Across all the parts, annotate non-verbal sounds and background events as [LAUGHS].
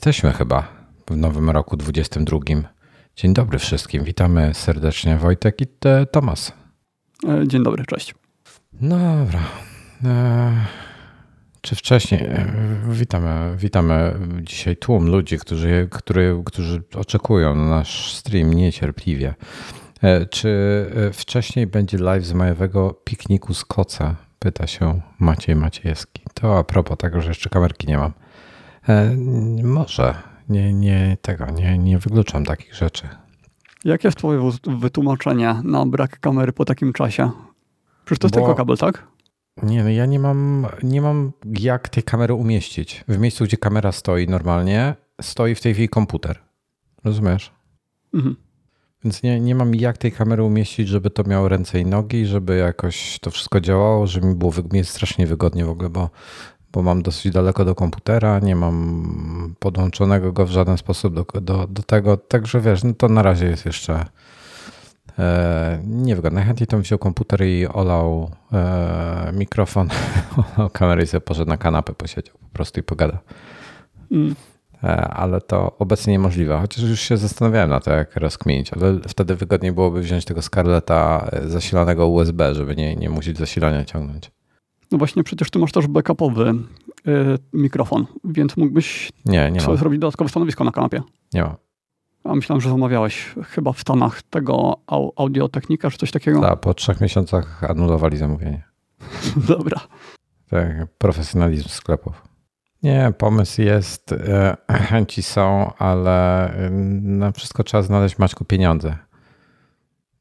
Jesteśmy chyba w nowym roku 22. Dzień dobry wszystkim. Witamy serdecznie Wojtek i Tomas. E, dzień dobry, cześć. Dobra. E, czy wcześniej e, witamy, witamy dzisiaj tłum ludzi, którzy, który, którzy oczekują na nasz stream niecierpliwie. Czy wcześniej będzie live z majowego pikniku z koca? Pyta się Maciej Maciejewski. To a propos tego, że jeszcze kamerki nie mam. E, może. Nie, nie tego, nie, nie wykluczam takich rzeczy. Jakie jest twoje wytłumaczenie na brak kamery po takim czasie? Przecież to jest Bo... tylko kabel, tak? Nie, no ja nie mam, nie mam jak tej kamery umieścić. W miejscu, gdzie kamera stoi normalnie, stoi w tej chwili komputer. Rozumiesz? Mhm. Więc nie, nie mam jak tej kamery umieścić, żeby to miało ręce i nogi, żeby jakoś to wszystko działało, żeby mi było mi jest strasznie wygodnie w ogóle, bo bo mam dosyć daleko do komputera, nie mam podłączonego go w żaden sposób do, do, do tego, także wiesz, no to na razie jest jeszcze e, niewygodne. Najchętniej to wziął komputer i olał e, mikrofon, [LAUGHS] olał kamerę i sobie poszedł na kanapę, posiedział po prostu i pogadał. Mm. E, ale to obecnie niemożliwe, chociaż już się zastanawiałem na to, jak rozkminić, ale wtedy wygodniej byłoby wziąć tego Scarletta e, zasilanego USB, żeby nie, nie musieć zasilania ciągnąć. No właśnie, przecież ty masz też backupowy yy, mikrofon, więc mógłbyś nie, nie zrobić dodatkowe stanowisko na kanapie. Nie ma. A myślałem, że zamawiałeś chyba w Stanach tego audiotechnika czy coś takiego. Tak, po trzech miesiącach anulowali zamówienie. [LAUGHS] Dobra. Tak, profesjonalizm sklepów. Nie, pomysł jest, e, [CLEARS THROAT] chęci są, ale e, na wszystko trzeba znaleźć Maćku pieniądze.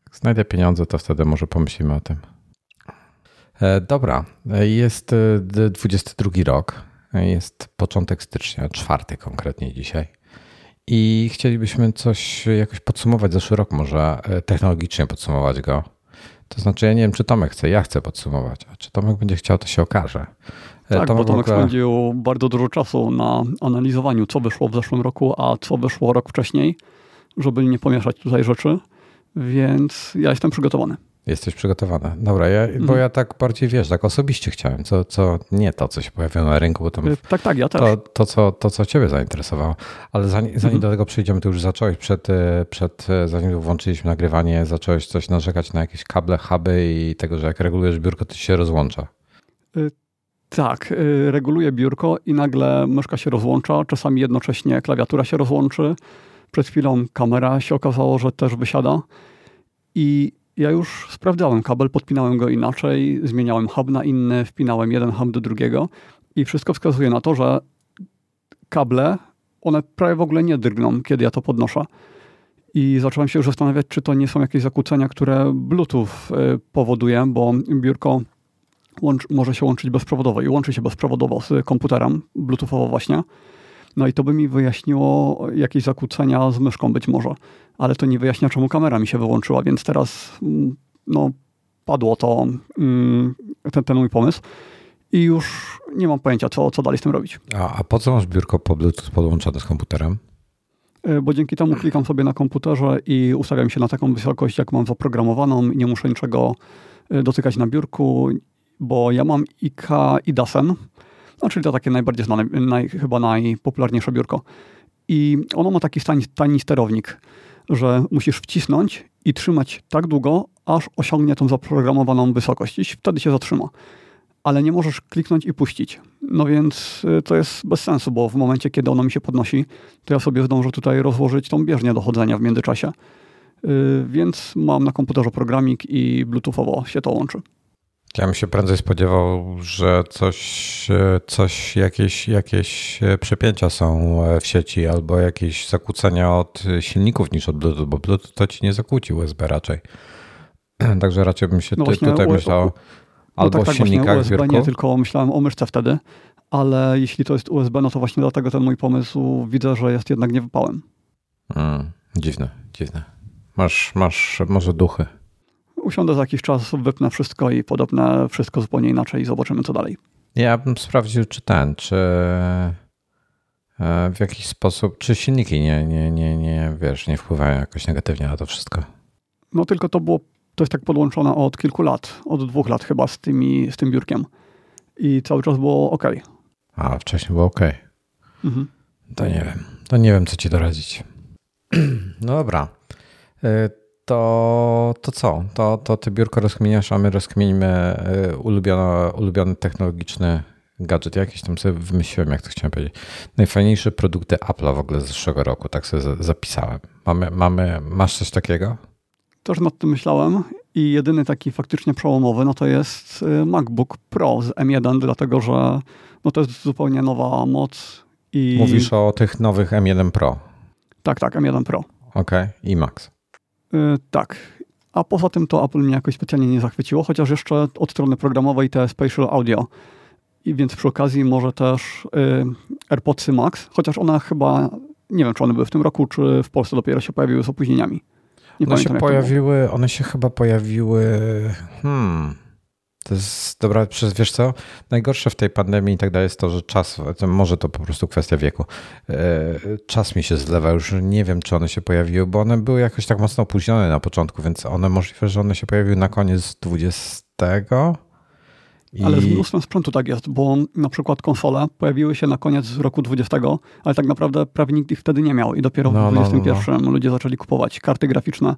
Jak znajdę pieniądze, to wtedy może pomyślimy o tym. E, dobra, jest 22 e, rok, jest początek stycznia, czwarty konkretnie dzisiaj. I chcielibyśmy coś jakoś podsumować zeszły rok, może e, technologicznie podsumować go. To znaczy, ja nie wiem, czy Tomek chce, ja chcę podsumować, a czy Tomek będzie chciał, to się okaże. Tak, Tomek bo Tomek ogóle... spędził bardzo dużo czasu na analizowaniu, co wyszło w zeszłym roku, a co wyszło rok wcześniej, żeby nie pomieszać tutaj rzeczy, więc ja jestem przygotowany. Jesteś przygotowana. Dobra, ja, bo mhm. ja tak bardziej wiesz, tak osobiście chciałem, co, co nie to, co się pojawiło na rynku, bo tam. Y, tak, tak, ja też. To, to, co, to co Ciebie zainteresowało. Ale zanim, zanim mhm. do tego przejdziemy, to już zacząłeś przed, y, przed, y, zanim włączyliśmy nagrywanie, zacząłeś coś narzekać na jakieś kable, huby i tego, że jak regulujesz biurko, to się rozłącza. Tak, reguluję biurko i nagle myszka się rozłącza, czasami jednocześnie klawiatura się rozłączy. Przed chwilą kamera się okazało, że też wysiada. I ja już sprawdzałem kabel, podpinałem go inaczej, zmieniałem hub na inny, wpinałem jeden hub do drugiego i wszystko wskazuje na to, że kable, one prawie w ogóle nie drgną, kiedy ja to podnoszę. I zacząłem się już zastanawiać, czy to nie są jakieś zakłócenia, które Bluetooth y, powoduje, bo biurko może się łączyć bezprzewodowo i łączy się bezprzewodowo z komputerem, Bluetoothowo właśnie. No i to by mi wyjaśniło jakieś zakłócenia z myszką być może, ale to nie wyjaśnia, czemu kamera mi się wyłączyła, więc teraz mm, no, padło to, mm, ten, ten mój pomysł i już nie mam pojęcia, co, co dalej z tym robić. A, a po co masz biurko po Bluetooth podłączone z komputerem? E, bo dzięki temu klikam sobie na komputerze i ustawiam się na taką wysokość, jak mam zaprogramowaną. Nie muszę niczego e, dotykać na biurku, bo ja mam IK i DASEN, no, czyli to takie najbardziej znane, naj, chyba najpopularniejsze biurko. I ono ma taki tani, sterownik, że musisz wcisnąć i trzymać tak długo, aż osiągnie tą zaprogramowaną wysokość i wtedy się zatrzyma. Ale nie możesz kliknąć i puścić. No więc y, to jest bez sensu, bo w momencie, kiedy ono mi się podnosi, to ja sobie zdążę tutaj rozłożyć tą bieżnię dochodzenia w międzyczasie. Yy, więc mam na komputerze programik i bluetoothowo się to łączy. Ja bym się prędzej spodziewał, że coś, coś jakieś, jakieś przepięcia są w sieci albo jakieś zakłócenia od silników niż od Bluetooth, bo Bluetooth to ci nie zakłóci USB raczej. [CLEARS THROAT] Także raczej bym się no ty, tutaj U, myślał albo no tak, tak, silnikach USB biurku. nie, tylko myślałem o myszce wtedy, ale jeśli to jest USB, no to właśnie dlatego ten mój pomysł widzę, że jest jednak niewypałem. Hmm, dziwne, dziwne. Masz, masz może duchy usiądę za jakiś czas, wypnę wszystko i podobne wszystko zupełnie inaczej i zobaczymy, co dalej. Ja bym sprawdził, czy ten, czy e, w jakiś sposób, czy silniki nie, nie, nie, nie, wiesz, nie wpływają jakoś negatywnie na to wszystko. No tylko to było, to jest tak podłączone od kilku lat, od dwóch lat chyba z, tymi, z tym biurkiem i cały czas było ok. A, wcześniej było ok. Mhm. To nie wiem. To nie wiem, co ci doradzić. [CLEARS THROAT] No dobra. To, to co? To, to ty biurko rozkminiasz, a my rozkminimy y, ulubiony, ulubiony technologiczny gadżet. Jakiś tam sobie wymyśliłem, jak to chciałem powiedzieć. Najfajniejsze produkty Apple'a w ogóle z zeszłego roku. Tak sobie zapisałem. Mamy, mamy, masz coś takiego? Też nad tym myślałem i jedyny taki faktycznie przełomowy, no to jest y, MacBook Pro z M1, dlatego że no to jest zupełnie nowa moc. I... Mówisz o tych nowych M1 Pro? Tak, tak, M1 Pro. Okej, okay. i Max. Yy, tak. A poza tym to Apple mnie jakoś specjalnie nie zachwyciło, chociaż jeszcze od strony programowej te Spatial Audio. I więc przy okazji może też yy, AirPodsy Max, chociaż one chyba, nie wiem czy one były w tym roku, czy w Polsce dopiero się pojawiły z opóźnieniami. Nie one się pojawiły, one się chyba pojawiły. Hmm. To jest dobra, przez wiesz co? Najgorsze w tej pandemii i tak dalej jest to, że czas, to może to po prostu kwestia wieku. E, czas mi się zlewa, już nie wiem, czy one się pojawiły, bo one były jakoś tak mocno opóźnione na początku, więc one możliwe, że one się pojawiły na koniec 20 i... Ale z mnóstwem sprzętu tak jest, bo na przykład konsole pojawiły się na koniec roku 20, ale tak naprawdę prawie nikt ich wtedy nie miał i dopiero no, w 21 no, no. ludzie zaczęli kupować karty graficzne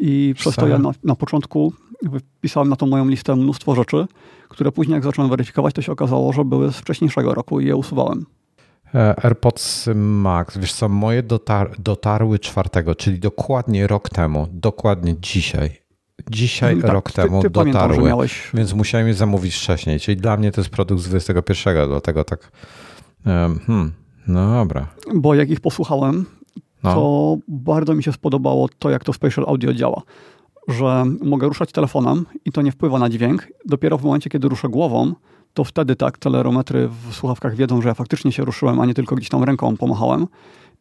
i przez to ja na, na początku wpisałem na tą moją listę mnóstwo rzeczy, które później jak zacząłem weryfikować, to się okazało, że były z wcześniejszego roku i je usuwałem. E, AirPods Max, wiesz co, moje dotar dotarły czwartego, czyli dokładnie rok temu, dokładnie dzisiaj dzisiaj, mhm, tak, rok ty, temu ty dotarły, pamiętam, miałeś... więc musiałem je zamówić wcześniej. Czyli dla mnie to jest produkt z 21, dlatego tak. Hmm, no dobra. Bo jak ich posłuchałem, no. to bardzo mi się spodobało to, jak to Spatial Audio działa. Że mogę ruszać telefonem i to nie wpływa na dźwięk. Dopiero w momencie, kiedy ruszę głową, to wtedy tak telerometry w słuchawkach wiedzą, że ja faktycznie się ruszyłem, a nie tylko gdzieś tam ręką pomachałem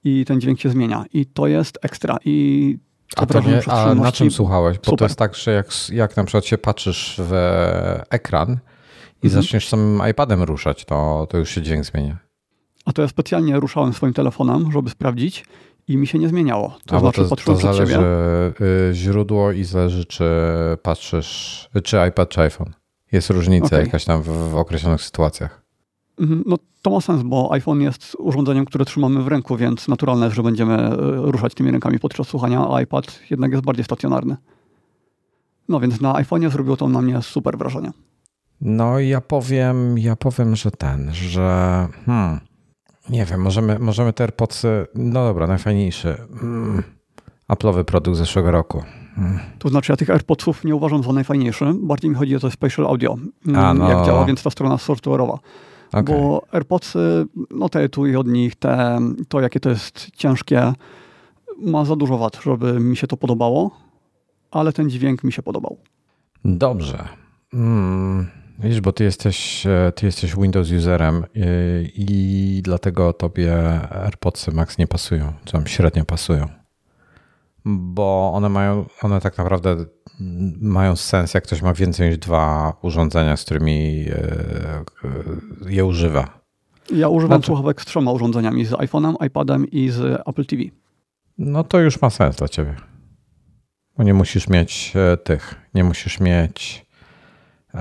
i ten dźwięk się zmienia. I to jest ekstra. I a, to nie, a na czym słuchałeś? Bo Super. to jest tak, że jak, jak na przykład się patrzysz w ekran i mhm. zaczniesz samym iPadem ruszać, to, to już się dźwięk zmienia. A to ja specjalnie ruszałem swoim telefonem, żeby sprawdzić i mi się nie zmieniało. To a, znaczy to, to zależy y, źródło i zależy, czy patrzysz, czy iPad, czy iPhone. Jest różnica okay. jakaś tam w, w określonych sytuacjach. Mhm, no to ma sens, bo iPhone jest urządzeniem, które trzymamy w ręku, więc naturalne, że będziemy e, ruszać tymi rękami podczas słuchania, a iPad jednak jest bardziej stacjonarny. No więc na iPhone'ie zrobiło to na mnie super wrażenie. No ja powiem, ja powiem, że ten, że hmm, nie wiem, możemy, możemy te AirPodsy, no dobra, najfajniejszy, mm, Apple'owy produkt zeszłego roku. Hmm. To znaczy ja tych AirPodsów nie uważam za najfajniejszy, bardziej mi chodzi o to Spatial Audio, a, no. jak działa, więc ta strona software'owa. Okay. Bo AirPodsy, no te etui od nich, te, to jakie to jest ciężkie, ma za dużo wad, żeby mi się to podobało, ale ten dźwięk mi się podobał. Dobrze. Hmm. Widzisz, bo ty jesteś, e, ty jesteś Windows userem i, i dlatego tobie AirPodsy Max nie pasują, czy tam średnio pasują. Bo one mają, one tak naprawdę mają sens, jak ktoś ma więcej niż dwa urządzenia, z którymi e, e, je używa. Ja używam znaczy, słuchawek z trzema urządzeniami, z iPhone'em, iPadem i z Apple TV. No to już ma sens dla ciebie. Bo nie musisz mieć e, tych, nie musisz mieć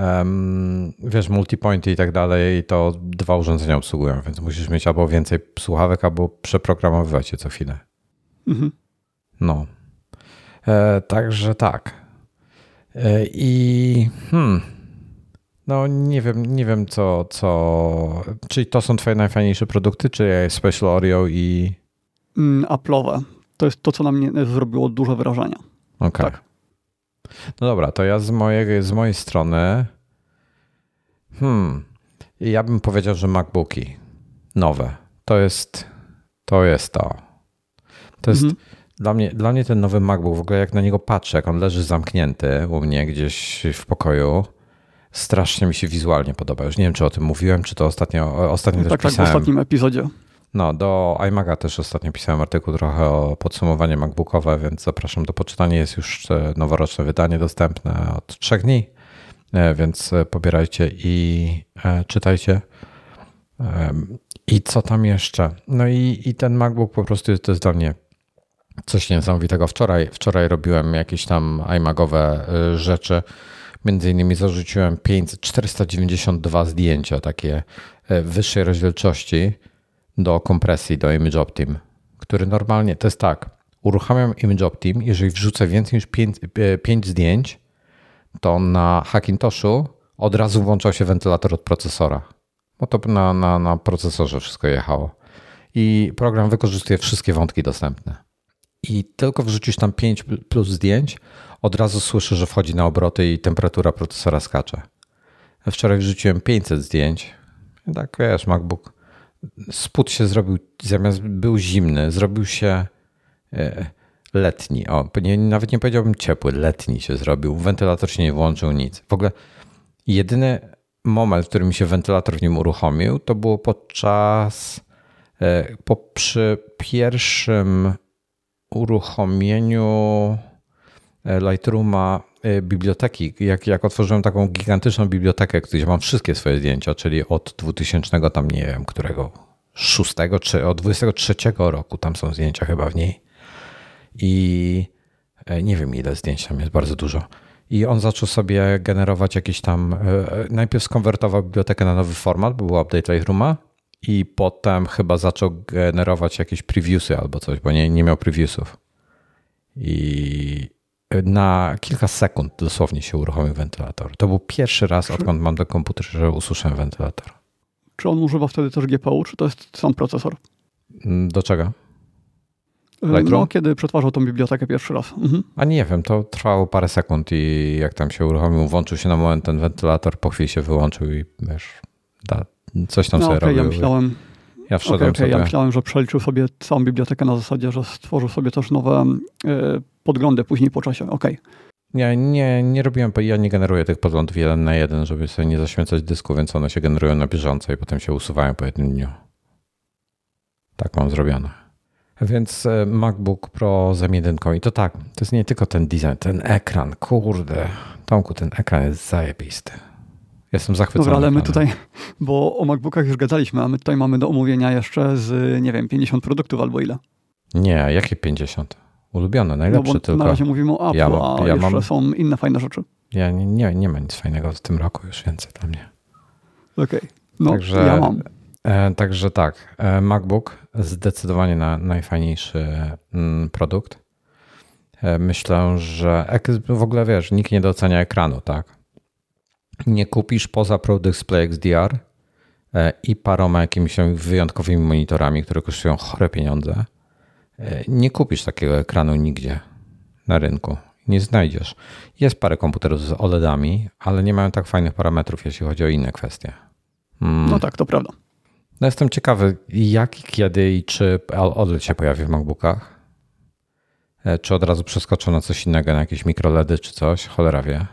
um, wiesz, multipointy i tak dalej, to dwa urządzenia obsługują, więc musisz mieć albo więcej słuchawek, albo przeprogramowywać je co chwilę. Mhm. No. E, także tak. E, I hmm, no nie wiem, nie wiem co, co. Czy to są twoje najfajniejsze produkty, czy Special Oreo i. Mm, Apple'owe. To jest to, co na mnie zrobiło duże wrażenie. Okej. Okay. Tak. No dobra, to ja z mojej, z mojej strony. Hmm. Ja bym powiedział, że MacBooki nowe. To jest to. Jest to. To jest. Mhm. Dla mnie, dla mnie ten nowy MacBook, w ogóle jak na niego patrzę, jak on leży zamknięty u mnie gdzieś w pokoju, strasznie mi się wizualnie podoba. Już nie wiem, czy o tym mówiłem, czy to ostatnio, ostatnio tak, też tak, pisałem. w ostatnim epizodzie. No, do iMaga też ostatnio pisałem artykuł trochę o podsumowanie MacBookowe, więc zapraszam do poczytania. Jest już noworoczne wydanie dostępne od trzech dni, e, więc e, pobierajcie i e, czytajcie. I co tam jeszcze? No i, i ten MacBook po prostu jest, to jest dla mnie coś niesamowitego. Wczoraj, wczoraj robiłem jakieś tam iMagowe rzeczy. Między innymi zarzuciłem 5, 492 zdjęcia takie wyższej rozdzielczości do kompresji, do Image Optim, który normalnie, to jest tak, uruchamiam Image Optim, jeżeli wrzucę więcej niż 5, 5 e, zdjęć, to na Hackintoshu od razu włączał się wentylator od procesora. Bo to na, na, na procesorze wszystko jechało. I program wykorzystuje wszystkie wątki dostępne. I tylko wrzucisz tam 5 plus zdjęć, od razu słyszę, że wchodzi na obroty i temperatura procesora skacze. Wczoraj wrzuciłem 500 zdjęć. I tak wiesz, MacBook spód się zrobił, zamiast był zimny, zrobił się e, letni. O, nie, nawet nie powiedziałbym ciepły, letni się zrobił. Wentylator się nie włączył, nic. W ogóle jedyny moment, w którym się wentylator w nim uruchomił, to było podczas e, po, przy pierwszym uruchomieniu Lightrooma e, biblioteki, jak, jak otworzyłem taką gigantyczną bibliotekę, gdzie mam wszystkie swoje zdjęcia, czyli od 2000 tam nie wiem, którego 6 czy od 23 roku tam są zdjęcia chyba w niej. I e, nie wiem ile zdjęć tam jest, bardzo dużo. I on zaczął sobie generować jakieś tam. Najpierw skonwertował bibliotekę na nowy format, bo był update Lightrooma, i potem chyba zaczął generować jakieś previewsy albo coś, bo nie, nie miał previewsów. I na kilka sekund dosłownie się uruchomił wentylator. To był pierwszy raz, odkąd mam do komputera, że usłyszałem wentylator. Czy on używa wtedy też GPU, czy to jest sam procesor? Mm, do czego? E, Lightroom? No, kiedy przetwarzał tą bibliotekę pierwszy raz. Mhm. A nie wiem, to trwało parę sekund i jak tam się uruchomił, włączył się na moment ten wentylator, po chwili się wyłączył i wiesz, da, Coś tam no, sobie okay, robił. Ja myślałem, ja wszedłem okay, okay, Ja myślałem, że przeliczył sobie całą bibliotekę na zasadzie, że stworzył sobie też nowe y, podglądy później po czasie. Okej. Okay. Nie, nie, nie robiłem, ja nie generuję tych podglądów jeden na jeden, żeby sobie nie zaświęcać dysku, więc one się generują na bieżąco i potem się usuwają po jednym dniu. Tak mam zrobione. Więc e, MacBook Pro z M1 i to tak, to jest nie tylko ten design, ten ekran, kurde. Tomku, ten ekran jest zajebisty. Jestem zachwycony. Dobra, ale my tutaj, bo o MacBookach już gadaliśmy, a my tutaj mamy do omówienia jeszcze z, nie wiem, 50 produktów albo ile. Nie, jakie 50? Ulubione, najlepsze no tylko. Na razie mówimy o Apple, ja, a ja jeszcze mam... są inne fajne rzeczy. Ja nie, nie, nie ma nic fajnego w tym roku już więcej dla mnie. Okej, okay. no także, ja mam. E, także tak, e, MacBook zdecydowanie na, najfajniejszy mm, produkt. E, myślę, że w ogóle wiesz, nikt nie docenia ekranu, tak? Nie kupisz poza Pro Display XDR e, i paroma jakimiś wyjątkowymi monitorami, które kosztują chore pieniądze, e, nie kupisz takiego ekranu nigdzie na rynku. Nie znajdziesz. Jest parę komputerów z OLEDami, ale nie mają tak fajnych parametrów, jeśli chodzi o inne kwestie. Mm. No tak, to prawda. No jestem ciekawy, jak, kiedy i czy OLED się pojawi w MacBookach. E, czy od razu przeskoczą na coś innego, na jakieś mikroledy czy coś, cholera wie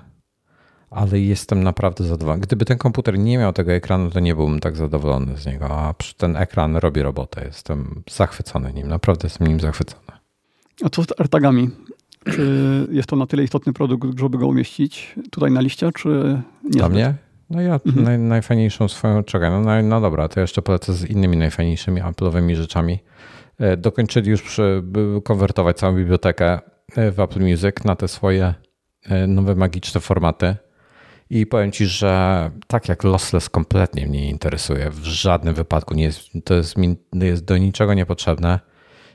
ale jestem naprawdę zadowolony. Gdyby ten komputer nie miał tego ekranu, to nie byłbym tak zadowolony z niego, a ten ekran robi robotę. Jestem zachwycony nim, naprawdę jestem nim zachwycony. A co z AirTagami? Czy jest to na tyle istotny produkt, żeby go umieścić tutaj na liście, czy nie? Dla mnie? No ja mhm. naj, najfajniejszą swoją, czekaj, no, no, no dobra, to jeszcze polecę z innymi najfajniejszymi Apple'owymi rzeczami. E, dokończyli już przy, konwertować całą bibliotekę e, w Apple Music na te swoje e, nowe magiczne formaty. I powiem Ci, że tak jak lossless kompletnie mnie nie interesuje. W żadnym wypadku nie jest, to jest, mi, jest do niczego niepotrzebne.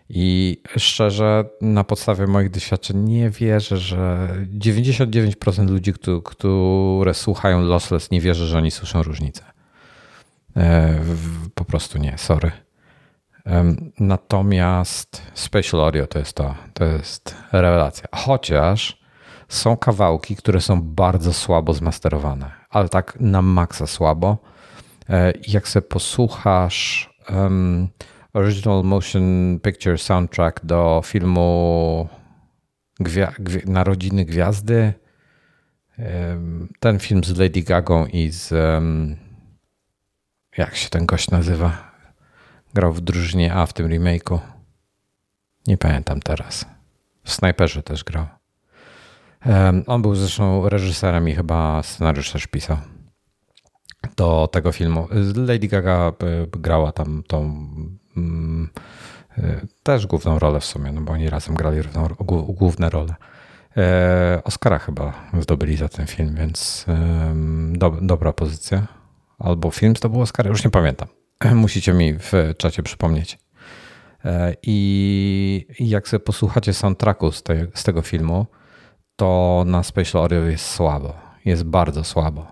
I szczerze, na podstawie moich doświadczeń nie wierzę, że 99% ludzi, które słuchają lossless, nie wierzę, że oni słyszą różnicę. E, po prostu nie, sorry. Natomiast Spatial Audio to jest to, to jest rewelacja. Chociaż są kawałki, które są bardzo słabo zmasterowane, ale tak na maksa słabo. E, jak sobie posłuchasz um, Original Motion Picture Soundtrack do filmu Gwia Gwi Narodziny Gwiazdy, um, ten film z Lady Gagą i z um, jak się ten gość nazywa? Grał w drużynie A w tym remake'u. Nie pamiętam teraz. W Snajperze też grał. On był zresztą reżyserem i chyba scenariusz też pisał do tego filmu. Lady Gaga e, grała tam tą mm, e, też główną rolę w sumie, no bo oni razem grali główne role. E, Oscara chyba zdobyli za ten film, więc do, dobra pozycja. Albo film zdobył Oscara, już nie pamiętam. [CLEARS THROAT] Musicie mi w czacie przypomnieć. E, I jak sobie posłuchacie soundtracku z tego filmu, to na Spatial Audio jest słabo. Jest bardzo słabo.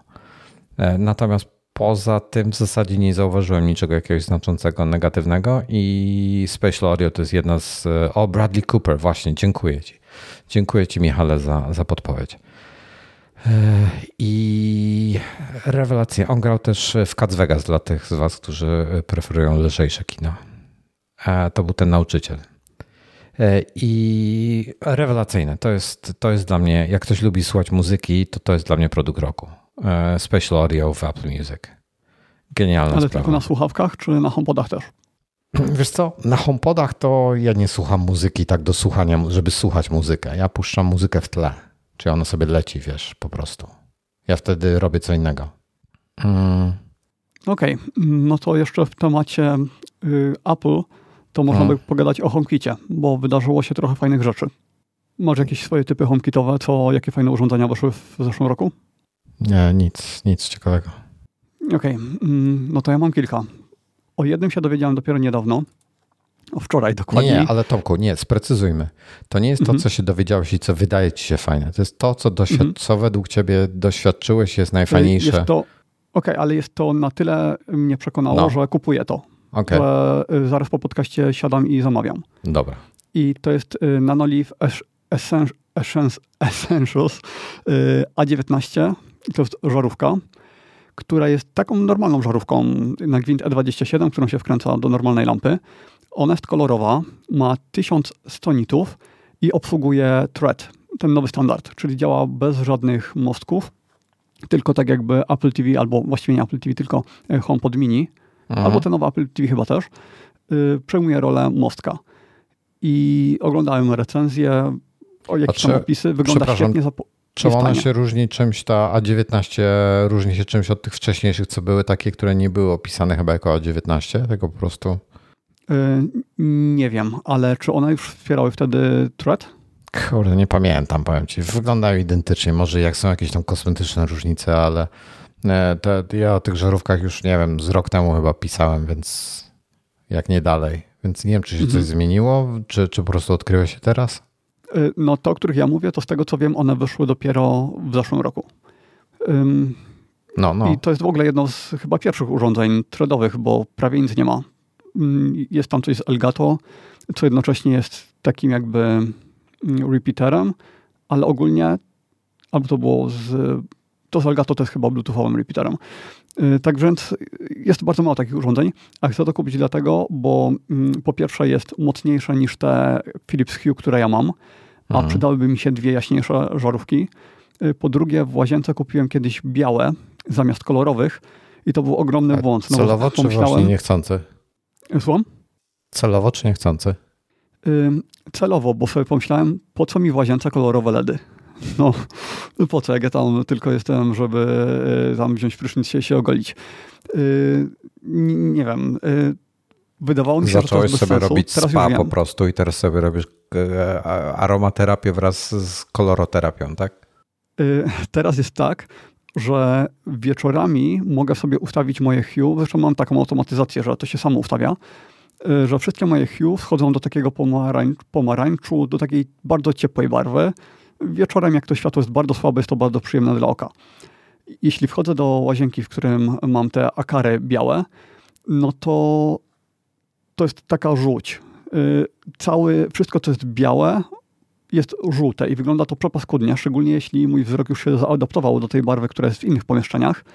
E, natomiast poza tym w zasadzie nie zauważyłem niczego jakiegoś znaczącego negatywnego i Spatial Audio to jest jedna z... O, Bradley Cooper, właśnie, dziękuję Ci. Dziękuję Ci Michale za, za podpowiedź. E, I rewelacja. On grał też w Cats Vegas dla tych z Was, którzy preferują lżejsze kino. E, to był ten nauczyciel. E, I rewelacyjne. To jest, to jest dla mnie, jak ktoś lubi słuchać muzyki, to to jest dla mnie produkt roku. Special Audio w Apple Music. Genialna Ale sprawa. tylko na słuchawkach, czy na HomePodach też? Wiesz co, na HomePodach to ja nie słucham muzyki tak do słuchania, żeby słuchać muzykę. Ja puszczam muzykę w tle. Czy ona sobie leci, wiesz, po prostu. Ja wtedy robię co innego. Mm. Okej, okay. no to jeszcze w temacie y, Apple to można mm. by pogadać o HomeKicie, bo wydarzyło się trochę fajnych rzeczy. Masz jakieś swoje typy HomeKitowe, co, jakie fajne urządzenia wyszły w zeszłym roku? Nie, nic, nic ciekawego. Okej, okay. Mm, no to ja mam kilka. O jednym się dowiedziałem dopiero niedawno. Wczoraj dokładnie. Nie, ale Tomku, nie, sprecyzujmy. To nie jest to, mhm. co się dowiedziałeś i co wydaje ci się fajne. To jest to, co, doświad- mhm. co według ciebie doświadczyłeś jest najfajniejsze. Jest to, Okej, okay, ale jest to na tyle mnie przekonało, no. że kupuję to. Okay. Y, zaraz po podcaście siadam i zamawiam. Dobra. I to jest y, Nanolive Essentials y, A19. To jest żarówka która jest taką normalną żarówką na gwint E27, którą się wkręca do normalnej lampy. Ona jest kolorowa, ma 1100 nitów i obsługuje Thread, ten nowy standard, czyli działa bez żadnych mostków, tylko tak jakby Apple TV, albo właściwie nie Apple TV, tylko e, HomePod Mini, mhm. albo ten nowy Apple TV chyba też, yy, przejmuje rolę mostka. I oglądałem recenzję, o jakieś tam opisy, wygląda świetnie. Czy ona się różni czymś, ta A19 różni się czymś od tych wcześniejszych, co były takie, które nie były opisane chyba jako A19, tylko po prostu? Yy, nie wiem, ale czy one już wspierały wtedy thread? Kurde, nie pamiętam, powiem ci. Wyglądają identycznie. Może jak są jakieś tam kosmetyczne różnice, ale te, ja o tych żarówkach już, nie wiem, z rok temu chyba pisałem, więc jak nie dalej. Więc nie wiem, czy się mhm. coś zmieniło, czy, czy po prostu odkryłeś się teraz? Y, no to, o których ja mówię, to z tego co wiem, one wyszły dopiero w zeszłym roku. Um, no, no. I to jest w ogóle jedno z chyba pierwszych urządzeń threadowych, bo prawie nic nie ma. Jest tam coś z Elgato, co jednocześnie jest takim jakby repeaterem, ale ogólnie, albo to było z, to z Elgato to jest chyba bluetoothowym repeaterem. Y, tak więc jest bardzo mało takich urządzeń, a chcę to kupić dlatego, bo mm, po pierwsze jest mocniejsze niż te Philips Hue, które ja mam, a mhm. przydałyby mi się dwie jaśniejsze żarówki. Y, po drugie, w łazience kupiłem kiedyś białe zamiast kolorowych i to był ogromny a błąd. No, celowo czy właśnie niechcący? Słucham? Celowo czy niechcący? celowo, bo sobie pomyślałem, po co mi w łazience kolorowe LEDy? No, po co, jak ja tam tylko jestem, żeby e, tam wziąć prysznic się, się ogolić. Yy, nie wiem. Yy, wydawało mi się, Zacząłeś że to sobie sensu. robić teraz spa po prostu i teraz sobie robisz aromaterapię wraz z koloroterapią, tak? Yy, teraz jest tak, że wieczorami mogę sobie ustawić moje hue, zresztą mam taką automatyzację, że to się samo ustawia, że wszystkie moje hue wchodzą do takiego pomarańcz, pomarańczu, do takiej bardzo ciepłej barwy, Wieczorem, jak to światło jest bardzo słabe, jest to bardzo przyjemne dla oka. Jeśli wchodzę do łazienki, w którym mam te akary białe, no to to jest taka żółć. Y, cały, wszystko, co jest białe, jest żółte i wygląda to przepaskudnie, szczególnie jeśli mój wzrok już się zaadaptował do tej barwy, która jest w innych pomieszczeniach.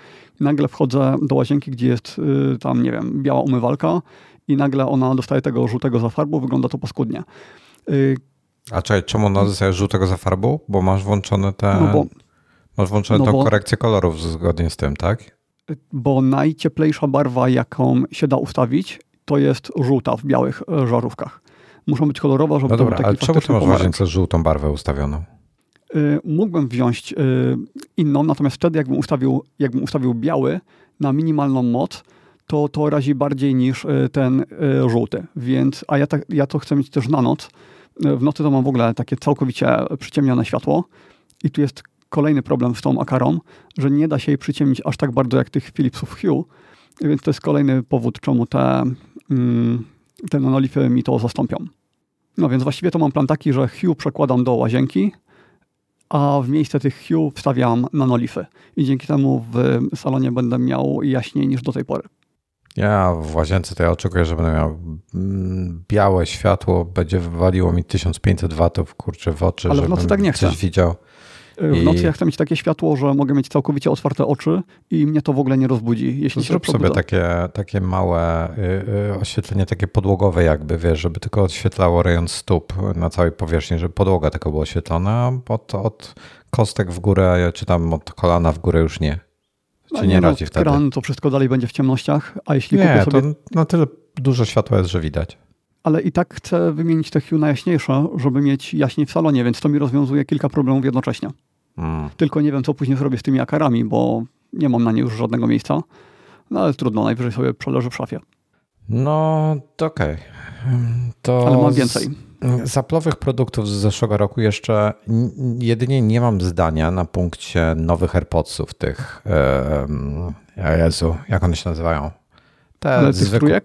I nagle wchodzę do łazienki, gdzie jest y, tam, nie wiem, biała umywalka i nagle ona dostaje tego żółtego zafarbu, wygląda to paskudnie. Y, a czekaj, czemu ona dostaje żółtego za farbą? Bo masz włączone te... No bo, masz włączone no tą bo, korekcję kolorów zgodnie z tym, tak? Bo najcieplejsza barwa, jaką się da ustawić, to jest żółta w białych e, żarówkach. Muszą być kolorowe, żeby no dobra, taki ale czemu ty masz w łazience żółtą barwę ustawioną? Y, mógłbym wziąć y, inną, natomiast wtedy jakbym ustawił, jakbym ustawił biały na minimalną moc, to to razi bardziej niż ten żółty. Więc, a ja, tak, ja to chcę mieć też na noc, w nocy to mam w ogóle takie całkowicie przyciemnione światło i tu jest kolejny problem z tą akarą, że nie da się jej przyciemnić aż tak bardzo jak tych Philipsów Hue, Więc to jest kolejny powód, czemu te, mm, te nanolify mi to zastąpią. No więc właściwie to mam plan taki, że Hue przekładam do łazienki, a w miejsce tych Hue wstawiam nanolify. I dzięki temu w salonie będę miał jaśniej niż do tej pory. Ja w łazience to ja oczekuję, że będę miał mm, białe światło, będzie wywaliło mi 1500 watów, kurczę, w oczy, Ale w nocy tak nie chcę. coś widział. W nocy ja chcę mieć takie światło, że mogę mieć całkowicie otwarte oczy i mnie to w ogóle nie rozbudzi. Jeśli Zrób sobie takie, takie małe y, y, oświetlenie, takie podłogowe jakby, wiesz, żeby tylko odświetlało rejon stóp na całej powierzchni, żeby podłoga tylko była oświetlona, od, od kostek w górę, czy tam od kolana w górę już nie. Czy no nie, nie no, radzi wtedy? Kran to wszystko dalej będzie w ciemnościach, a jeśli nie, sobie... to na tyle dużo światła jest, że widać. Ale i tak chcę wymienić te Hue na jaśniejsze, żeby mieć jaśniej w salonie, więc to mi rozwiązuje kilka problemów jednocześnie. Mm. Tylko nie wiem, co później zrobię z tymi akarami, bo nie mam na nie już żadnego miejsca. No ale trudno, najwyżej sobie przeleży w szafie. No, to okej. Okay. Ale mam więcej. Z Apple'owych produktów z zeszłego roku jeszcze jedynie nie mam zdania na punkcie nowych AirPodsów, tych, e, Jezu, jak one się nazywają? Te Ale zwykłe.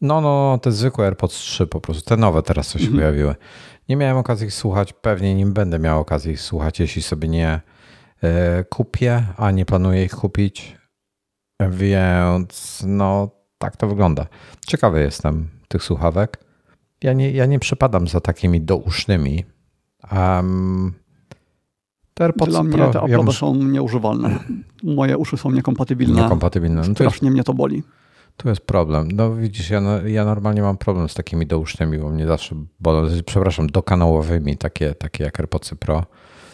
No, no, te zwykłe AirPods 3 po prostu, te nowe teraz co się mhm. pojawiły. Nie miałem okazji ich słuchać, pewnie nie będę miał okazji ich słuchać, jeśli sobie nie e, kupię, a nie planuję ich kupić. Więc no, tak to wygląda. Ciekawy jestem tych słuchawek. Ja nie, ja nie przepadam za takimi dousznymi. Um, te AirPods Dla mnie Pro, te ja muszę... są nieużywalne. Moje uszy są niekompatybilne. Niekompatybilne. No Strasznie jest, mnie to boli. Tu jest problem. No widzisz, ja, ja normalnie mam problem z takimi dousznymi, bo mnie zawsze bolą, przepraszam, dokanałowymi, takie, takie jak AirPodsy Pro.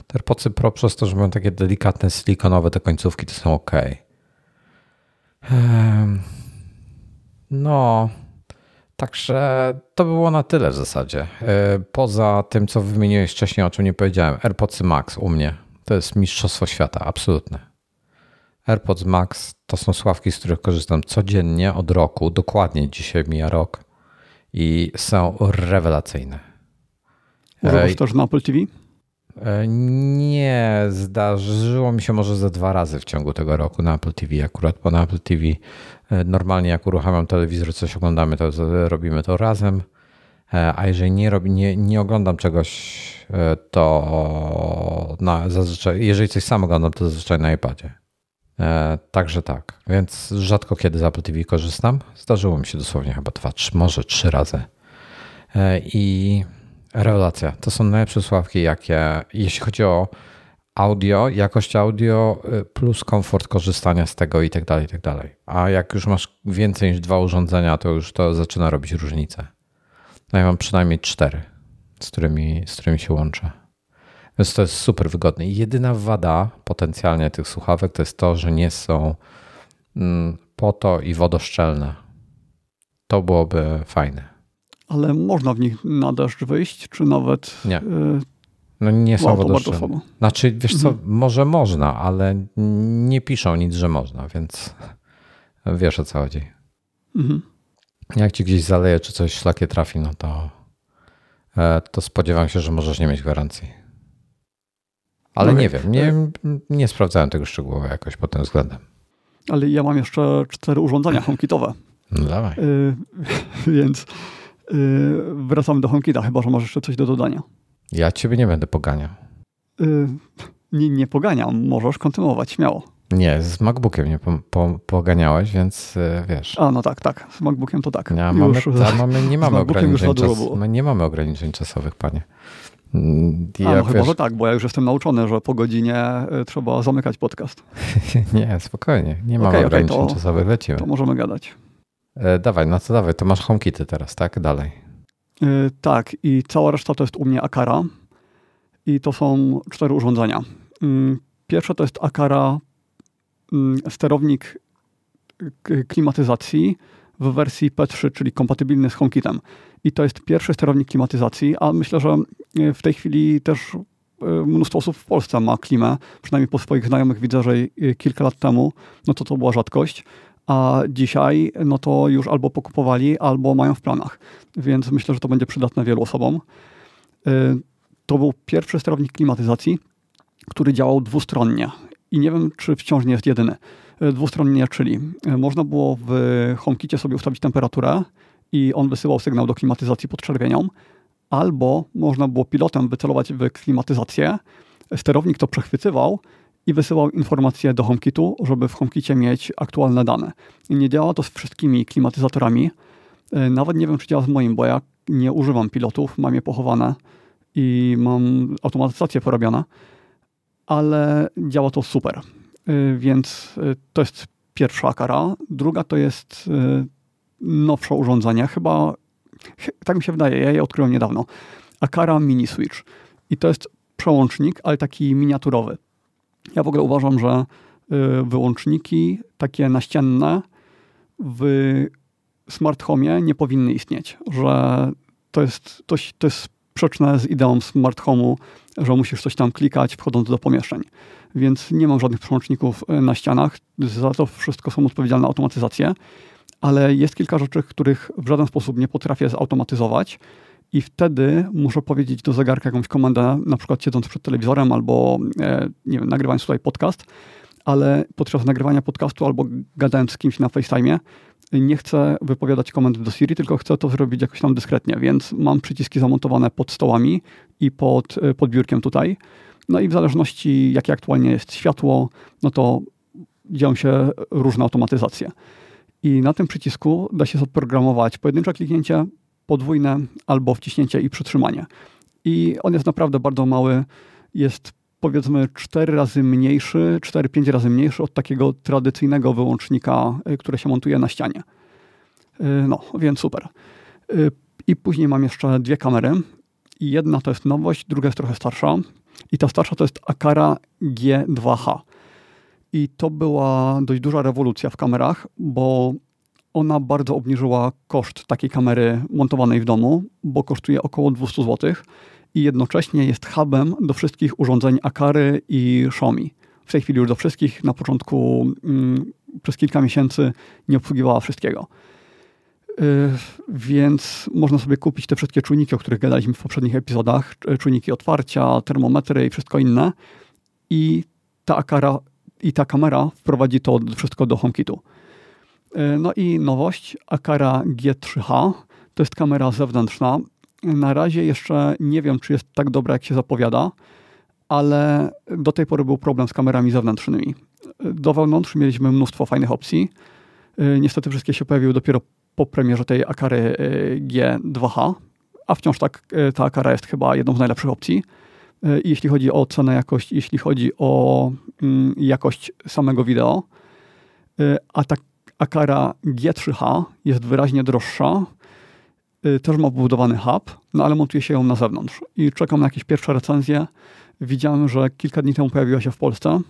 Te AirPodsy Pro przez to, że mają takie delikatne, silikonowe te końcówki, to są ok. No, Także to było na tyle w zasadzie. E, poza tym, co wymieniłeś wcześniej, o czym nie powiedziałem, AirPods Max u mnie to jest mistrzostwo świata, absolutne. AirPods Max to są sławki, z których korzystam codziennie od roku, dokładnie dzisiaj mija rok i są rewelacyjne. Używasz też na Apple TV? E, nie, zdarzyło mi się może ze dwa razy w ciągu tego roku na Apple TV. Akurat bo na Apple TV e, normalnie jak uruchamiam telewizor, coś oglądamy, to robimy to razem. E, a jeżeli nie, nie, nie oglądam czegoś, to na, zazwyczaj, jeżeli coś sam oglądam, to zazwyczaj na iPadzie. Także tak, więc rzadko kiedy z Apple TV korzystam. Zdarzyło mi się dosłownie chyba dwa, trzy, może trzy razy. I Rewelacja. To są najlepsze słuchawki, jakie, jeśli chodzi o audio, jakość audio y, plus komfort korzystania z tego i tak dalej, i tak dalej. A jak już masz więcej niż dwa urządzenia, to już to zaczyna robić różnicę. No ja mam przynajmniej cztery, z którymi, z którymi się łączę. Więc to jest super wygodne. I jedyna wada potencjalnie tych słuchawek to jest to, że nie są mm, po to i wodoszczelne. To byłoby fajne ale można w nich na deszcz wyjść, czy nawet... Nie. Y, no nie są wow, Znaczy, wiesz co, mhm. może można, ale nie piszą nic, że można, więc wiesz o co chodzi. Mhm. Jak ci gdzieś zaleje, czy coś szlakie trafi, no to, e, to spodziewam się, że możesz nie mieć gwarancji. Ale no nie wiem, nie, nie sprawdzałem tego szczegółowo jakoś pod tym względem. Ale ja mam jeszcze cztery urządzenia [LAUGHS] HomeKitowe. No dawaj. Y, [LAUGHS] więc Yy, wracamy do HomeKita, chyba że masz jeszcze coś do dodania. Ja ciebie nie będę poganiał. Yy, nie, nie poganiam, możesz kontynuować, śmiało. Nie, z MacBookiem nie po, po, poganiałeś, więc yy, wiesz. A, no tak, tak. Z MacBookiem to tak. Nie, mamy, mamy, nie, mamy ograniczeń czas, nie mamy ograniczeń czasowych, panie. Ja, A, no wiesz... chyba, że tak, bo ja już jestem nauczony, że po godzinie y, trzeba zamykać podcast. [LAUGHS] nie, spokojnie. Nie mamy okay, ograniczeń okay, to, czasowych, lecimy. To możemy gadać. E, dawaj, no to dawaj, to masz HomeKity teraz, tak? Dalej. Yy, tak, i cała reszta to jest u mnie Akara i to są cztery urządzenia. Yy, pierwsze to jest Akara yy, sterownik klimatyzacji w wersji P3, czyli kompatybilny z HomeKitem. I to jest pierwszy sterownik klimatyzacji, a myślę, że w tej chwili też mnóstwo osób w Polsce ma klimę. Przynajmniej po swoich znajomych widzę, że kilka lat temu no to to była rzadkość a dzisiaj no to już albo pokupowali, albo mają w planach. Więc myślę, że to będzie przydatne wielu osobom. Y, to był pierwszy sterownik klimatyzacji, który działał dwustronnie. I nie wiem, czy wciąż nie jest jedyny. dwustronnie, czyli można było w HomeKitie sobie ustawić temperaturę i on wysyłał sygnał do klimatyzacji pod czerwienią, albo można było pilotem wycelować w klimatyzację, sterownik to przechwytywał i wysyłał informacje do HomeKitu, żeby w HomeKicie mieć aktualne dane. I nie działa to z wszystkimi klimatyzatorami. E, nawet nie wiem, czy działa z moim, bo ja nie używam pilotów, mam je pochowane i mam automatyzację porobione, ale działa to super. E, więc e, to jest pierwsza kara. Druga to jest nowsze urządzenie, chyba tak mi się wydaje, ja je odkryłem niedawno. Akara Mini Switch. I to jest przełącznik, ale taki miniaturowy. Ja w ogóle uważam, że y, wyłączniki takie naścienne w smart home nie powinny istnieć, że to jest, to, to jest sprzeczne z ideą smart home'u, że musisz coś tam klikać wchodząc do pomieszczeń. Więc nie mam żadnych przełączników y, na ścianach. Za to wszystko są odpowiedzialne automatyzacje, ale jest kilka rzeczy, których w żaden sposób nie potrafię zautomatyzować i wtedy muszę powiedzieć do zegarka jakąś komendę, na przykład siedząc przed telewizorem albo, e, nie wiem, nagrywając tutaj podcast, ale podczas nagrywania podcastu albo gadając z kimś na FaceTime nie chcę wypowiadać komend do Siri, tylko chcę to zrobić jakoś tam dyskretnie, więc mam przyciski zamontowane pod stołami i pod, e, pod biurkiem tutaj. No i w zależności jakie aktualnie jest światło, no to dzieją się różne automatyzacje. I na tym przycisku da się zaprogramować pojedyncze kliknięcie, podwójne albo wciśnięcie i przytrzymanie. I on jest naprawdę bardzo mały. Jest powiedzmy 4 razy mniejszy, 4-5 razy mniejszy od takiego tradycyjnego wyłącznika, y, które się montuje na ścianie. Y, no, więc super. Y, I później mam jeszcze dwie kamery. Jedna to jest nowość, druga jest trochę starsza. I ta starsza to jest Akara G2H. I to była dość duża rewolucja w kamerach, bo ona bardzo obniżyła koszt takiej kamery montowanej w domu, bo kosztuje około 200 zł i jednocześnie jest hubem do wszystkich urządzeń Akary i Xiaomi. W tej chwili już do wszystkich. Na początku mm, przez kilka miesięcy nie obsługiwała wszystkiego. Yy, więc można sobie kupić te wszystkie czujniki, o których gadaliśmy w poprzednich epizodach, czujniki otwarcia, termometry i wszystko inne. I ta Akara i ta kamera wprowadzi to wszystko do HomeKitu. E, no i nowość Akara G3H to jest kamera zewnętrzna. Na razie jeszcze nie wiem, czy jest tak dobra, jak się zapowiada, ale do tej pory był problem z kamerami zewnętrznymi. Do wewnątrz mieliśmy mnóstwo fajnych opcji. E, niestety wszystkie się pojawiły dopiero po premierze tej Akary e, G2H, a wciąż tak, ta Akara jest chyba jedną z najlepszych opcji. Jeśli chodzi o cenę, jakość, jeśli chodzi o mm, jakość samego wideo, a tak Akara G3H jest wyraźnie droższa, y, też ma wbudowany hub, no ale montuje się ją na zewnątrz. I czekam na jakieś pierwsze recenzje. Widziałem, że kilka dni temu pojawiła się w Polsce,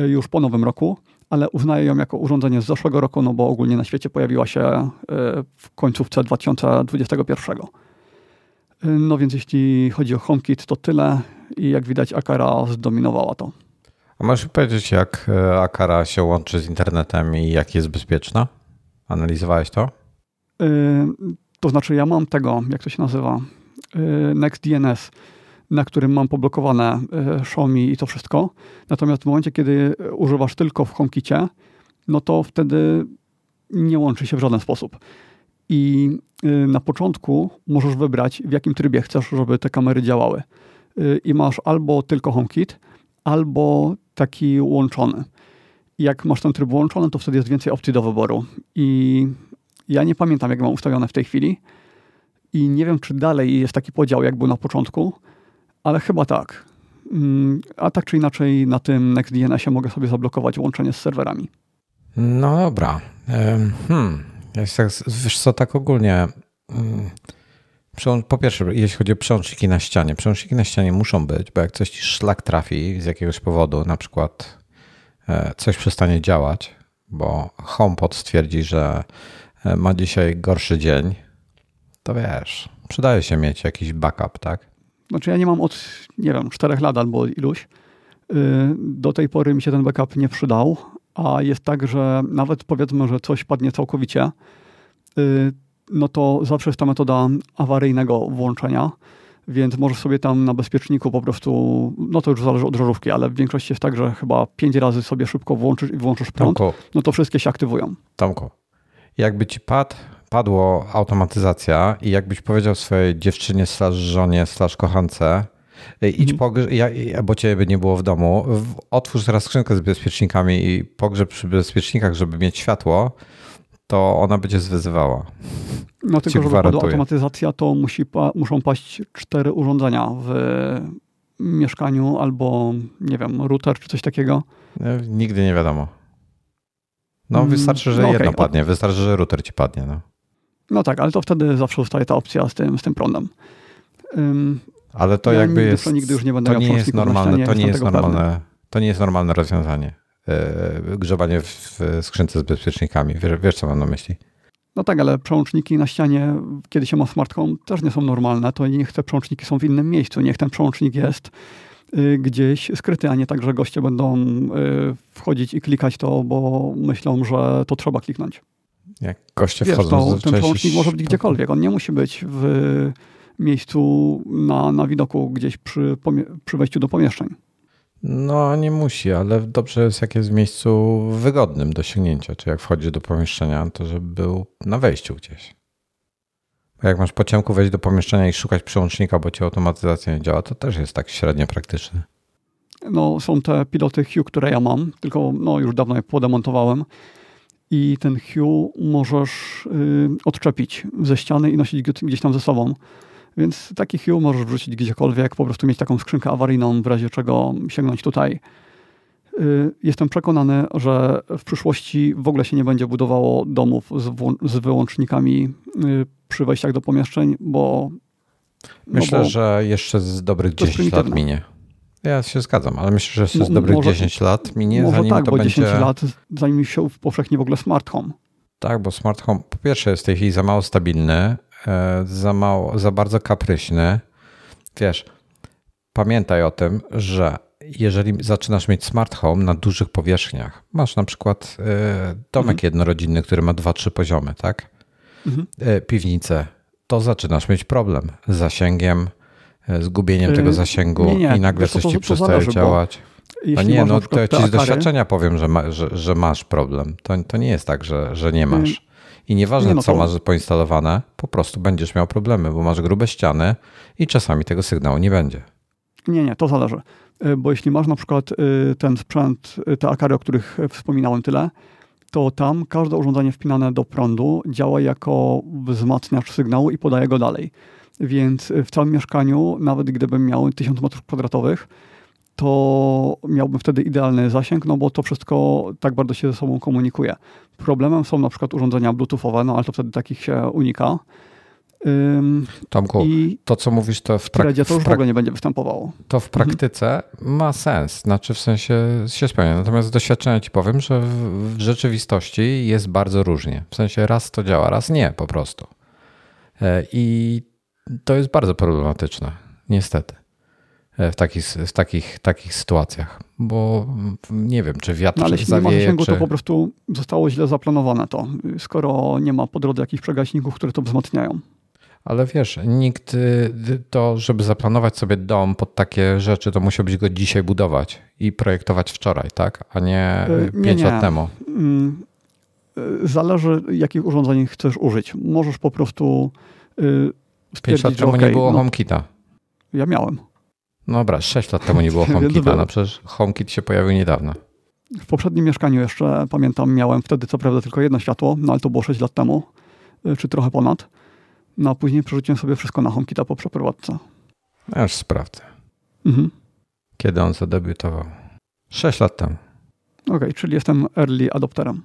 y, już po nowym roku, ale uznaję ją jako urządzenie z zeszłego roku, no bo ogólnie na świecie pojawiła się y, w końcówce 2021. No więc jeśli chodzi o HomeKit, to tyle i jak widać Akara zdominowała to. A możesz powiedzieć, jak e, Akara się łączy z internetem i jak jest bezpieczna? Analizowałeś to? Yy, to znaczy, ja mam tego, jak to się nazywa, yy, NextDNS, na którym mam poblokowane yy, Xiaomi i to wszystko. Natomiast w momencie, kiedy używasz tylko w HomeKicie, no to wtedy nie łączy się w żaden sposób. I na początku możesz wybrać, w jakim trybie chcesz, żeby te kamery działały. I masz albo tylko HomeKit, albo taki łączony. Jak masz ten tryb łączony, to wtedy jest więcej opcji do wyboru. I ja nie pamiętam, jak mam ustawione w tej chwili. I nie wiem, czy dalej jest taki podział, jak był na początku, ale chyba tak. Mm, a tak czy inaczej, na tym NextDNS-ie mogę sobie zablokować łączenie z serwerami. No dobra. Hmm. Wiesz co, tak ogólnie. Po pierwsze, jeśli chodzi o przełączniki na ścianie, przełączniki na ścianie muszą być, bo jak coś ci szlak trafi z jakiegoś powodu, na przykład e, coś przestanie działać, bo HomePod stwierdzi, że e, ma dzisiaj gorszy dzień, to wiesz, przydaje się mieć jakiś backup, tak? Znaczy ja nie mam od, nie wiem, czterech lat albo iluś. Y, do tej pory mi się ten backup nie przydał, a jest tak, że nawet powiedzmy, że coś padnie całkowicie, y, no to zawsze jest ta metoda awaryjnego włączenia. więc możesz sobie tam na bezpieczniku po prostu, no to już zależy od żarówki, ale w większości jest tak, że chyba pięć razy sobie szybko włączysz i włączysz prąd, no to wszystkie się aktywują. Tomku, jakby ci padł, padło automatyzacja i jakbyś powiedział swojej dziewczynie slash żonie slash kochance, idź mhm. pogrzeb, ja, bo ciebie nie było w domu, otwórz teraz skrzynkę z bezpiecznikami i pogrzeb przy bezpiecznikach, żeby mieć światło, to ona będzie zwyzywała. No tylko, żeby była automatyzacja, to musi pa, muszą paść cztery urządzenia w mieszkaniu albo, nie wiem, router czy coś takiego. E, nigdy nie wiadomo. No mm, wystarczy, że no jedno okay. padnie, wystarczy, że router ci padnie. No. no tak, ale to wtedy zawsze zostaje ta opcja z tym, z tym prądem. Um, ale to ja jakby jest. Nigdy już nie będę to nie jest normalne, to nie jest normalne, to nie jest normalne rozwiązanie. Yy, grzebanie w, skrzynce z bezpiecznikami. Wiesz, wiesz, co mam na myśli? No tak, ale przełączniki na ścianie, kiedy się ma smart home, też nie są normalne. To niech te przełączniki są w innym miejscu. Niech ten przełącznik jest y, gdzieś skryty, a nie tak, że goście będą y, wchodzić i klikać to, bo myślą, że to trzeba kliknąć. Jak goście Wiesz, wchodzą to, Ten przełącznik może być gdziekolwiek. On nie musi być w miejscu na, na widoku gdzieś przy, przy wejściu do pomieszczeń. No, nie musi, ale dobrze jest, jak jest w miejscu wygodnym do sięgnięcia. Czy jak wchodzi do pomieszczenia, to żeby był na wejściu gdzieś. Bo jak masz po ciemku wejść do pomieszczenia i szukać przełącznika, bo ci automatyzacja nie działa, to też jest tak średnio praktyczne. No, są te piloty Hue, które ja mam, tylko no, już dawno je podemontowałem. I ten Hue możesz y, odczepić ze ściany i nosić gdzieś tam ze sobą. Więc taki Hue możesz wrzucić gdziekolwiek, po prostu mieć taką skrzynkę awaryjną, w razie czego sięgnąć tutaj. Y, jestem przekonany, że w przyszłości w ogóle się nie będzie budowało domów z, z wyłącznikami y, przy wejściach do pomieszczeń, bo. Myślę, no bo że jeszcze z dobrych 10 lat minie. Ja się zgadzam, ale myślę, że jeszcze z dobrych może, 10 lat minie, może zanim tak, to bo będzie... 10 lat, zanim się powszechnie w ogóle smart home. Tak, bo smart home po pierwsze jest w tej chwili za mało stabilny, za mało, za bardzo kapryśny. Wiesz, pamiętaj o tym, że jeżeli zaczynasz mieć smart home na dużych powierzchniach, masz na przykład e, domek mhm. jednorodzinny, który ma 2-3 poziomy, tak? Mhm. E, piwnicę, to zaczynasz mieć problem z zasięgiem, zgubieniem tego zasięgu nie, nie. i nagle coś ci przestaje działać. A nie, no to ci z doświadczenia powiem, że, ma, że, że, masz problem. To, to nie jest tak, że, że nie masz. I nieważne, nie co masz poinstalowane, po prostu będziesz miał problemy, bo masz grube ściany i czasami tego sygnału nie będzie. Nie, nie, to zależy. Y, bo jeśli masz na przykład y, ten sprzęt, y, te akary, o których wspominałem tyle, to tam każde urządzenie wpinane do prądu działa jako wzmacniacz sygnału i podaje go dalej. Więc w całym mieszkaniu, nawet gdybym miał 1000 m2, to miałbym wtedy idealny zasięg, no bo to wszystko tak bardzo się ze sobą komunikuje. Problemem są na przykład urządzenia bluetoothowe, no ale to wtedy takich się unika. Ym, Tomku, to co mówisz, to w praktyce. to już w, w ogóle nie będzie występowało. To w mhm. praktyce mhm. ma sens, znaczy w sensie się spełnia. Natomiast z doświadczenia ci powiem, że w, w rzeczywistości jest bardzo różnie. W sensie raz to działa, raz nie po prostu. E, I to jest bardzo problematyczne, niestety. E, w takich, w takich, takich sytuacjach, bo nie wiem, czy wiatr no, ale zawieje, nie ma zasięgu, czy... to po prostu zostało źle zaplanowane to, skoro nie ma po drodze jakichś przegaśników, które to wzmacniają. Ale wiesz, nikt y, to, żeby zaplanować sobie dom pod takie rzeczy, to musiał być go dzisiaj budować i projektować wczoraj, tak? A nie, nie pięć nie. lat temu. Mm, y, zależy, jakich urządzeń chcesz użyć. Możesz po prostu. Pięć lat temu okay, nie było no, HomeKita. Ja miałem. No dobra, 6 lat temu nie było [LAUGHS] HomeKita, no przecież HomeKit się pojawił niedawno. W poprzednim mieszkaniu jeszcze, pamiętam, miałem wtedy co prawda tylko jedno światło, no ale to było 6 lat temu, y, czy trochę ponad. No a później przerzuciłem sobie wszystko na HomeKita po przeprowadzce. Ja już sprawdzę. Mhm. Kiedy on zadebiutował? 6 lat temu. Okej, okay, czyli jestem early adopterem.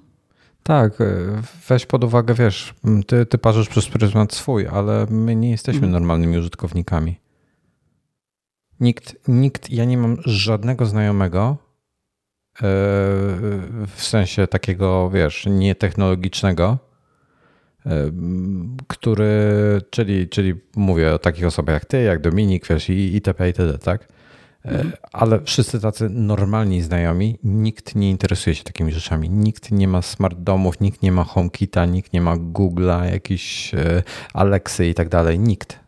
Tak, y, weź pod uwagę, wiesz, ty, ty parzysz przez pryzmat swój, ale my nie jesteśmy mhm. normalnymi użytkownikami. Nikt, nikt, ja nie mam żadnego znajomego, e, w sensie takiego, wiesz, nietechnologicznego, e, który, czyli, czyli mówię o takich osobach jak ty, jak Dominik, wiesz, i itp. itd., tak? E. Ale wszyscy tacy normalni znajomi, nikt nie interesuje się takimi rzeczami. Nikt nie ma smart domów, nikt nie ma HomeKita, nikt nie ma Google'a, jakiś Alexy i tak dalej. Nikt.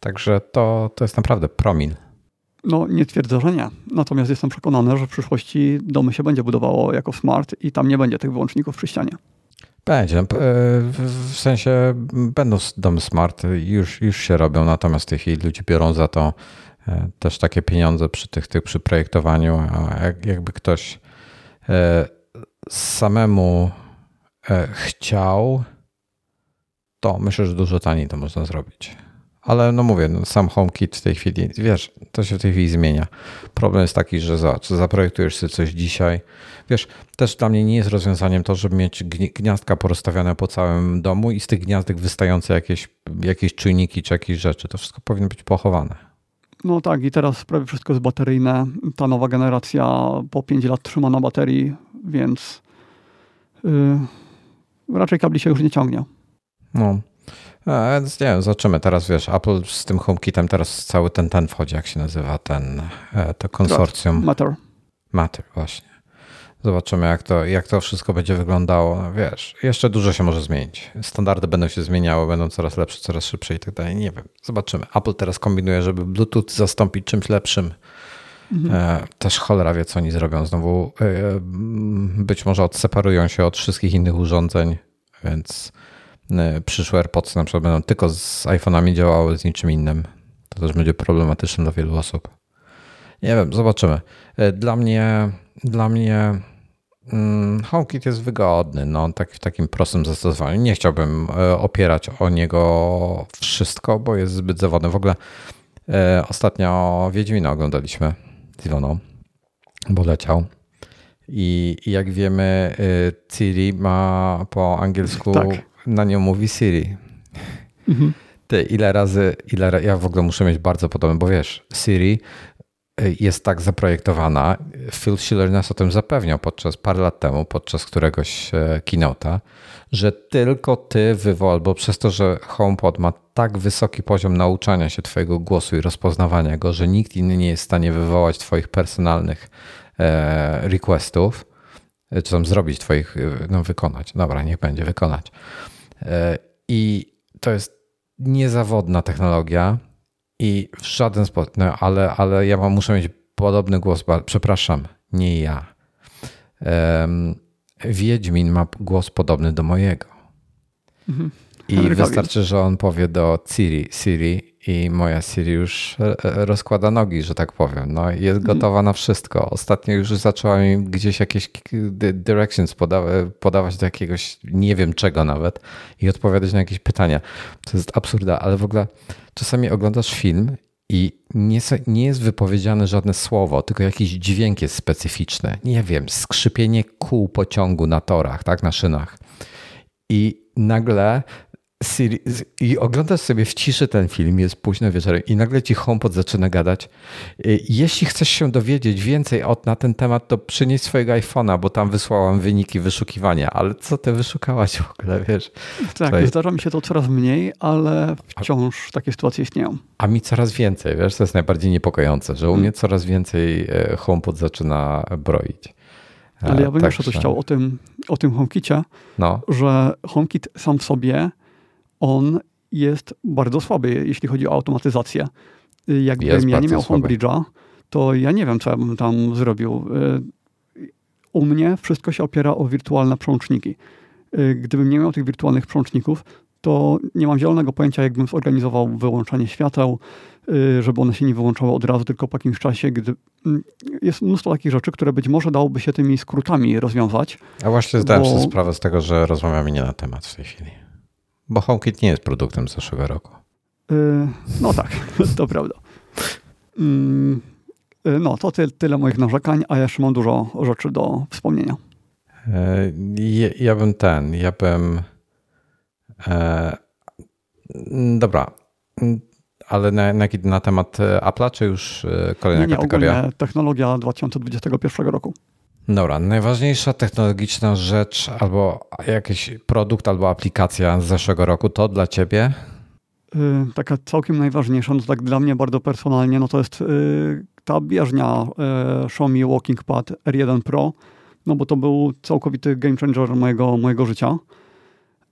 Także to, to jest naprawdę promil. No, nie twierdzę, że nie. Natomiast jestem przekonany, że w przyszłości domy się będzie budowało jako smart i tam nie będzie tych wyłączników przy ścianie. Będzie. E, w sensie będą domy smart, już, już się robią, natomiast w tej chwili ludzie biorą za to e, też takie pieniądze przy tych, tych przy projektowaniu, jak, jakby ktoś e, samemu chciał, to myślę, że dużo taniej to można zrobić. Ale no mówię, no sam HomeKit w tej chwili, wiesz, to się w tej chwili zmienia. Problem jest taki, że za, zaprojektujesz sobie coś dzisiaj. Wiesz, też dla mnie nie jest rozwiązaniem to, żeby mieć gniazdka porozstawione po całym domu i z tych gniazdek wystające jakieś, jakieś czujniki czy jakieś rzeczy. To wszystko powinno być pochowane. No tak, i teraz prawie wszystko jest bateryjne. Ta nowa generacja po 5 lat trzyma na baterii, więc yy, raczej kabli się już nie ciągnie. No. A, więc nie wiem, zobaczymy. Teraz wiesz, Apple z tym HomeKitem teraz cały ten, ten wchodzi, jak się nazywa, ten, e, to konsorcjum. Matter. Matter, właśnie. Zobaczymy, jak to, jak to wszystko będzie wyglądało. No, wiesz, jeszcze dużo się może zmienić. Standardy będą się zmieniały, będą coraz lepsze, coraz szybsze i tak dalej. Nie wiem, zobaczymy. Apple teraz kombinuje, żeby Bluetooth zastąpić czymś lepszym. Mhm. E, też cholera wie, co oni zrobią. Znowu e, być może odseparują się od wszystkich innych urządzeń, więc przyszłe AirPods na przykład będą tylko z iPhone'ami działały, z niczym innym. To też będzie problematyczne dla wielu osób. Nie wiem, zobaczymy. E, dla mnie, dla mnie hmm, HomeKit jest wygodny, no, tak, w takim prostym zastosowaniu. Nie chciałbym e, opierać o niego wszystko, bo jest zbyt zawodny. W ogóle e, ostatnio Wiedźmina oglądaliśmy z Iwoną, bo leciał. I, I, jak wiemy, Ciri ma po angielsku tak na nią mówi Siri. Mhm. Ty, ile razy, ile ja w ogóle muszę mieć bardzo podobne, bo wiesz, Siri y, jest tak zaprojektowana. Phil Schiller nas o tym zapewniał podczas parę lat temu, podczas któregoś e, keynote'a, że tylko ty wywołasz, bo przez to, że HomePod ma tak wysoki poziom nauczania się twojego głosu i rozpoznawania go, że nikt inny nie jest w stanie wywołać twoich personalnych e, requestów, e, czy tam zrobić twoich, no wykonać, dobra, niech będzie wykonać I to jest niezawodna technologia i w żaden sposób, no ale, ale ja mam, muszę mieć podobny głos, przepraszam, nie ja. Wiedźmin ma głos podobny do mojego. Mhm. I wystarczy, że on powie do Siri, Siri i moja Siri już e, e, rozkłada nogi, że tak powiem. No, jest mhm. gotowa na wszystko. Ostatnio już zaczęła mi gdzieś jakieś directions podawać do jakiegoś nie wiem czego nawet i odpowiadać na jakieś pytania. To jest absurda, ale w ogóle czasami oglądasz film i nie, nie jest wypowiedziane żadne słowo, tylko jakiś dźwięk jest specyficzny. Nie wiem, skrzypienie kół pociągu na torach, tak, na szynach. I nagle Siri, i oglądasz sobie w ciszy ten film, jest późno wieczorem i nagle ci HomePod zaczyna gadać. Y, jeśli chcesz się dowiedzieć więcej od, na ten temat, to przynieś swojego iPhone'a, bo tam wysłałam wyniki wyszukiwania. Ale co ty wyszukałaś w ogóle, wiesz? Tak, Twoje... zdarza mi się to coraz mniej, ale wciąż takie sytuacje istnieją. A mi coraz więcej, wiesz, to jest najbardziej niepokojące, że u mnie coraz więcej e, HomePod zaczyna broić. Ale ja bym tak, jeszcze coś chciał o tym, o tym HomeKicie, no. że HomeKit sam w sobie on jest bardzo słaby, jeśli chodzi o automatyzację. Jakbym jest ja nie miał Homebridge'a, to ja nie wiem, co ja bym tam zrobił. Y, u mnie wszystko się opiera o wirtualne przełączniki. Y, gdybym nie miał tych wirtualnych przełączników, to nie mam zielonego pojęcia, jakbym zorganizował wyłączanie świateł, y, żeby one się nie wyłączały od razu, tylko po jakimś czasie, gdy jest mnóstwo takich rzeczy, które być może dałoby się tymi skrótami rozwiązać. A właśnie zdałem bo... sobie sprawę z tego, że rozmawiamy nie na temat w tej chwili. Bo HomeKit nie jest produktem z zeszłego roku. Yy, no tak, [LAUGHS] to prawda. Yy, no, to ty, tyle moich narzekań, a jeszcze mam dużo rzeczy do wspomnienia. Yy, ja bym ten, ja bym. E, dobra. Ale na, na, na temat Apple'a, czy już e, kolejna nie, nie, kategoria? technologia 2021 roku. Dobra, najważniejsza technologiczna rzecz albo jakiś produkt albo aplikacja z zeszłego roku to dla ciebie? Yy, taka całkiem najważniejsza, no tak dla mnie bardzo personalnie, no to jest yy, ta bieżnia yy, Xiaomi Walking Pad R1 Pro, no bo to był całkowity game changer mojego, mojego życia.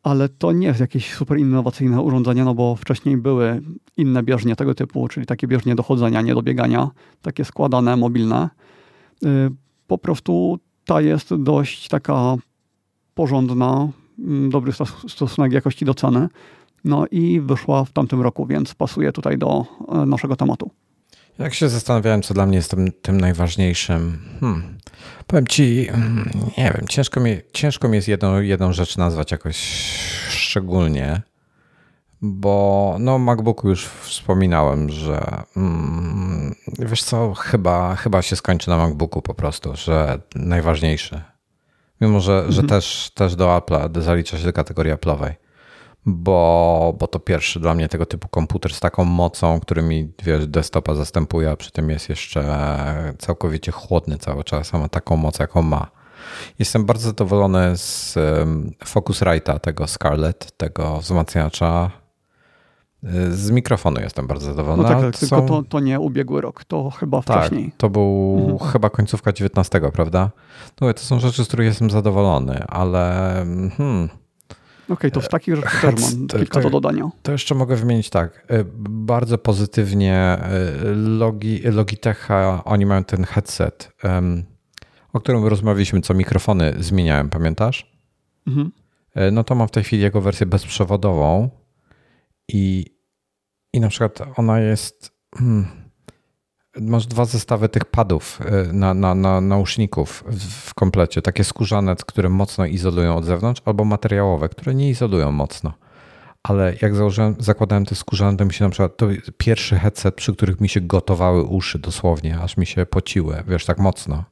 ale to nie jest jakieś super innowacyjne urządzenie, no bo wcześniej były inne bieżnie tego typu, czyli takie bieżnie dochodzenia, nie do biegania, takie składane, mobilne. Po prostu ta jest dość taka porządna, mm, dobry stosunek jakości do ceny. No i wyszła w tamtym roku, więc pasuje tutaj do e, naszego tematu. Jak się zastanawiałem, co dla mnie jest tym, tym najważniejszym, hmm. powiem ci, hmm, nie wiem, ciężko mi, ciężko mi jest jedną, jedną rzecz nazwać jakoś szczególnie, bo no MacBooku już wspominałem, że hmm, wiesz co, chyba, chyba się skończy na MacBooku po prostu, że najważniejszy. Mimo, że, mhm. że też, też do Apple'a zalicza się do kategorii Apple'owej bo, bo to pierwszy dla mnie tego typu komputer z taką mocą, który mi wiesz, desktopa zastępuje, a przy tym jest jeszcze całkowicie chłodny cały czas, a ma taką moc, jaką ma. Jestem bardzo zadowolony z Focusrite'a, tego Scarlett, tego wzmacniacza. Z mikrofonu jestem bardzo zadowolony. No tak, tak tylko to, to nie ubiegły rok, to chyba tak, wcześniej. To był mhm. chyba końcówka 19, prawda? No to są rzeczy, z których jestem zadowolony, ale hmm, Okej, okay, to w takich rzeczach też mam kilka do dodania. To jeszcze mogę wymienić tak. Y, bardzo pozytywnie y, Logi, Logitecha, oni mają ten headset, o którym rozmawialiśmy, co mikrofony zmieniałem, pamiętasz? Mhm. Y, no to mam w tej chwili jego wersję bezprzewodową i, i na przykład ona jest... Hmm, masz dwa zestawy tych padów y, na, na, na nauszników w komplecie. Takie skórzane, które mocno izolują od zewnątrz, albo materiałowe, które nie izolują mocno. Ale jak założyłem, zakładałem te skórzane, to mi się na przykład, to pierwszy headset, przy których mi się gotowały uszy dosłownie, aż mi się pociły, wiesz, tak mocno.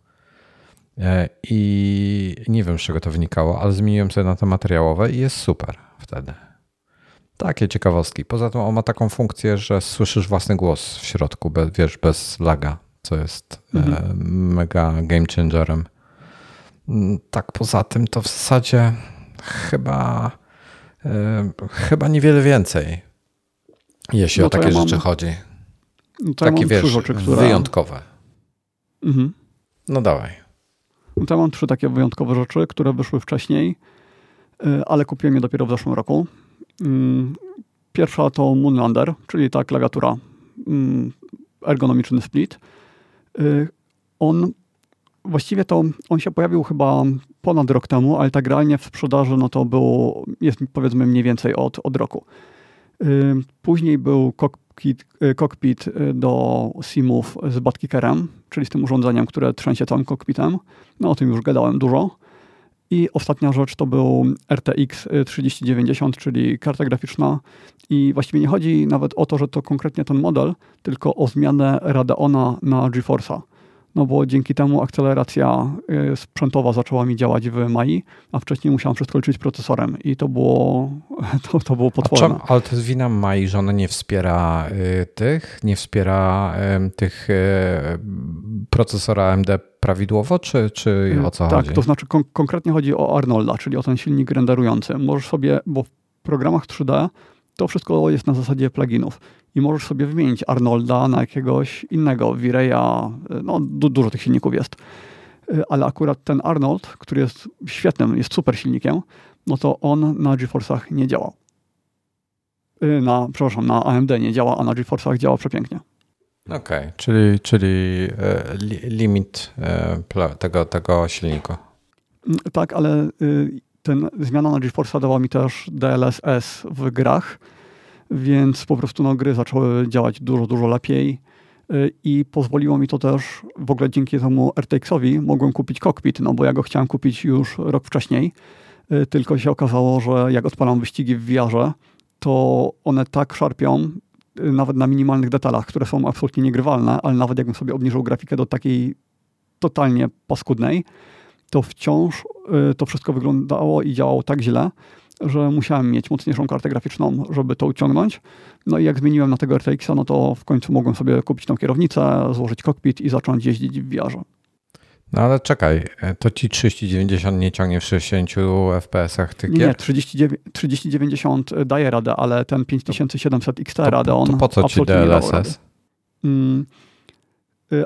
E, I nie wiem, z czego to wynikało, ale zmieniłem sobie na te materiałowe i jest super wtedy. Takie ciekawostki. Poza tym on ma taką funkcję, że słyszysz własny głos w środku, bez, wiesz, bez laga, co jest e, mhm. mega game changerem. Mm, tak poza tym to w zasadzie chyba e, chyba niewiele więcej, jeśli no o takie ja rzeczy mam, chodzi. No takie, ja wiesz, rzeczy, które... wyjątkowe. Mhm. No dawaj. No to ja mam trzy takie wyjątkowe rzeczy, które wyszły wcześniej, e, ale kupiłem je dopiero w zeszłym roku. Mm, pierwsza to Moonlander, czyli ta klawiatura mm, ergonomiczny split. Y, on właściwie to on się pojawił chyba ponad rok temu, ale tak realnie w sprzedaży no to było, jest powiedzmy mniej więcej od, od roku. Y, później był cockpit, y, cockpit do simów z Badkickerem, czyli z tym urządzeniem, które trzęsie całym cockpitem. No o tym już gadałem dużo. I ostatnia rzecz to był RTX 3090, czyli karta graficzna. I właściwie nie chodzi nawet o to, że to konkretnie ten model, tylko o zmianę Radeona na GeForce'a. No bo dzięki temu akceleracja y, sprzętowa zaczęła mi działać w MAI, a wcześniej musiałem wszystko liczyć procesorem i to było, [LAUGHS] to, to było potworne. ale to jest wina MAI, że ona nie wspiera y, tych, nie wspiera y, tych y, procesora AMD prawidłowo, czy, czy o co tak, chodzi? Tak, to znaczy kon konkretnie chodzi o Arnolda, czyli o ten silnik renderujący. Możesz sobie, bo w programach 3D to wszystko jest na zasadzie pluginów i możesz sobie wymienić Arnolda na jakiegoś innego, Vireya, no du dużo tych silników jest. Ale akurat ten Arnold, który jest świetnym, jest super silnikiem, no to on na GeForce'ach nie działał. Na, przepraszam, na AMD nie działa, a na GeForce'ach działa przepięknie. Okej, okay, czyli, czyli e, limit e, tego, tego silnika. Mm, tak, ale y, ten zmiana na GeForce dała mi też DLSS w grach, więc po prostu no, gry zaczęły działać dużo, dużo lepiej y, i pozwoliło mi to też, w ogóle dzięki temu RTX-owi mogłem kupić cockpit, no bo ja go chciałem kupić już rok wcześniej, y, tylko się okazało, że jak odpalam wyścigi w VR-ze, to one tak szarpią, nawet na minimalnych detalach, które są absolutnie niegrywalne, ale nawet jakbym sobie obniżył grafikę do takiej totalnie paskudnej, to wciąż y, to wszystko wyglądało i działało tak źle, że musiałem mieć mocniejszą kartę graficzną, żeby to uciągnąć. No i jak zmieniłem na tego RTX-a, no to w końcu mogłem sobie kupić tą kierownicę, złożyć kokpit i zacząć jeździć w VR-ze. No ale czekaj, e, to ci 3090 nie ciągnie w 60 FPS-ach tych Nie, 3090 daje radę, ale ten 5700 XT to, radę on To po co ci DLSS? Mm,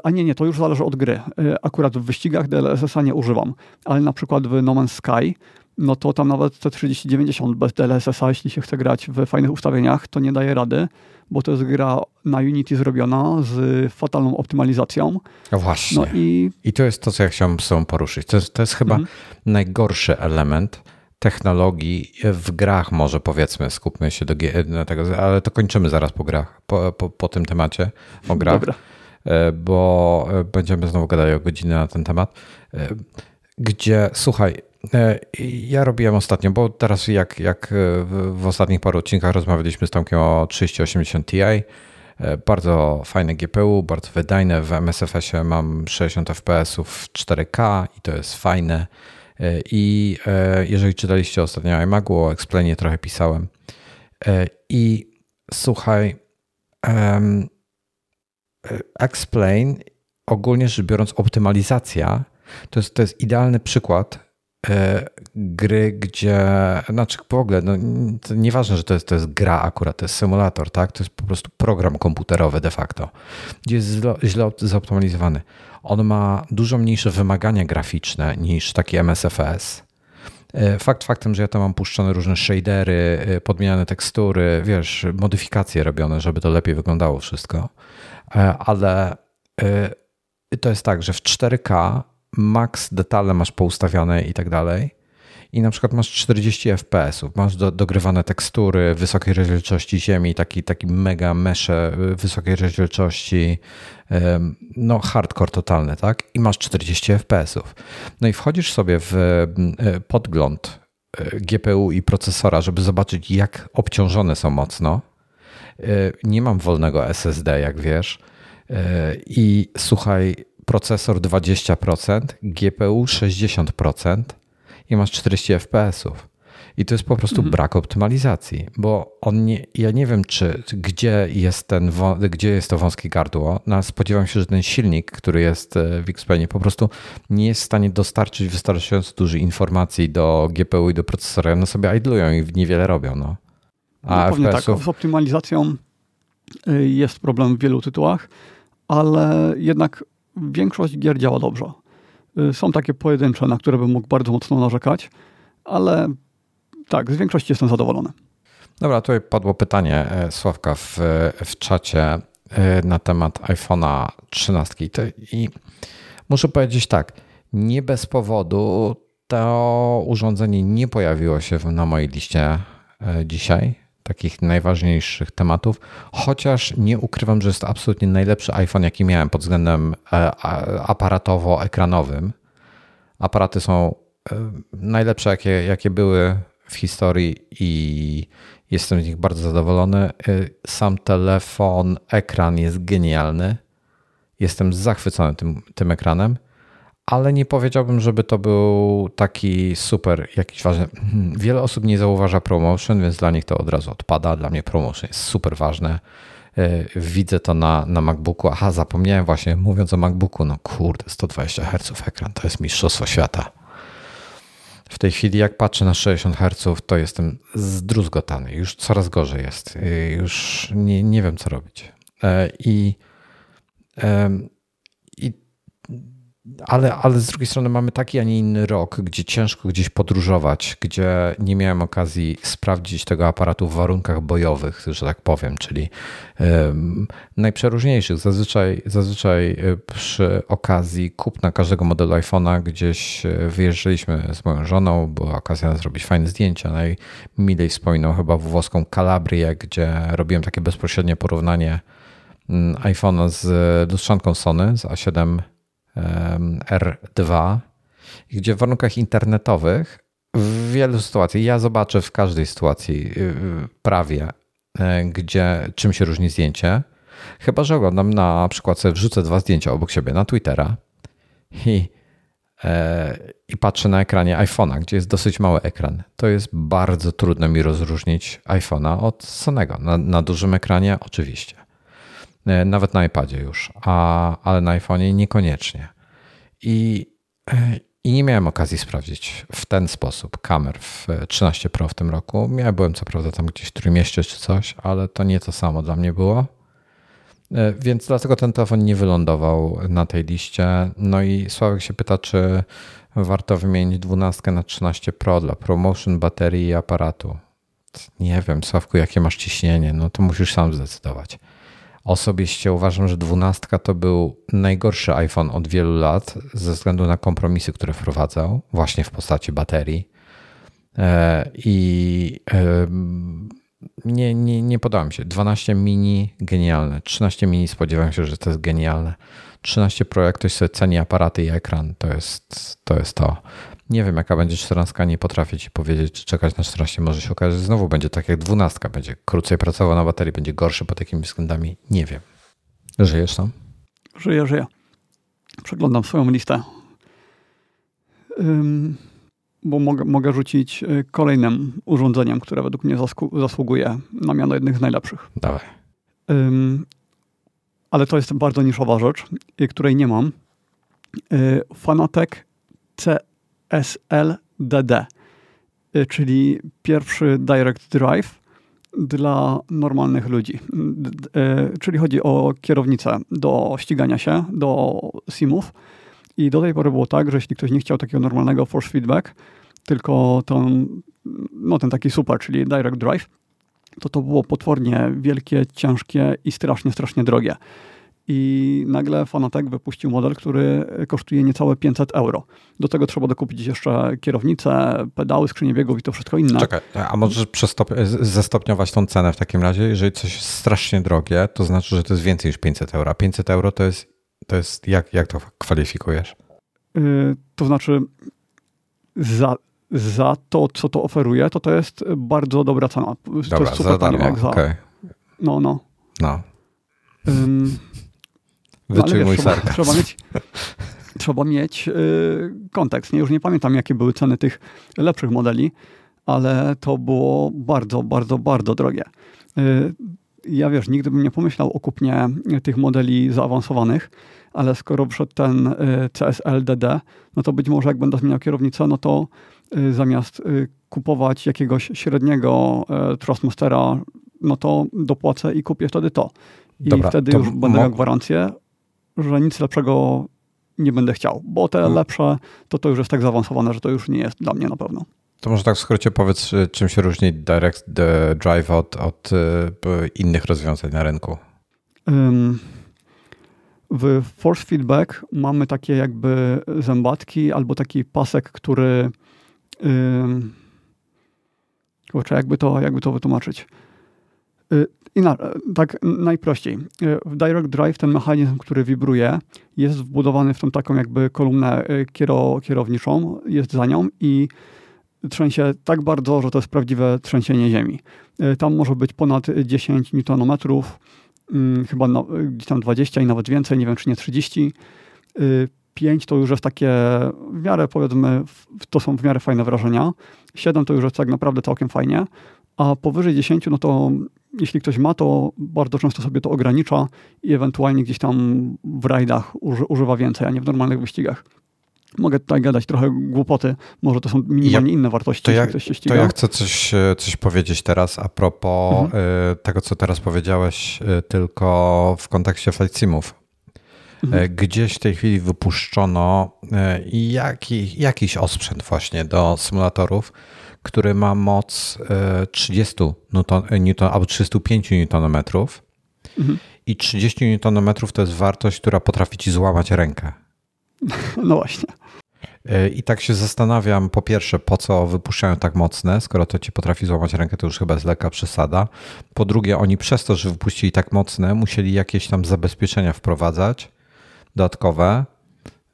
A nie, nie, to już zależy od gry. Akurat w wyścigach DLSS-a nie używam, ale na przykład w No Man's Sky no to tam nawet te 3090 bez DLSS-a, jeśli się chce grać w fajnych ustawieniach, to nie daje rady, bo to jest gra na Unity zrobiona z fatalną optymalizacją. No właśnie. No i... I to jest to, co ja chciałem z sobą poruszyć. To jest, to jest chyba mhm. najgorszy element technologii w grach może powiedzmy, skupmy się do tego, ale to kończymy zaraz po grach, po, po, po tym temacie o grach, Dobra. E, bo e, będziemy znowu gadać o godzinę na ten temat, e, gdzie słuchaj, ja robiłem ostatnio, bo teraz jak, jak w ostatnich paru odcinkach rozmawialiśmy z Tomkiem o 3080 Ti, bardzo fajne GPU, bardzo wydajne. W MSFS-ie mam 60 fps w 4K i to jest fajne. I e, jeżeli czytaliście ostatnio iMagu, o Explainie trochę pisałem. E, I słuchaj, um, Explain, ogólnie rzecz biorąc, optymalizacja to jest, to jest idealny przykład gry, gdzie, znaczy w ogóle, no, nieważne, że to jest, to jest gra akurat, to jest symulator, tak? To jest po prostu program komputerowy de facto, gdzie jest źle, zoptymalizowany. On ma dużo mniejsze wymagania graficzne niż taki MSFS. E, fakt faktem, że ja tam mam puszczone różne shadery, e, podmieniane tekstury, wiesz, modyfikacje robione, żeby to lepiej wyglądało wszystko. E, ale to jest tak, że w 4K max detale masz poustawiane i tak dalej. I na przykład masz 40 FPS-ów, masz do, dogrywane tekstury wysokiej rozdzielczości ziemi, taki, taki mega mesze wysokiej rozdzielczości, no hardcore totalny, tak? I masz 40 FPS-ów. No i wchodzisz sobie w e, podgląd e, GPU i procesora, żeby zobaczyć, jak obciążone są mocno. E, nie mam wolnego SSD, jak wiesz. I słuchaj, procesor 20%, GPU 60% i masz 40 FPS-ów. I to jest po prostu mhm. brak optymalizacji, bo on nie, ja nie wiem, czy gdzie jest ten, gdzie jest to wąskie gardło. No, spodziewam się, że ten silnik, który jest e, w Xpenie, po prostu nie jest w stanie dostarczyć wystarczająco dużej informacji do GPU i do procesora. One sobie idlują i niewiele robią. No. A no, tak, z optymalizacją y, jest problem w wielu tytułach, ale jednak większość gier działa dobrze. Y, są takie pojedyncze, na które bym mógł bardzo mocno narzekać, ale tak, z większości jestem zadowolony. Dobra, tutaj padło pytanie e, Sławka w, w czacie e, na temat iPhone'a 13. I muszę powiedzieć tak, nie bez powodu to urządzenie nie pojawiło się na mojej liście e, dzisiaj takich najważniejszych tematów, chociaż nie ukrywam, że jest to absolutnie najlepszy iPhone, jaki miałem pod względem e, aparatowo-ekranowym. Aparaty są e, najlepsze, jakie, jakie były w historii i jestem z nich bardzo zadowolony. E, sam telefon, ekran jest genialny. Jestem zachwycony tym, tym ekranem ale nie powiedziałbym, żeby to był taki super jakiś ważny. Hmm, wiele osób nie zauważa promotion, więc dla nich to od razu odpada. Dla mnie promotion jest super ważne. E, widzę to na, na MacBooku. Aha, zapomniałem właśnie, mówiąc o MacBooku, no kurde, 120 Hz ekran, to jest mistrzostwo świata. W tej chwili, jak patrzę na 60 Hz, to jestem zdruzgotany. Już coraz gorzej jest. E, już nie, nie wiem, co robić. E, I ale, ale z drugiej strony mamy taki, a nie inny rok, gdzie ciężko gdzieś podróżować, gdzie nie miałem okazji sprawdzić tego aparatu w warunkach bojowych, że tak powiem, czyli um, najprzeróżniejszych. Zazwyczaj, zazwyczaj e, przy okazji kupna każdego modelu iPhone'a gdzieś e, wyjeżdżaliśmy z moją żoną, była okazja zrobić fajne zdjęcia. Najmilej wspominał chyba włoską Kalabrię, gdzie robiłem takie bezpośrednie porównanie mm, iPhone'a z lustrzanką Sony z A7 R2, gdzie w warunkach internetowych w wielu sytuacjach, ja zobaczę w każdej sytuacji y, prawie, e, gdzie czym się różni zdjęcie, chyba że oglądam na przykład sobie wrzucę dwa zdjęcia obok siebie na Twittera i, e, i patrzę na ekranie iPhone'a, gdzie jest dosyć mały ekran. To jest bardzo trudno mi rozróżnić iPhone'a od Sonego. Na, na dużym ekranie oczywiście. E, nawet na iPadzie już, a, ale na iPhone'ie niekoniecznie. I, e, I nie miałem okazji sprawdzić w ten sposób kamer w 13 Pro w tym roku. Ja byłem co prawda tam gdzieś w Trójmieście czy coś, ale to nie to samo dla mnie było. E, więc dlatego ten telefon nie wylądował na tej liście. No i Sławek się pyta, czy warto wymienić 12 na 13 Pro dla promotion baterii i aparatu. Nie wiem, Sławku, jakie masz ciśnienie, no to musisz sam zdecydować. Osobiście uważam, że 12 to był najgorszy iPhone od wielu lat ze względu na kompromisy, które wprowadzał, właśnie w postaci baterii. E, I nie, nie, nie podoba mi się. 12 mini genialne. 13 mini spodziewałem się, że to jest genialne. 13 Pro, jak ktoś sobie ceni aparaty i ekran, to jest to. Jest to. Nie wiem, jaka będzie 14, nie potrafię ci powiedzieć, czy czekać na 14 może się okazać, że znowu będzie tak jak 12, będzie krócej pracował na baterii, będzie gorszy pod takimi względami. Nie wiem. Żyjesz tam? Żyję, żyję. Przeglądam swoją listę. Um, bo mogę, mogę rzucić y, kolejnym urządzeniem, które według mnie zasługuje na miano jednych z najlepszych. Dawaj. Um, ale to jest bardzo niszowa rzecz, y, której nie mam. Y, Fanatec CSL-DD, czyli pierwszy Direct Drive dla normalnych ludzi. Czyli chodzi o kierownicę do ścigania się, do simów. I do tej pory było tak, że jeśli ktoś nie chciał takiego normalnego force feedback, tylko ten, no ten taki super, czyli direct drive, to to było potwornie wielkie, ciężkie i strasznie, strasznie drogie. I nagle Fanatec wypuścił model, który kosztuje niecałe 500 euro. Do tego trzeba dokupić jeszcze kierownicę, pedały, skrzynię biegów i to wszystko inne. Czekaj, a możesz zestopniować tą cenę w takim razie? Jeżeli coś jest strasznie drogie, to znaczy, że to jest więcej niż 500 euro. A 500 euro to jest, to jest jak, jak to kwalifikujesz? Yy, to znaczy za, za to, co to oferuje, to to jest bardzo dobra cena. Dobra, to jest super za darmo, jak za. Okay. No, no. No. Wyczuj mój trzeba, trzeba mieć, [LAUGHS] trzeba mieć yy, kontekst. Nie, już nie pamiętam, jakie były ceny tych lepszych modeli, ale to było bardzo, bardzo, bardzo drogie. Yy, ja wiesz, nigdy bym nie pomyślał o kupnie tych modeli zaawansowanych, ale skoro wszedł ten y, CSL-DD, no to być może jak będę zmieniał kierownicę, no to y, zamiast y, kupować jakiegoś średniego Trustmastera, no to dopłacę i kupię wtedy to. I Dobra, wtedy to już będę miał gwarancję, że nic lepszego nie będę chciał, bo te hmm. lepsze to to już jest tak zaawansowane, że to już nie jest dla mnie na pewno. To może tak w skrócie powiedz, czym się różni Direct Drive od, od innych rozwiązań na rynku? Um, w force feedback mamy takie jakby zębatki albo taki pasek, który yy, kurczę, jakby to, jakby to wytłumaczyć. Yy, tak najprościej. Y, w Direct Drive ten mechanizm, który wibruje, jest wbudowany w tą taką jakby kolumnę y, kiero, kierowniczą, jest za nią i trzęsie tak bardzo, że to jest prawdziwe trzęsienie ziemi. Y, tam może być ponad 10 Nm, Mm, chyba no, gdzieś tam 20 i nawet więcej, nie wiem czy nie 30. 5 y, to już jest takie w miarę powiedzmy, to są w miarę fajne wrażenia. 7 to już jest tak naprawdę całkiem fajnie, a powyżej 10 no to jeśli ktoś ma, to bardzo często sobie to ogranicza i ewentualnie gdzieś tam w rajdach używa więcej, a nie w normalnych wyścigach. Mogę tutaj gadać trochę głupoty, może to są minimalnie ja, inne wartości, to ja, To ja chcę coś, coś powiedzieć teraz a propos mhm. Y, tego, co teraz powiedziałeś, y, tylko w kontekście flight simów. Mhm. Gdzieś w tej chwili wypuszczono jaki, jakiś osprzęt właśnie do symulatorów, który ma moc 30 Newton, Newton albo 305 Nm. Mhm. I 30 Nm to jest wartość, która potrafi ci złamać rękę. [LAUGHS] No właśnie. E, I tak się zastanawiam, po pierwsze, po co wypuszczają tak mocne, skoro to ci potrafi złamać rękę, to już chyba jest lekka przesada. Po drugie, oni przez to, że wypuścili tak mocne, musieli jakieś tam zabezpieczenia wprowadzać dodatkowe,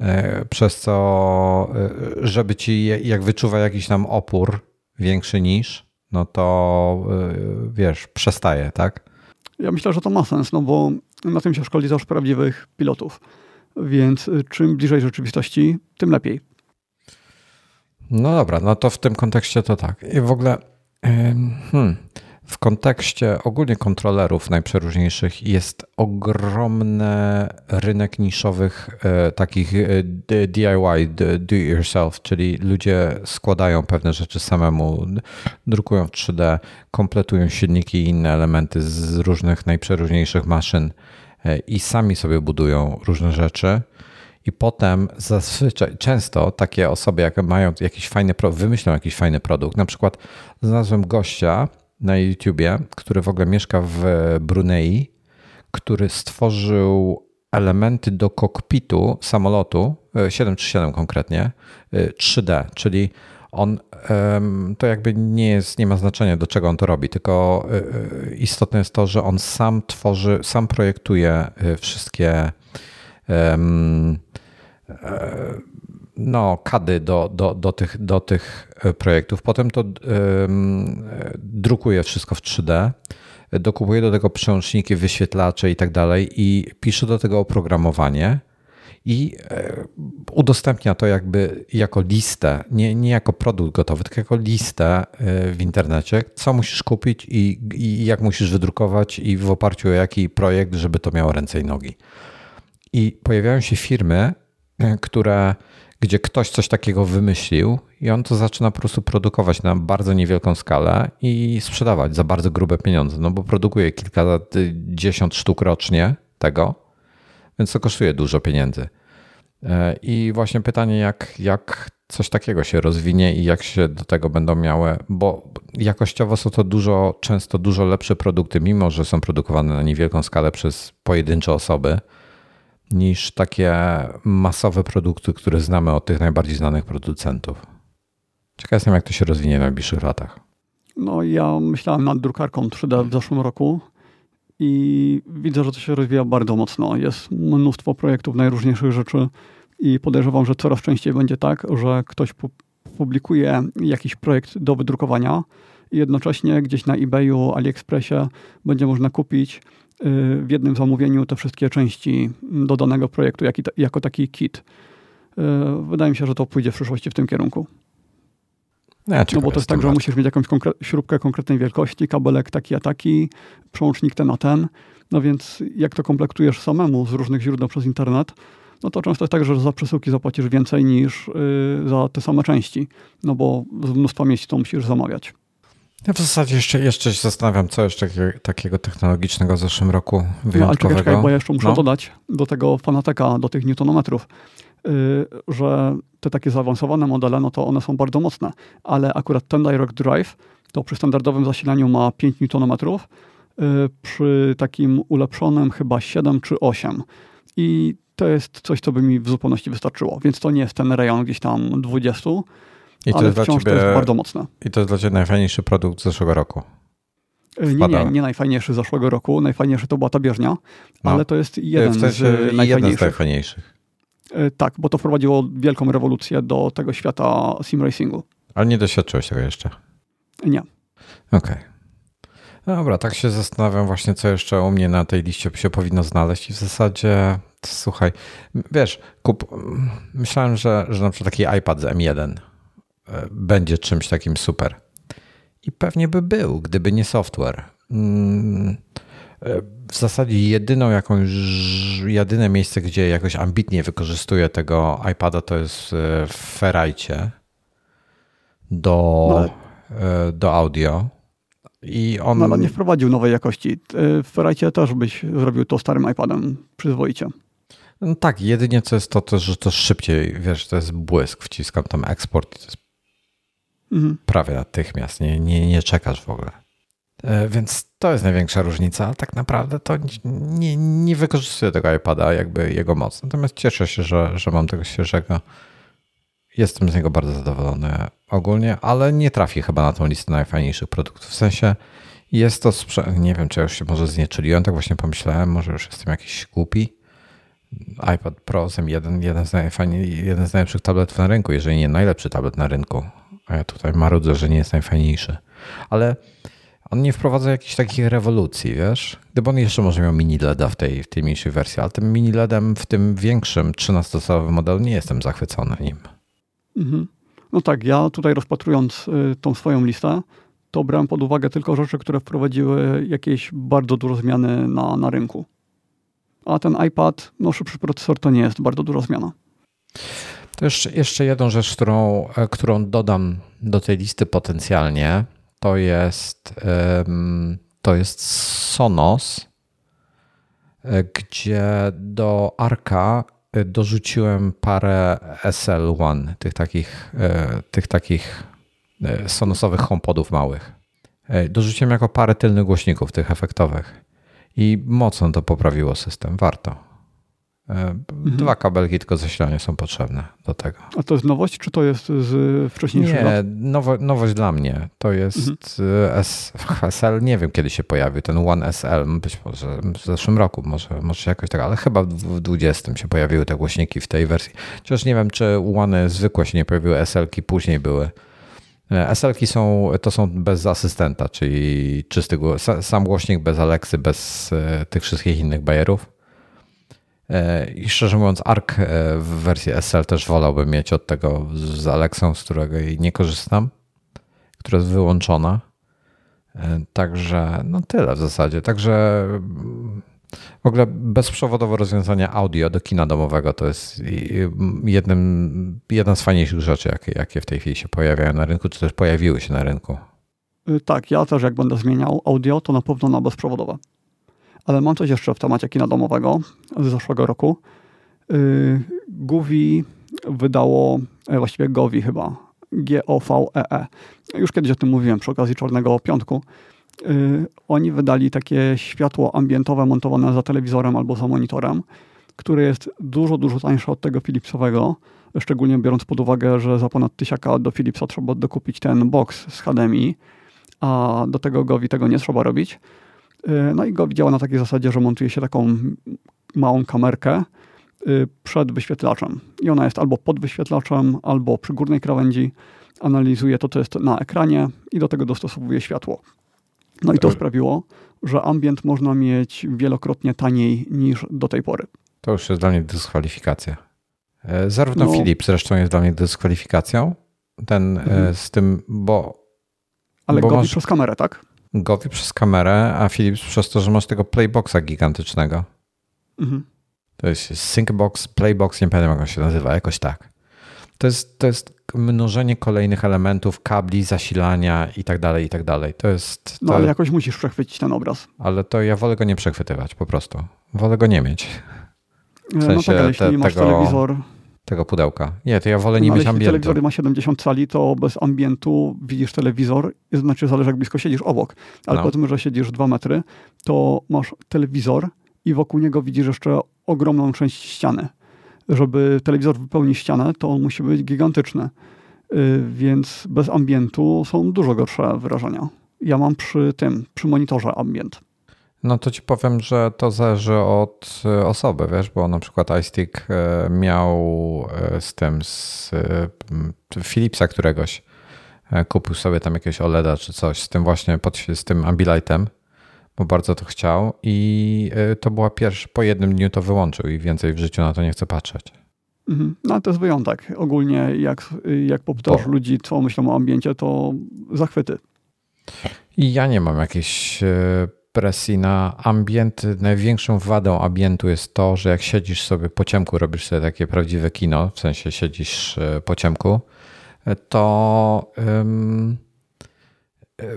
e, przez co, e, żeby ci, jak wyczuwa jakiś tam opór większy niż, no to wiesz, przestaje, tak? Ja myślę, że to ma sens, no bo na tym się szkoli też prawdziwych pilotów. Więc czym bliżej rzeczywistości, tym lepiej. No dobra, no to w tym kontekście to tak. I w ogóle hmm, w kontekście ogólnie kontrolerów najprzeróżniejszych jest ogromny rynek niszowych e, takich e, DIY, do yourself, czyli ludzie składają pewne rzeczy samemu, drukują w 3D, kompletują silniki i inne elementy z różnych najprzeróżniejszych maszyn i sami sobie budują różne rzeczy. I potem zazwyczaj, często takie osoby, jak mają jakiś fajny, wymyślą jakiś fajny produkt. Na przykład znalazłem gościa na YouTubie, który w ogóle mieszka w Brunei, który stworzył elementy do kokpitu samolotu, 737 e, konkretnie, 3D, e, czyli on to jakby nie jest, nie ma znaczenia do czego on to robi, tylko e, istotne jest to, że on sam tworzy, sam projektuje wszystkie no, kady do, do, do, tych, do tych projektów. Potem to drukuje wszystko w 3D dokupuje do tego przełączniki, wyświetlacze i tak dalej i pisze do tego oprogramowanie i e, udostępnia to jakby jako listę, nie, nie jako produkt gotowy, tylko jako listę e, w internecie, co musisz kupić i, i jak musisz wydrukować i w oparciu o jaki projekt, żeby to miało ręce i nogi. I pojawiają się firmy, e, które gdzie ktoś coś takiego wymyślił i on to zaczyna po prostu produkować na bardzo niewielką skalę i sprzedawać za bardzo grube pieniądze, no bo produkuje kilkadziesiąt sztuk rocznie tego, więc to kosztuje dużo pieniędzy. E, I właśnie pytanie, jak, jak coś takiego się rozwinie i jak się do tego będą miały, bo jakościowo są to dużo, często dużo lepsze produkty, mimo że są produkowane na niewielką skalę przez pojedyncze osoby niż takie masowe produkty, które znamy od tych najbardziej znanych producentów. Ciekaw jestem, jak to się rozwinie w najbliższych latach. No, ja myślałem nad drukarką 3D w zeszłym roku i widzę, że to się rozwija bardzo mocno. Jest mnóstwo projektów najróżniejszych rzeczy i podejrzewam, że coraz częściej będzie tak, że ktoś publikuje jakiś projekt do wydrukowania i jednocześnie gdzieś na eBayu, AliExpressie będzie można kupić w jednym zamówieniu te wszystkie części do danego projektu jako taki kit. Y, wydaje mi się, że to pójdzie w przyszłości w tym kierunku. Ja no bo to jest tak, że musisz mieć jakąś konkre śrubkę konkretnej wielkości, kabelek taki a taki, przełącznik ten a ten. No więc jak to komplektujesz samemu z różnych źródeł przez internet, no to często jest tak, że za przesyłki zapłacisz więcej niż yy, za te same części, no bo z mnóstwa miejsc to musisz zamawiać. Ja w zasadzie jeszcze, jeszcze się zastanawiam, co jeszcze takiego technologicznego w zeszłym roku wyjątkowego. No, ale czekaj, bo ja jeszcze muszę no. dodać do tego fanateka, do tych newtonometrów, yy, że te takie zaawansowane modele, no to one są bardzo mocne, ale akurat ten Direct Drive to przy standardowym zasilaniu ma 5 newtonometrów, yy, przy takim ulepszonym chyba 7 czy 8. I to jest coś, co by mi w zupełności wystarczyło. Więc to nie jest ten rejon gdzieś tam 20, i to ale wciąż ciebie, to jest bardzo mocne. I to jest dla Ciebie najfajniejszy produkt z zeszłego roku? Nie, nie, nie najfajniejszy z zeszłego roku. Najfajniejszy to była ta bieżnia, no. ale to jest jeden, w sensie z, najfajniejszych. jeden z najfajniejszych. E, tak, bo to wprowadziło wielką rewolucję do tego świata sim racingu. Ale nie doświadczyłeś tego jeszcze? Nie. Okej. Okay. Dobra, tak się zastanawiam właśnie, co jeszcze u mnie na tej liście się powinno znaleźć i w zasadzie, słuchaj, wiesz, kup, myślałem, że, że na przykład taki iPad z M1 będzie czymś takim super. I pewnie by był, gdyby nie software. Mm, w zasadzie jedyną jakąś, jedyne miejsce, gdzie jakoś ambitnie wykorzystuję tego iPada to jest e, w Ferrite do, no e, do audio. I on... No, ale nie wprowadził nowej jakości. E, w Ferrite też byś zrobił to starym iPadem przyzwoicie. No tak, jedynie co jest to, to, że to szybciej, wiesz, to jest błysk, wciskam tam eksport i to jest Mhm. Prawie natychmiast, nie, nie, nie czekasz w ogóle. E, więc to jest największa różnica, ale tak naprawdę to nie, nie wykorzystuję tego iPada, jakby jego moc. Natomiast cieszę się, że, że mam tego świeżego. Jestem z niego bardzo zadowolony ogólnie, ale nie trafi chyba na tą listę najfajniejszych produktów. W sensie jest to, nie wiem, czy ja już się może znieczuliłem, tak właśnie pomyślałem, może już jestem jakiś głupi. iPad Pro jeden, jeden, z jeden z najlepszych tabletów na rynku, jeżeli nie najlepszy tablet na rynku. A ja tutaj marudzę, że nie jest najfajniejszy. Ale on nie wprowadza jakichś takich rewolucji, wiesz? Gdyby on jeszcze może miał mini LEDa w tej, w tej mniejszej wersji, ale tym mini LEDem w tym większym 13-calowym modelu nie jestem zachwycony nim. Mhm. No tak, ja tutaj rozpatrując y, tą swoją listę, to brałem pod uwagę tylko rzeczy, które wprowadziły jakieś bardzo duże zmiany na, na rynku. A ten iPad, no szybszy procesor to nie jest bardzo duża zmiana. Jeszcze, jeszcze jedną rzecz, którą, e, którą dodam do tej listy potencjalnie, to jest, to jest Sonos gdzie do Arka dorzuciłem parę SL1, tych takich, tych takich sonosowych HomePodów małych. Dorzuciłem jako parę tylnych głośników tych efektowych i mocno to poprawiło system. Warto. E, mhm. Dwa kabelki tylko zasilania są potrzebne do tego. A to jest nowość, czy to jest z wcześniejszych Nie, lat? Nowo, nowość dla mnie. To jest mhm. S, SL, nie wiem kiedy się pojawił, ten One SL, być może w zeszłym roku, może, może jakoś tak, ale chyba w 20 się pojawiły te głośniki w tej wersji. Chociaż nie wiem, czy One zwykłe się nie pojawiły, SL-ki później były. E, SL-ki są, to są bez asystenta, czyli czysty sam głośnik bez Alexy, bez e, tych wszystkich innych bajerów. E, I szczerze mówiąc, ARC w wersji SL też wolałbym mieć od tego z Alexą, z którego nie korzystam, która jest wyłączona. Także no tyle w zasadzie. Także w ogóle bezprzewodowe rozwiązanie audio do kina domowego to jest jednym, jedna z fajniejszych rzeczy, jakie, jakie w tej chwili się pojawiają na rynku, czy też pojawiły się na rynku. Y, tak, ja też jak będę zmieniał audio, to na pewno na bezprzewodowe. Ale mam coś jeszcze w temacie kina domowego z zeszłego roku. Y, Guvi wydało, e, właściwie Govi chyba, G-O-V-E-E. -E. Już kiedyś o tym mówiłem przy okazji Czarnego Piątku. Y, oni wydali takie światło ambientowe montowane za telewizorem albo za monitorem, które jest dużo, dużo tańsze od tego Philipsowego, szczególnie biorąc pod uwagę, że za ponad tysiaka do Philipsa trzeba dokupić ten box z HDMI, a do tego Govi tego nie trzeba robić. Y, no i Govi działa na takiej zasadzie, że montuje się taką małą kamerkę y, przed wyświetlaczem. I ona jest albo pod wyświetlaczem, albo przy górnej krawędzi. Analizuje to, co jest na ekranie i do tego dostosowuje światło. No i to sprawiło, że ambient można mieć wielokrotnie taniej niż do tej pory. To już jest dla mnie dyskwalifikacja. E, zarówno no, Philips zresztą jest dla mnie dyskwalifikacją. Ten e, mhm. z tym, bo. Ale bo Govi masz... przez kamerę, tak? Govi przez kamerę, a Philips przez to, że masz tego playboxa gigantycznego. Mhm. To jest Syncbox, Playbox, nie pamiętam jak on się nazywa, jakoś tak. To jest, to jest mnożenie kolejnych elementów, kabli, zasilania i tak dalej, i tak dalej. To jest. To... No ale jakoś musisz przechwycić ten obraz. Ale to ja wolę go nie przechwytywać po prostu. Wolę go nie mieć. W sensie no tak, ale jeśli te, masz tego, telewizor. Tego pudełka. Nie, to ja wolę nie no, mieć ambientu. Jeśli telewizor ma 70 cali, to bez ambientu widzisz telewizor, znaczy zależy jak blisko siedzisz obok. Ale no. powiedzmy, że siedzisz 2 metry, to masz telewizor i wokół niego widzisz jeszcze ogromną część ściany żeby telewizor wypełnić ścianę, to on musi być gigantyczny. Y, więc bez ambientu są dużo gorsze wyrażenia. Ja mam przy tym, przy monitorze ambient. No to ci powiem, że to zależy od y, osoby, wiesz, bo na przykład iStick y, miał z tym, z Philipsa któregoś, kupił sobie tam jakiegoś OLEDa czy coś, z tym właśnie, z tym Ambilightem, bo bardzo to chciał i to była pierwsza, po jednym dniu to wyłączył i więcej w życiu na to nie chce patrzeć. Mhm. No to jest wyjątek. Ogólnie jak, jak popytasz ludzi, co myślą o ambiencie, to zachwyty. I ja nie mam jakiejś presji na ambient. Największą wadą ambientu jest to, że jak siedzisz sobie po ciemku, robisz sobie takie prawdziwe kino, w sensie siedzisz y, po ciemku, to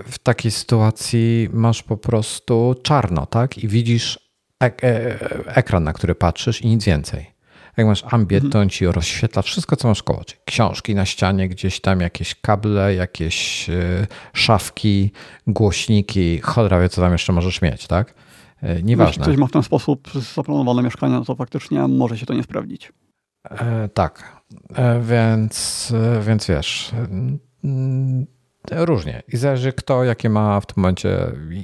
w takiej sytuacji masz po prostu czarno, tak? I widzisz ek e, ekran, na który patrzysz i nic więcej. Jak masz ambient, mhm. to on ci rozświetla wszystko, co masz koło. Czyli książki na ścianie, gdzieś tam jakieś kable, jakieś e, szafki, głośniki, cholera wie, co tam jeszcze możesz mieć, tak? E, nieważne. Jeśli ktoś ma w ten sposób zaplanowane mieszkanie, no to faktycznie może się to nie sprawdzić. E, tak, e, więc, więc wiesz, Różnie. I zależy kto, jakie ma w tym momencie,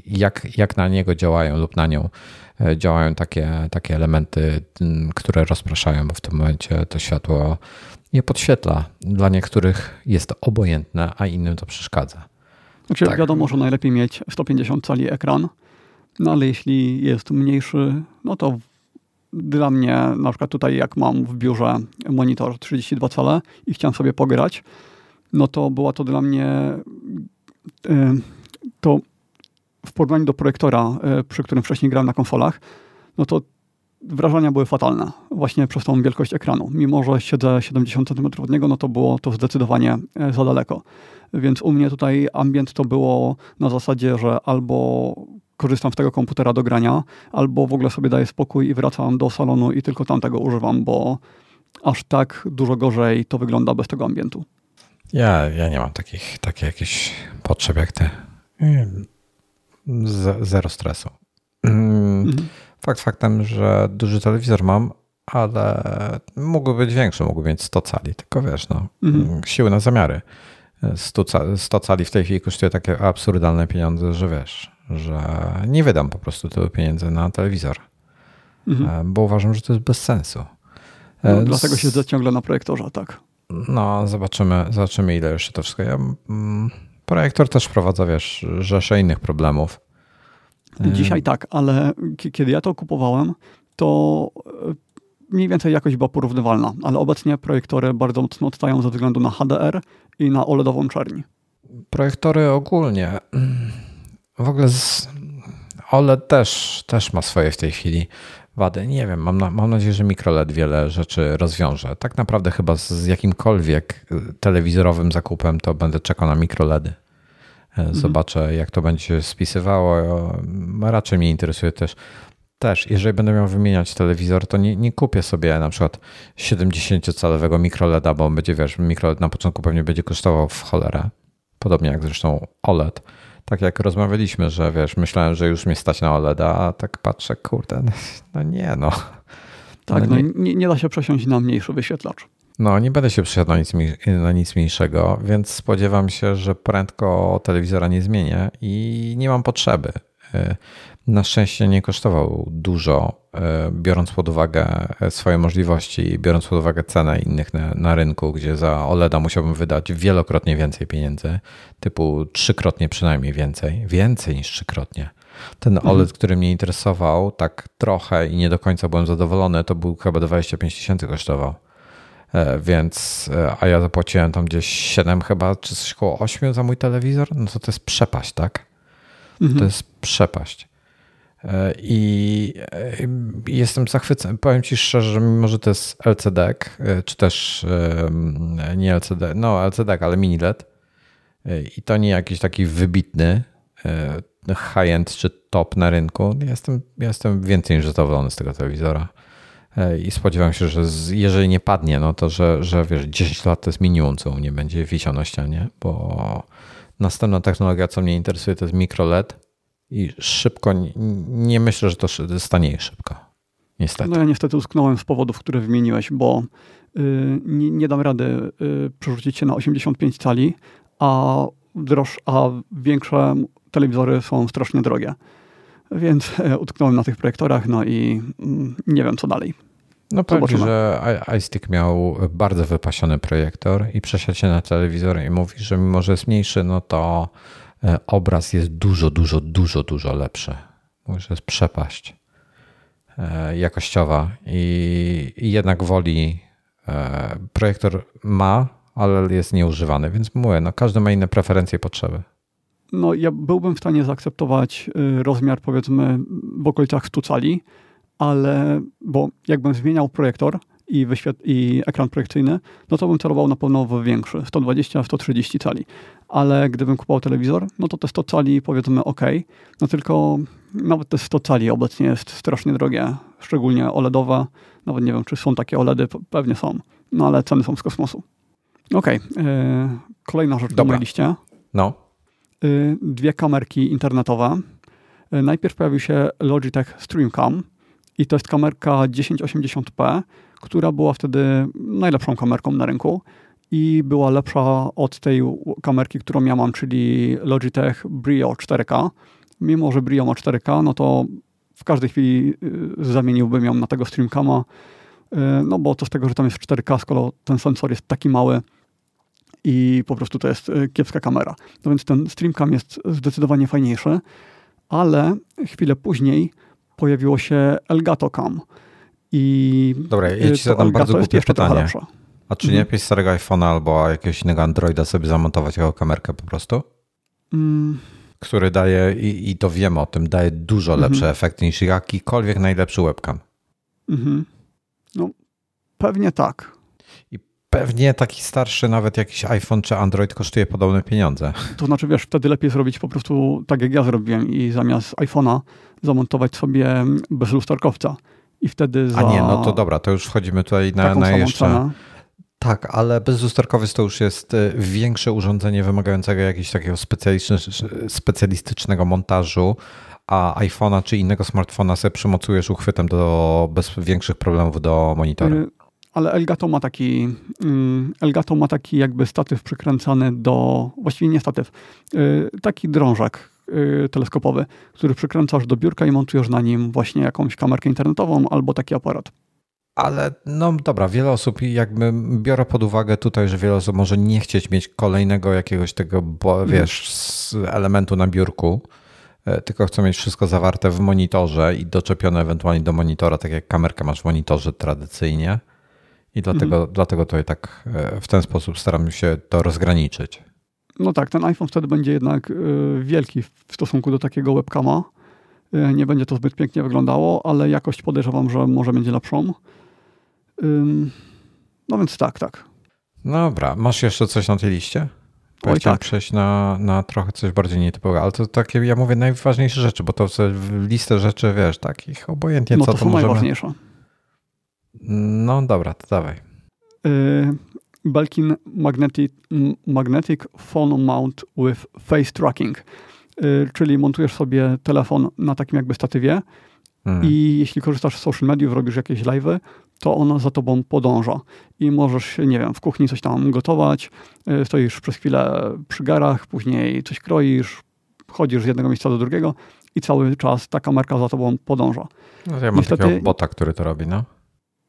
jak, jak na niego działają lub na nią e, działają takie, takie elementy, które rozpraszają, bo w tym momencie to światło nie podświetla. Dla niektórych jest to obojętne, a innym to przeszkadza. Znaczy, tak. wiadomo, że najlepiej mieć 150 cali ekran, no ale jeśli jest mniejszy, no to dla mnie, na przykład tutaj jak mam w biurze monitor 32 cale i chciałem sobie pograć, no to była to dla mnie e, to w porównaniu do projektora, e, przy którym wcześniej grałem na konsolach, no to wrażenia były fatalne właśnie przez tą wielkość ekranu. Mimo, że siedzę 70 cm od niego, no to było to zdecydowanie e, za daleko. Więc u mnie tutaj ambient to było na zasadzie, że albo korzystam z tego komputera do grania, albo w ogóle sobie daję spokój i wracam do salonu i tylko tamtego używam, bo aż tak dużo gorzej to wygląda bez tego ambientu. Ja, ja nie mam takich, takich jakichś potrzeb jak ty. Zero stresu. Mm, mhm. Fakt faktem, że duży telewizor mam, ale mógłby być większy, mógłby mieć 100 cali, tylko wiesz, no, mhm. siły na zamiary. 100, 100 cali w tej chwili kosztuje takie absurdalne pieniądze, że wiesz, że nie wydam po prostu tylu pieniędzy na telewizor, mhm. E, bo uważam, że to jest bez sensu. No, e, dlatego siedzę ciągle na projektorze, tak. No, zobaczymy, zobaczymy ile jeszcze to wszystko. Ja, mm, projektor też wprowadza, wiesz, rzesze innych problemów. Dzisiaj tak, ale kiedy ja to kupowałem, to e, mniej więcej jakość była porównywalna, ale obecnie projektory bardzo mocno odstają ze względu na HDR i na OLEDową czerni. Projektory ogólnie. W ogóle z OLED też, też ma swoje w tej chwili wady. Nie wiem, mam, na, mam nadzieję, że mikroLED wiele rzeczy rozwiąże. Tak naprawdę chyba z jakimkolwiek y, telewizorowym zakupem to będę czekał na mikroledy. E, mhm. Zobaczę, mhm. jak to będzie się spisywało. Raczej mnie interesuje też też, jeżeli będę miał wymieniać telewizor, to nie, nie kupię sobie na przykład 70-calowego mikroleda, bo będzie, wiesz, mikroled na początku pewnie będzie kosztował w cholerę. Podobnie jak zresztą OLED. Tak jak rozmawialiśmy, że wiesz, myślałem, że już mnie stać na OLEDa, a tak patrzę, kurde, no nie no. Tak, no, no nie, nie da się przesiąść na mniejszy wyświetlacz. No, nie będę się przesiadł na nic, na nic mniejszego, więc spodziewam się, że prędko telewizora nie zmienię i nie mam potrzeby. Y, na szczęście nie kosztował dużo, e, biorąc pod uwagę e, swoje możliwości, biorąc pod uwagę cenę innych na, na, rynku, gdzie za OLEDa musiałbym wydać wielokrotnie więcej pieniędzy, typu trzykrotnie przynajmniej więcej, więcej niż trzykrotnie. Ten mhm. OLED, który mnie interesował tak trochę i nie do końca byłem zadowolony, to był chyba 25 tysięcy kosztował. E, więc, a ja zapłaciłem tam gdzieś 7 chyba, czy coś około 8 za mój telewizor, no to to jest przepaść, tak? Mhm. To jest przepaść. I jestem zachwycony. Powiem Ci szczerze, że mimo, że to jest LCD, czy też nie LCD, no LCD, ale mini LED i to nie jakiś taki wybitny e, high-end czy top na rynku, jestem, jestem więcej niż zadowolony z tego telewizora. E, I spodziewam się, że z, jeżeli nie padnie, no to że, że wiesz, 10 lat to jest minimum, co u mnie będzie wisiał na ścianie, bo następna technologia, co mnie interesuje, to jest mikro LED i szybko, nie myślę, że to stanie szybko. Niestety. No ja niestety usknąłem z powodów, które wymieniłeś, bo y, nie, nie, dam rady y, przerzucić się na 85 cali, a, droż, a większe telewizory są strasznie drogie. Więc y, utknąłem na tych projektorach, no i mm, nie wiem co dalej. No powiem że iStick miał bardzo wypasiony projektor i przesiadł się na telewizor i mówi, że mimo, że jest mniejszy, no to E, obraz jest dużo, dużo, dużo, dużo lepszy. Mówię, że jest przepaść e, jakościowa i, i jednak woli e, projektor ma, ale jest nieużywany, więc mówię, no każdy ma inne preferencje i potrzeby. No ja byłbym w stanie zaakceptować y, rozmiar powiedzmy w okolicach 100 cali, ale bo jakbym zmieniał projektor, i, i ekran projekcyjny, no to bym celował na pewno w większy, 120-130 cali. Ale gdybym kupował telewizor, no to te 100 cali powiedzmy ok, no tylko nawet te 100 cali obecnie jest strasznie drogie, szczególnie OLEDowe. Nawet nie wiem, czy są takie OLEDy, pewnie są, no ale ceny są z kosmosu. Ok, yy, kolejna rzecz Dobra. na mojej liście. No. Yy, dwie kamerki internetowe. Yy, najpierw pojawił się Logitech StreamCam i to jest kamerka 1080p, która była wtedy najlepszą kamerką na rynku i była lepsza od tej kamerki, którą ja mam, czyli Logitech Brio 4K. Mimo, że Brio ma 4K, no to w każdej chwili y, zamieniłbym ją na tego Streamcama, y, no bo to z tego, że tam jest 4K, skoro ten sensor jest taki mały i po prostu to jest y, kiepska kamera. No więc ten Streamcam jest zdecydowanie fajniejszy, ale chwilę później pojawiło się Elgato Cam, i Dobra, ja ci zadam bardzo głupie pytanie. A czy nie mhm. starego iPhone'a albo jakiegoś innego Androida sobie zamontować jako kamerkę po prostu? Mm. Który daje, i, i to wiemy o tym, daje dużo mhm. lepsze efekty niż jakikolwiek najlepszy webcam. Mhm. No, pewnie tak. Pewnie taki starszy, nawet jakiś iPhone czy Android kosztuje podobne pieniądze. To znaczy, wiesz, wtedy lepiej zrobić po prostu tak, jak ja zrobiłem i zamiast iPhone'a zamontować sobie bez lusterkowca. I wtedy za... A nie, no to dobra, to już wchodzimy tutaj na, na jeszcze... Cenę. Tak, ale bezlusterkowiec to już jest y, większe urządzenie wymagającego jakiegoś takiego specjalistycznego montażu, a iPhone'a czy innego smartfona sobie przymocujesz uchwytem do, bez większych problemów do monitora. Y, ale Elgato ma taki mm, Elgato ma taki jakby statyw przykręcany do, właściwie nie statyw, y, taki drążek teleskopowy, który przykręcasz do biurka i montujesz na nim właśnie jakąś kamerkę internetową albo taki aparat. Ale no dobra, wiele osób jakby biorę pod uwagę tutaj, że wiele osób może nie chcieć mieć kolejnego jakiegoś tego, bo, mhm. wiesz, elementu na biurku, e, tylko chcą mieć wszystko zawarte w monitorze i doczepione ewentualnie do monitora, tak jak kamerkę masz w monitorze tradycyjnie. I dlatego, mhm. dlatego to tak e, w ten sposób staram się to rozgraniczyć. No tak, ten iPhone wtedy będzie jednak e, wielki w stosunku do takiego webcama. Nie będzie to zbyt pięknie wyglądało, ale jakość podejrzewam, że może będzie lepszą. No więc tak, tak. Dobra, masz jeszcze coś na tej liście? Bo tak. przejść na, na trochę coś bardziej nietypowego, ale to takie, ja mówię, najważniejsze rzeczy, bo to listę rzeczy, wiesz, takich obojętnie no co to, to są możemy... najważniejsze. No dobra, to dawaj. Yy, Belkin Magnetic, Magnetic Phone Mount with Face Tracking, yy, czyli montujesz sobie telefon na takim jakby statywie hmm. i jeśli korzystasz z social mediów, robisz jakieś live'y, to ono za tobą podąża. I możesz, nie wiem, w kuchni coś tam gotować, y, stoisz przez chwilę przy garach, później coś kroisz, chodzisz z jednego miejsca do drugiego i cały czas ta kamerka za tobą podąża. No, ja mam niestety, takiego bota, który to robi, no.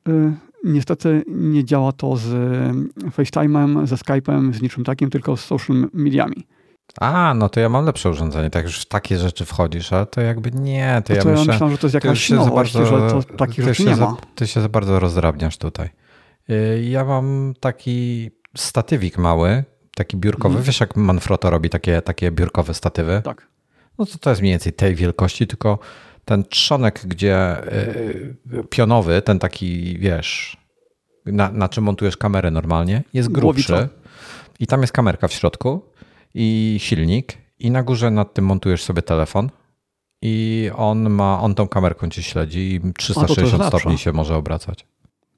Y, niestety nie działa to z FaceTime'em, ze Skype'em, z niczym takim, tylko z social mediami. A, no to ja mam lepsze urządzenie. Tak już w takie rzeczy wchodzisz, ale to jakby nie. To, to ja, myślę, myślę, że to jest jakaś nowość, bardzo, że to takich rzeczy nie za, ma. Ty się za bardzo rozdrabniasz tutaj. Y, ja mam taki statywik mały, taki biurkowy. Mhm. Wiesz, jak Manfrotto robi takie, takie biurkowe statywy? Tak. No to to jest mniej więcej tej wielkości, tylko ten trzonek, gdzie yy, pionowy, ten taki, wiesz, na, na czym montujesz kamerę normalnie, jest grubszy. Głowica. I tam jest kamerka w środku i silnik i na górze nad tym montujesz sobie telefon i on ma, on tą kamerką cię śledzi i 360 stopni się może obracać.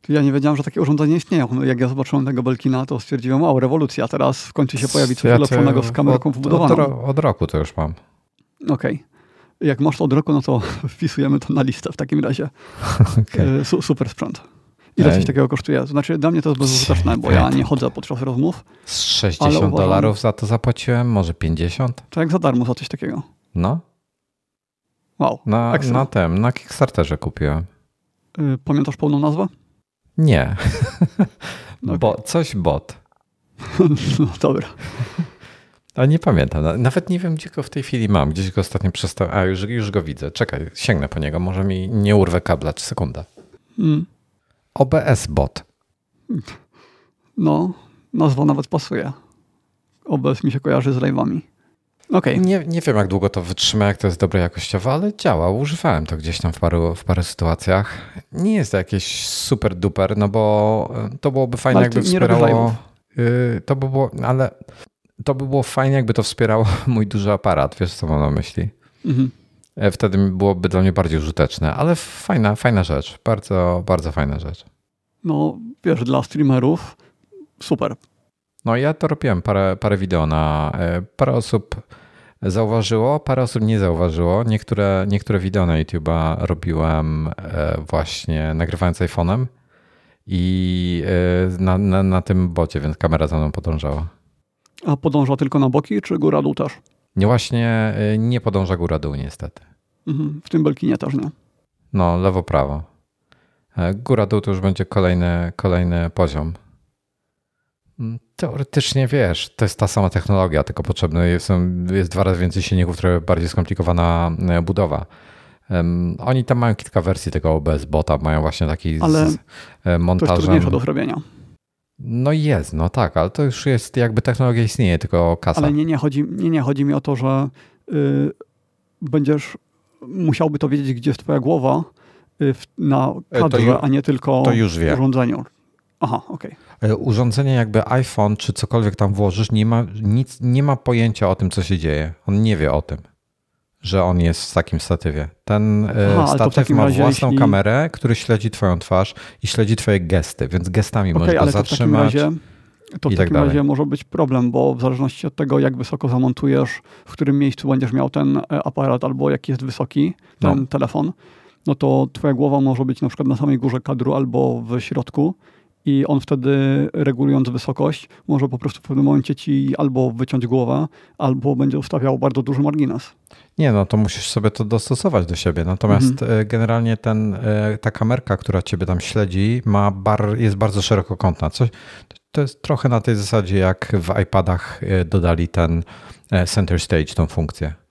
Ja nie wiedziałem, że takie urządzenia istnieją. No, jak ja zobaczyłem tego Belkina, to stwierdziłem, wow, rewolucja, teraz w końcu się pojawi coś ja lepszego z kamerką od, wbudowaną. Od, od, roku to już mam. Okej. Okay. Jak masz to od roku, no to [LAUGHS] wpisujemy to na listę w takim razie. [LAUGHS] Okay. Super sprzęt. Ile coś takiego kosztuje? To znaczy, dla mnie to jest bezużyteczne, bo ja nie chodzę podczas rozmów. Z 60 uważam, dolarów za to zapłaciłem, może 50? To jak za darmo za coś takiego. No. Wow. Na, na tym, na Kickstarterze kupiłem. Yy, pamiętasz pełną nazwę? Nie. [LAUGHS] Okay. Bo, coś bot. no dobra. A nie pamiętam. Nawet nie wiem, gdzie go w tej chwili mam. Gdzieś go ostatnio przestał. A już, już go widzę. Czekaj, sięgnę po niego. Może mi nie urwę kabla, czy sekunda. Mm. OBS bot. No, nazwa nawet pasuje. OBS mi się kojarzy z live'ami. Okay. Nie, nie wiem, jak długo to wytrzyma, jak to jest dobre jakościowo, ale działa. Używałem to gdzieś tam w paru, w parę sytuacjach. Nie jest to jakieś super duper, no bo e, to byłoby fajne, ale jakby wspierało. Yy, to by było, ale to by było fajnie, jakby to wspierało [LAUGHS] mój duży aparat. Wiesz, co mam na myśli? Mhm. E, wtedy byłoby dla mnie bardziej użyteczne, ale fajna, fajna rzecz. Bardzo, bardzo fajna rzecz. No, wiesz, dla streamerów super. No ja to robiłem parę, parę wideo na e, parę osób zauważyło, parę osób nie zauważyło. Niektóre, niektóre wideo na YouTube'a robiłem e, właśnie nagrywając iPhone'em i na, na, na tym bocie, więc kamera za mną podążała. A podąża tylko na boki, czy góra dół też? Nie, właśnie y, nie podąża góra-dół niestety. Mhm, w tym Belkinie też nie. No, lewo-prawo. E, góra-dół to już będzie kolejny, kolejny poziom. Mm, teoretycznie wiesz, to jest ta sama technologia, tylko potrzebne jest, jest dwa razy więcej silników, trochę bardziej skomplikowana e, budowa. Um, oni tam mają kilka wersji tego OBS bota, mają właśnie taki ale z montażem. To jest trudniejsze do zrobienia. No jest, no tak, ale to już jest jakby technologia istnieje, tylko kasa. Ale nie, nie, chodzi, nie, nie chodzi mi o to, że y, będziesz musiałby to wiedzieć, gdzie jest twoja głowa y, w, na e, kadrze, ju, a nie tylko to już wie. urządzeniu. Aha, okej. Okay. E, urządzenie jakby iPhone czy cokolwiek tam włożysz, nie ma, nic, nie ma pojęcia o tym, co się dzieje. On nie wie o tym, że on jest w takim statywie. Ten e, Aha, statyw ma własną jeśli... kamerę, który śledzi twoją twarz i śledzi twoje gesty, więc gestami okay, możesz go zatrzymać. To w takim razie, to w tak takim razie może być problem, bo w zależności od tego, jak wysoko zamontujesz, w którym miejscu będziesz miał ten e, aparat albo jaki jest wysoki ten no. telefon, no to twoja głowa może być na przykład na samej górze kadru albo w środku i on wtedy regulując wysokość może po prostu w pewnym momencie ci albo wyciąć głowę, albo będzie ustawiał bardzo duży margines. Nie, no to musisz sobie to dostosować do siebie. Natomiast mhm. E, generalnie ten, e, ta kamerka, która ciebie tam śledzi, ma bar, jest bardzo szerokokątna. Coś, to jest trochę na tej zasadzie, jak w iPadach e, dodali ten center stage, tą funkcję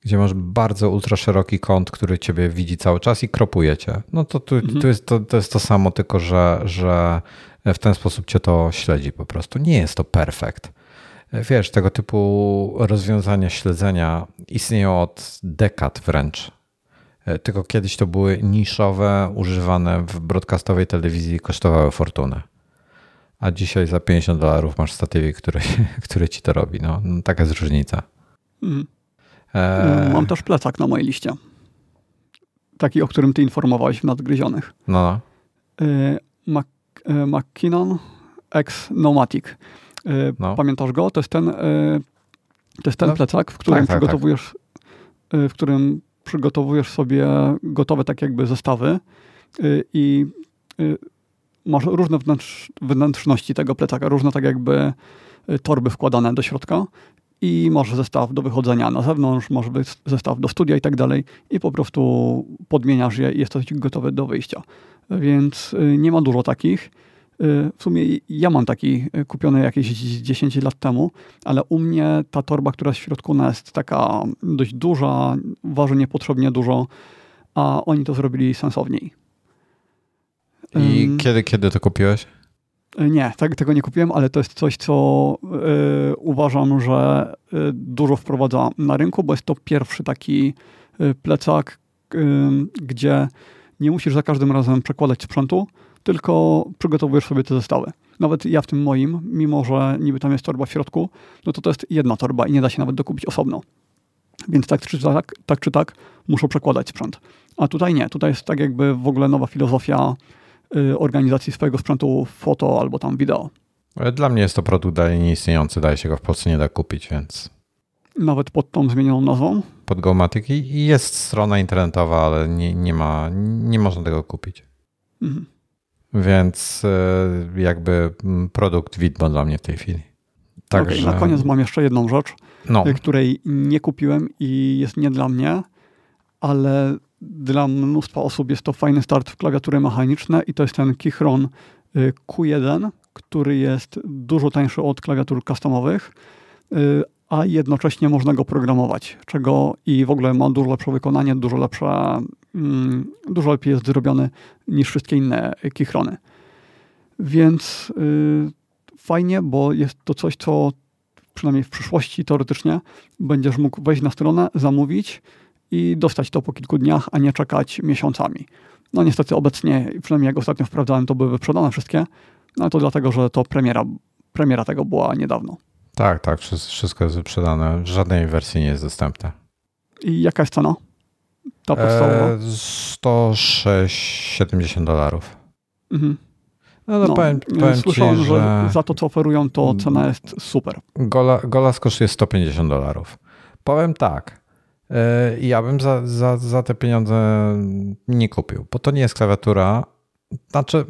gdzie masz bardzo ultra szeroki kąt, który ciebie widzi cały czas i kropuje cię. No to tu, mhm. tu jest, to, to jest to samo, tylko że, że w ten sposób cię to śledzi po prostu. Nie jest to perfekt. Wiesz, tego typu rozwiązania śledzenia istnieją od dekad wręcz. Tylko kiedyś to były niszowe, używane w broadcastowej telewizji, kosztowały fortunę. A dzisiaj za 50 dolarów masz statywie, który, który [LAUGHS] ci to robi. No, no taka jest różnica. Mhm. E... Mam też plecak na mojej liście. Taki, o którym ty informowałeś w nadgryzionych. No. E, Mac, e, McKinnon X Nomatic. No. Pamiętasz go? To jest ten, to jest ten no. plecak, w którym tak, tak, przygotowujesz tak. w którym przygotowujesz sobie gotowe tak jakby zestawy i masz różne wnętrz, wnętrzności tego plecaka, różne tak jakby torby wkładane do środka i masz zestaw do wychodzenia na zewnątrz, masz zestaw do studia i tak dalej i po prostu podmieniasz je i jesteś gotowy do wyjścia. Więc y, nie ma dużo takich. Y, w sumie ja mam taki y, kupiony jakieś 10 lat temu, ale u mnie ta torba, która jest w środku, ona jest taka dość duża, waży niepotrzebnie dużo, a oni to zrobili sensowniej. I kiedy, kiedy to kupiłeś? Nie, tak, tego nie kupiłem, ale to jest coś, co y, uważam, że y, dużo wprowadza na rynku, bo jest to pierwszy taki y, plecak, gdzie nie musisz za każdym razem przekładać sprzętu, tylko przygotowujesz sobie te zestawy. Nawet ja w tym moim, mimo że niby tam jest torba w środku, no to to jest jedna torba i nie da się nawet dokupić osobno. Więc tak czy tak, tak, czy tak muszę przekładać sprzęt. A tutaj nie, tutaj jest tak jakby w ogóle nowa filozofia organizacji swojego sprzętu foto albo tam wideo. Dla mnie jest to produkt dalej nieistniejący, dalej się go w Polsce nie da kupić, więc... Nawet pod tą zmienioną nazwą? Pod Gomatic i jest strona internetowa, ale nie, nie ma, nie można tego kupić. Mhm. Więc y, jakby mm, produkt widmo dla mnie w tej chwili. Także... Okay, na koniec mam jeszcze jedną rzecz, no. Y, której nie kupiłem i jest nie dla mnie, ale dla mnóstwa osób jest to fajny start w klawiatury mechaniczne i to jest ten Kichron y, Q1, który jest dużo tańszy od klawiatur customowych, y, a jednocześnie można go programować, czego i w ogóle ma dużo lepsze wykonanie, dużo lepsze, mm, dużo lepiej jest zrobiony niż wszystkie inne Kichrony. Więc yy, fajnie, bo jest to coś, co przynajmniej w przyszłości teoretycznie będziesz mógł wejść na stronę, zamówić, i dostać to po kilku dniach, a nie czekać miesiącami. No niestety obecnie, przynajmniej jak ostatnio sprawdzałem, to były wyprzedane wszystkie, no to dlatego, że to premiera, premiera tego była niedawno. Tak, tak, wszystko jest wyprzedane. Żadnej wersji nie jest dostępna. I jaka jest cena? Ta podstawowa? E, 106,70 dolarów. Mhm. No, no, powiem, powiem słyszałem, ci, że... że za to, co oferują, to cena jest super. Gola, Golas kosztuje 150 dolarów. Powiem tak, E, ja bym za, za, za te pieniądze nie kupił, bo to nie jest klawiatura. Znaczy.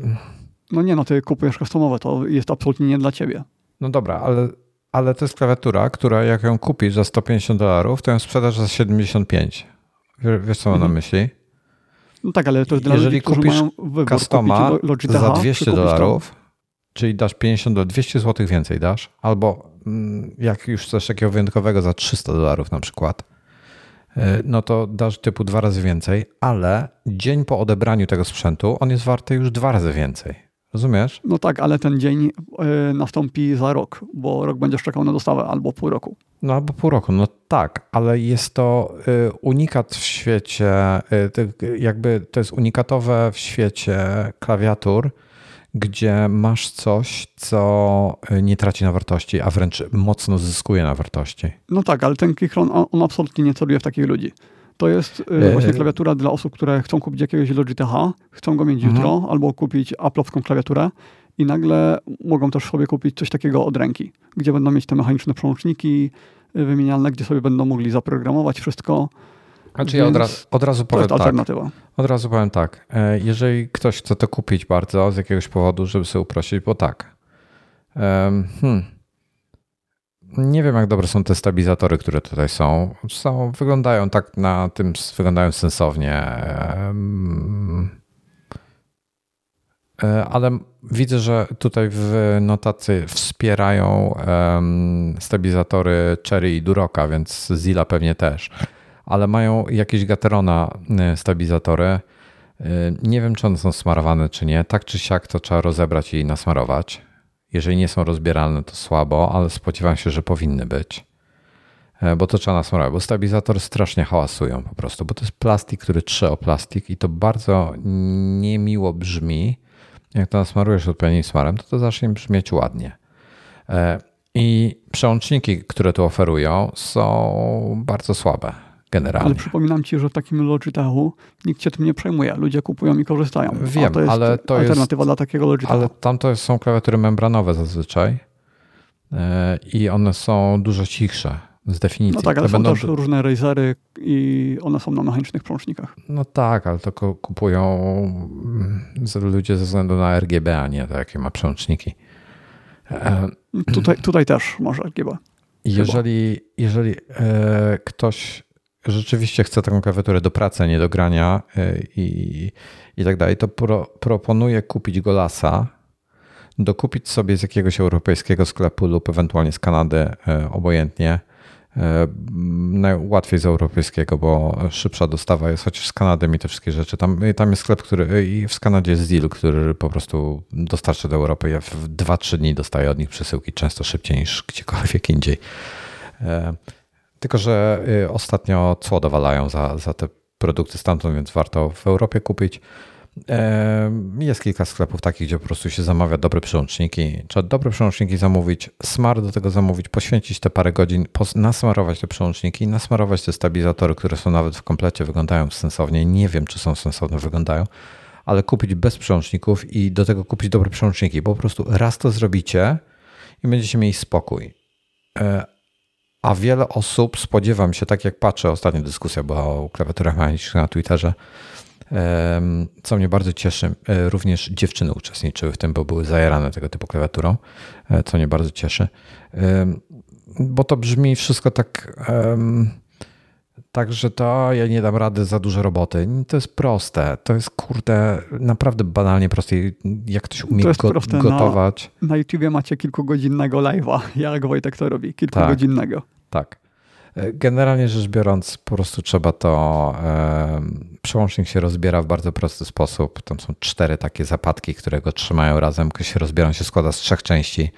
No nie, no ty kupujesz customowe, to jest absolutnie nie dla ciebie. No dobra, ale, ale to jest klawiatura, która jak ją kupisz za 150 dolarów, to ją sprzedasz za 75. Wiesz, co mam mhm. na myśli? No tak, ale to jest dla Jeżeli ludzi, kupisz wybór, customa za 200 dolarów, czyli dasz 50 do 200 zł więcej dasz, albo mm, jak już coś takiego wyjątkowego za 300 dolarów na przykład, no to dasz typu dwa razy więcej, ale dzień po odebraniu tego sprzętu on jest warty już dwa razy więcej. Rozumiesz? No tak, ale ten dzień y, nastąpi za rok, bo rok będziesz czekał na dostawę albo pół roku. No albo pół roku, no tak, ale jest to y, unikat w świecie, jakby to jest unikatowe w świecie klawiatur, gdzie masz coś, co nie traci na wartości, a wręcz mocno zyskuje na wartości. No tak, ale ten Keychron, on absolutnie nie celuje w takich ludzi. To jest e, właśnie klawiatura dla osób, które chcą kupić jakiegoś Logitech, chcą go mieć mhm. jutro, albo kupić Apple'owską klawiaturę i nagle mogą też sobie kupić coś takiego od ręki, gdzie będą mieć te mechaniczne przełączniki e, wymienialne, gdzie sobie będą mogli zaprogramować wszystko. Znaczy ja od, raz, od razu powiem tak. Alternatywa. Od razu powiem tak. E, jeżeli ktoś chce to kupić bardzo z jakiegoś powodu, żeby sobie uprościć, bo tak. Hmm. Nie wiem, jak dobre są te stabilizatory, które tutaj są. są wyglądają tak na tym, wyglądają sensownie. E, ale widzę, że tutaj w notacji wspierają stabilizatory Cherry i Duroka, więc Zilla pewnie też. Ale mają jakieś Gaterona e, stabilizatory. E, nie wiem, czy one są smarowane, czy nie. Tak czy siak to trzeba rozebrać i nasmarować. Jeżeli nie są rozbieralne, to słabo, ale spodziewam się, że powinny być. E, bo to trzeba nasmarować, bo stabilizatory strasznie hałasują po prostu, bo to jest plastik, który trze o plastik i to bardzo niemiło brzmi. Jak to nasmarujesz odpowiednim smarem, to to zacznie brzmieć ładnie. E, I przełączniki, które tu oferują, są bardzo słabe generalnie. Ale przypominam ci, że w takim Logitechu nikt się tym nie przejmuje. Ludzie kupują i korzystają. Wiem, to jest ale to alternatywa jest, dla takiego Logitechu. Ale tam to są klawiatury membranowe zazwyczaj e, i one są dużo cichsze z definicji. No tak, ale to są będą... też różne Razery i one są na mechanicznych prążnikach. No tak, ale to kupują mm, ludzie ze względu na RGB, a nie takie ma przełączniki. E, tutaj, tutaj też masz RGB. Jeżeli, jeżeli e, ktoś rzeczywiście chce taką klawiaturę do pracy, nie do grania y, i, i tak dalej, to pro, proponuję kupić Golasa, dokupić sobie z jakiegoś europejskiego sklepu lub ewentualnie z Kanady, y, obojętnie. Y, najłatwiej z europejskiego, bo szybsza dostawa jest, chociaż z Kanady mi te wszystkie rzeczy. Tam, tam jest sklep, który i w Kanadzie jest deal, który po prostu dostarcza do Europy. Ja w 2-3 dni dostaję od nich przesyłki, często szybciej niż gdziekolwiek indziej. Tylko, że y, ostatnio cło dowalają za, za te produkty stamtąd, więc warto w Europie kupić. Jest kilka sklepów takich, gdzie po prostu się zamawia dobre przełączniki. Trzeba dobre przełączniki zamówić, smar do tego zamówić, poświęcić te parę godzin, nasmarować te przełączniki, nasmarować te stabilizatory, które są nawet w komplecie, wyglądają sensownie. Nie wiem, czy są sensowne, wyglądają, ale kupić bez przełączników i do tego kupić dobre przełączniki. Po prostu raz to zrobicie i będziecie mieli spokój. A wiele osób, spodziewam się, tak jak patrzę, ostatnia dyskusja była o klawiaturach mechanicznych na Twitterze, co mnie bardzo cieszy. E, również dziewczyny uczestniczyły w tym, bo były zajarane tego typu klawiaturą, e, co mnie bardzo cieszy. Bo to brzmi wszystko tak, tak, że to ja nie dam rady za dużo roboty. To jest proste. To jest kurde naprawdę banalnie proste. Jak ktoś umie to jest go, proste. gotować. Na, na YouTubie macie kilkugodzinnego live'a, jak Wojtek to robi. Kilkugodzinnego. Tak. Tak. E, generalnie rzecz biorąc, po prostu trzeba to. E, przełącznik się rozbiera w bardzo prosty sposób. Tam są cztery takie zapadki, które go trzymają razem. się rozbiera, on się składa z trzech części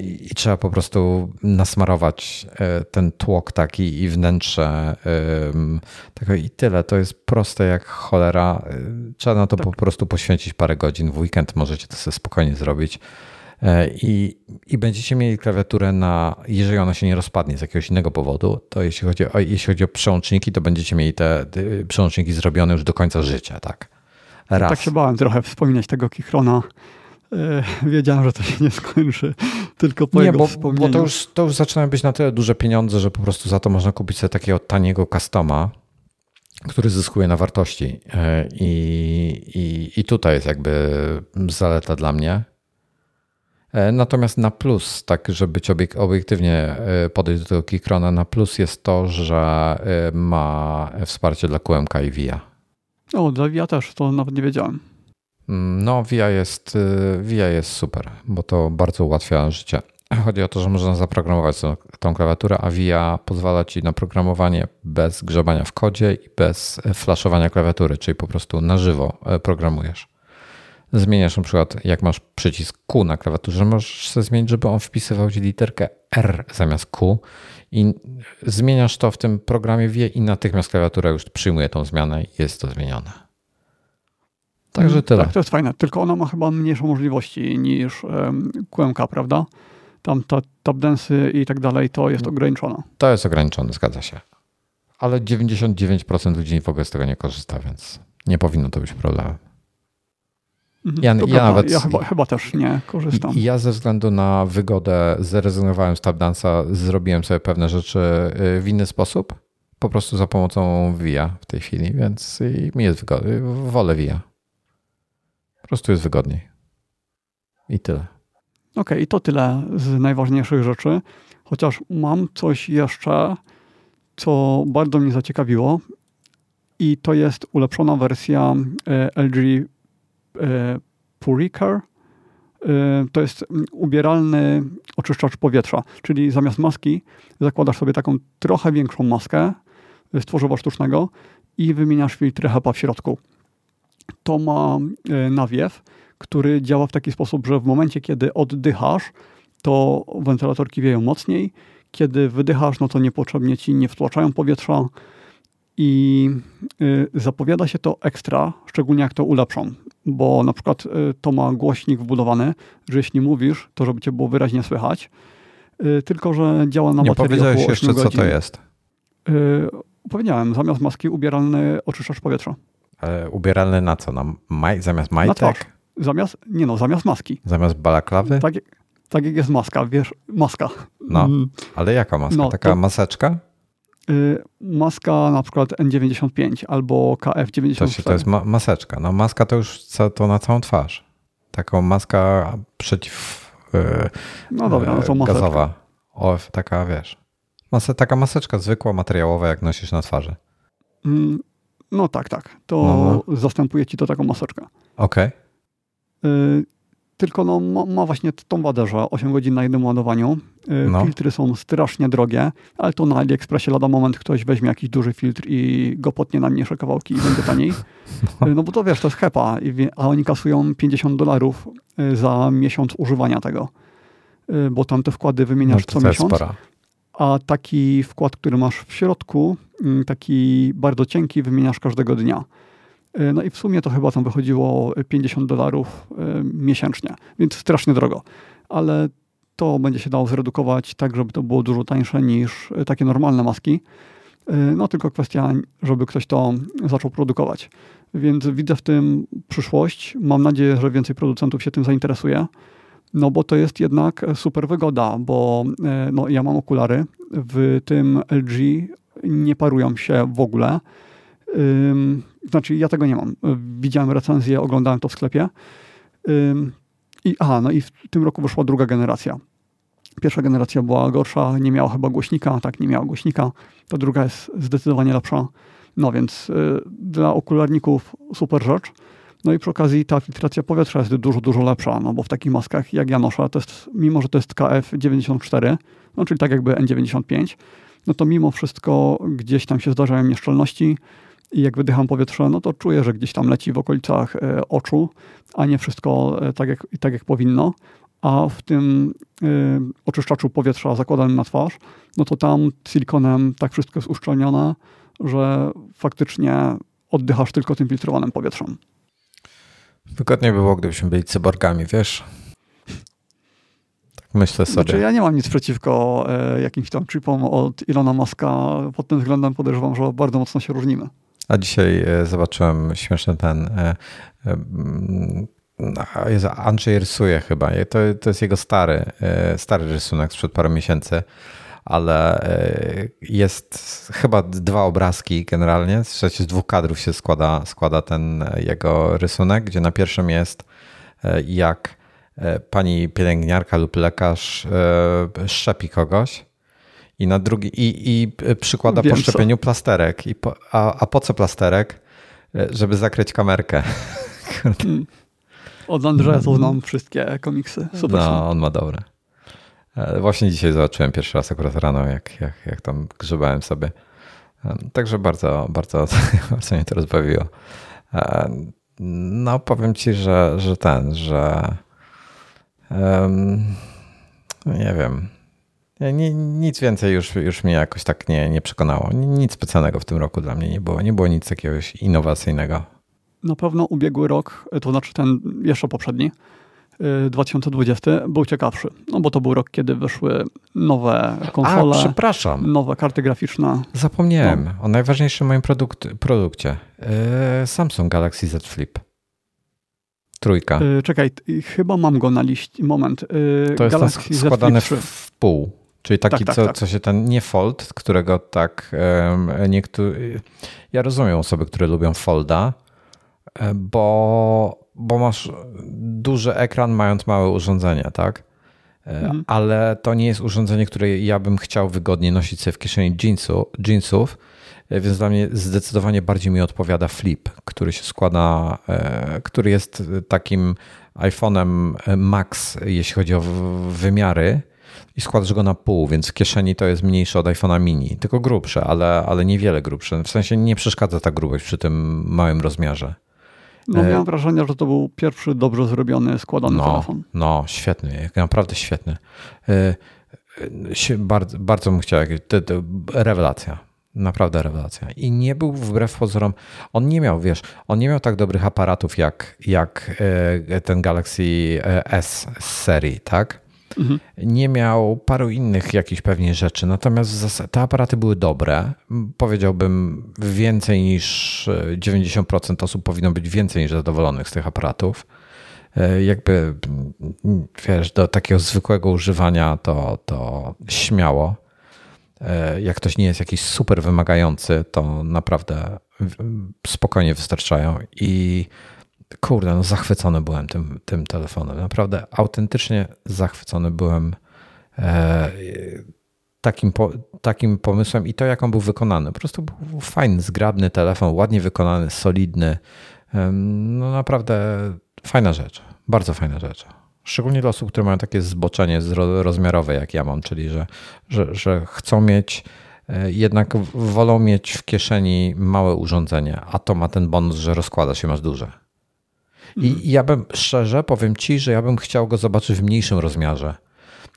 i trzeba po prostu nasmarować e, ten tłok taki i wnętrze. E, I tyle. To jest proste jak cholera. E, trzeba na to tak. po prostu poświęcić parę godzin. W weekend możecie to sobie spokojnie zrobić. E, i, i będziecie mieli klawiaturę na, jeżeli ona się nie rozpadnie z jakiegoś innego powodu, to jeśli chodzi o, jeśli chodzi o przełączniki, to będziecie mieli te, te przełączniki zrobione już do końca życia, tak? Raz. Tak się bałem trochę wspominać tego Kichrona. E, wiedziałem, że to się nie skończy, tylko po nie, jego bo, bo to już, to już zaczynają być na tyle duże pieniądze, że po prostu za to można kupić sobie takiego taniego customa, który zyskuje na wartości. E, I, i, I tutaj jest jakby zaleta dla mnie. E, natomiast na plus, tak żeby być obiektywnie podejść do tego Keychrona, na plus jest to, że ma wsparcie dla QMK i VIA. O, dla VIA też, to nawet nie wiedziałem. No, VIA jest, VIA jest super, bo to bardzo ułatwia życie. [CLEARS THROAT] Chodzi o to, że można zaprogramować tą, klawiaturę, a VIA pozwala ci na programowanie bez grzebania w kodzie i bez flaszowania klawiatury, czyli po prostu na żywo programujesz zmieniasz na przykład, jak masz przycisk Q na klawiaturze, możesz sobie zmienić, żeby on wpisywał ci literkę R zamiast Q i zmieniasz to w tym programie wie i natychmiast klawiatura już przyjmuje tą zmianę i jest to zmienione. Także tyle. Tak, to jest fajne. Tylko ona ma chyba mniejsze możliwości niż um, QMK, prawda? Tam ta tap densy i tak dalej, to jest ograniczone. To jest ograniczone, zgadza się. Ale 99% ludzi w ogóle z tego nie korzysta, więc nie powinno to być problemem. Mhm. Ja, ja nawet, ja chyba, chyba, też nie korzystam. Ja ze względu na wygodę zrezygnowałem z tapdance'a, zrobiłem sobie pewne rzeczy y, w inny sposób, po prostu za pomocą VIA w tej chwili, więc mi jest wygodnie. Wolę VIA. Po prostu jest wygodniej. I tyle. Okej, okay, i to tyle z najważniejszych rzeczy. Chociaż mam coś jeszcze, co bardzo mnie zaciekawiło i to jest ulepszona wersja e, LG e, Puricare. To jest ubieralny oczyszczacz powietrza, czyli zamiast maski zakładasz sobie taką trochę większą maskę z tworzywa sztucznego i wymieniasz filtry HEPA w środku. To ma e, nawiew, który działa w taki sposób, że w momencie, kiedy oddychasz, to wentylatorki wieją mocniej, kiedy wydychasz, no to niepotrzebnie ci nie wtłaczają powietrza i y, zapowiada się to ekstra, szczególnie jak to ulepszą, bo na przykład y, to ma głośnik wbudowany, że jeśli mówisz, to żeby cię było wyraźnie słychać, y, tylko że działa na nie baterii powiedziałeś jeszcze, godzin. co to jest. Powiedziałem, zamiast maski ubieralny oczyszczacz powietrza. Ale ubieralny na co? Na maj, zamiast majtek? Zamiast, nie no, zamiast maski. Zamiast balaklawy? Tak, tak jak jest maska, wiesz, maska. No, mm. ale jaka maska? No, Taka to, maseczka? Y, maska na przykład N95 albo KF94. To, się, to jest ma maseczka. No maska to już co, to na całą twarz. Taką maska przeciw yy, no dobra, no to gazowa. O, taka wiesz. Masa, taka maseczka zwykła, materiałowa, jak nosisz na twarzy. No tak, tak. To no, no. zastępuje ci to taką maseczkę. Okej. Okay. Tylko no, ma, ma, właśnie tą wadę, że 8 godzin na jednym ładowaniu. Y, no. Filtry są strasznie drogie, ale to na AliExpressie lada moment ktoś weźmie jakiś duży filtr i go potnie na mniejsze kawałki i będzie taniej. [LAUGHS] Y, no bo to wiesz, to jest HEPA, a oni kasują 50 dolarów y, za miesiąc używania tego, bo tam te wkłady wymieniasz no co miesiąc. Spora. A taki wkład, który masz w środku, taki bardzo cienki, wymieniasz każdego dnia. E, no i w sumie to chyba tam wychodziło 50 dolarów e, miesięcznie, więc strasznie drogo. Ale to będzie się dało zredukować tak, żeby to było dużo tańsze niż e, takie normalne maski. No tylko kwestia, żeby ktoś to zaczął produkować. Więc widzę w tym przyszłość. Mam nadzieję, że więcej producentów się tym zainteresuje. No bo to jest jednak super wygoda, bo no, ja mam okulary. W tym LG nie parują się w ogóle. Znaczy, ja tego nie mam. Widziałem recenzję, oglądałem to w sklepie. I, aha, no i w tym roku wyszła druga generacja. Pierwsza generacja była gorsza, nie miała chyba głośnika, tak, nie miała głośnika. Ta druga jest zdecydowanie lepsza. No więc y, dla okularników super rzecz. No i przy okazji ta filtracja powietrza jest dużo, dużo lepsza, no bo w takich maskach jak ja noszę, to jest, mimo że to jest KF94, no czyli tak jakby N95, no to mimo wszystko gdzieś tam się zdarzają nieszczelności, i jak wydycham powietrze, no to czuję, że gdzieś tam leci w okolicach e, oczu, a nie wszystko e, tak jak, tak jak powinno. A w tym y, oczyszczaczu powietrza zakładanym na twarz, no to tam silikonem tak wszystko jest uszczelnione, że faktycznie oddychasz tylko tym filtrowanym powietrzem. Wygodnie by było, gdybyśmy byli cyborgami, wiesz? Myślę sobie. Znaczy, ja nie mam nic przeciwko e, jakimś tam chipom od Ilona Maska. Pod tym względem podejrzewam, że bardzo mocno się różnimy. A dzisiaj e, zobaczyłem śmieszny ten. E, e, mm, jest Andrzej rysuje chyba. To, to jest jego stary, stary rysunek sprzed paru miesięcy, ale jest chyba dwa obrazki generalnie. Z dwóch kadrów się składa, składa ten jego rysunek, gdzie na pierwszym jest jak pani pielęgniarka lub lekarz szczepi kogoś i na drugi i, i przykłada Wiem po szczepieniu co. plasterek. I po, a, a po co plasterek? E, żeby zakryć kamerkę. [LAUGHS] Hmm. Od Andrzeja to znam wszystkie komiksy. Super no, on ma dobre. E, właśnie dzisiaj zobaczyłem pierwszy raz akurat rano, jak, jak, jak tam grzebałem sobie. E, także bardzo, bardzo, [LAUGHS] bardzo mnie to rozbawiło. No, powiem ci, że, że ten, że um, nie wiem. Nie, nic więcej już, już mnie jakoś tak nie, nie przekonało. Nic specjalnego w tym roku dla mnie nie było. Nie było nic jakiegoś innowacyjnego. na pewno ubiegły rok, to znaczy ten jeszcze poprzedni, 2020 y, był ciekawszy, no bo to był rok, kiedy wyszły nowe konsole. A, przepraszam. Nowe karty graficzne. Zapomniałem no. o najważniejszym moim produkt, produkcie. Yy, Samsung Galaxy Z Flip. Trójka. Yy, czekaj, chyba mam go na liście. Moment. Yy, to jest Galaxy składany w, w pół. Czyli taki, tak, tak, co, tak. co się ten, nie fold, którego tak um, niektórzy, ja rozumiem osoby, które lubią folda, e, bo bo masz duży ekran, mając małe urządzenie, tak? E, mhm. Ale to nie jest urządzenie, które ja bym chciał wygodnie nosić sobie w kieszeni jeansu, jeansów, więc dla mnie zdecydowanie bardziej mi odpowiada Flip, który się składa, e, który jest takim iPhone'em Max, jeśli chodzi o wymiary i składasz go na pół, więc w kieszeni to jest mniejsze od iPhone'a mini, tylko grubsze, ale, ale niewiele grubsze. W sensie nie przeszkadza ta grubość przy tym małym rozmiarze. No miałem wrażenie, że to był pierwszy dobrze zrobiony, składany no, telefon. No, świetny, naprawdę świetny. E, e, bardzo, bardzo bym chciał, rewelacja. Naprawdę rewelacja. I nie był wbrew pozorom, on nie miał, wiesz, on nie miał tak dobrych aparatów jak, jak e, ten Galaxy S z serii, tak? Mhm. Nie miał paru innych jakichś pewnie rzeczy, natomiast te aparaty były dobre. Powiedziałbym więcej niż 90% e, osób powinno być więcej niż zadowolonych z tych aparatów. E, jakby, wiesz, do takiego zwykłego używania to, to śmiało. E, jak ktoś nie jest jakiś super wymagający, to naprawdę spokojnie wystarczają i kurde, no zachwycony byłem tym, tym telefonem. Naprawdę autentycznie zachwycony byłem e, takim, po, takim pomysłem i to, jak on był wykonany. Po prostu był fajny, zgrabny telefon, ładnie wykonany, solidny. E, no naprawdę fajna rzecz. Bardzo fajna rzecz. Szczególnie dla osób, które mają takie zboczenie rozmiarowe, jak ja mam, czyli że, że, że chcą mieć e, jednak wolą mieć w kieszeni małe urządzenie, a to ma ten bonus, że rozkłada się masz duże. I ja bym szczerze powiem ci, że ja bym chciał go zobaczyć w mniejszym rozmiarze.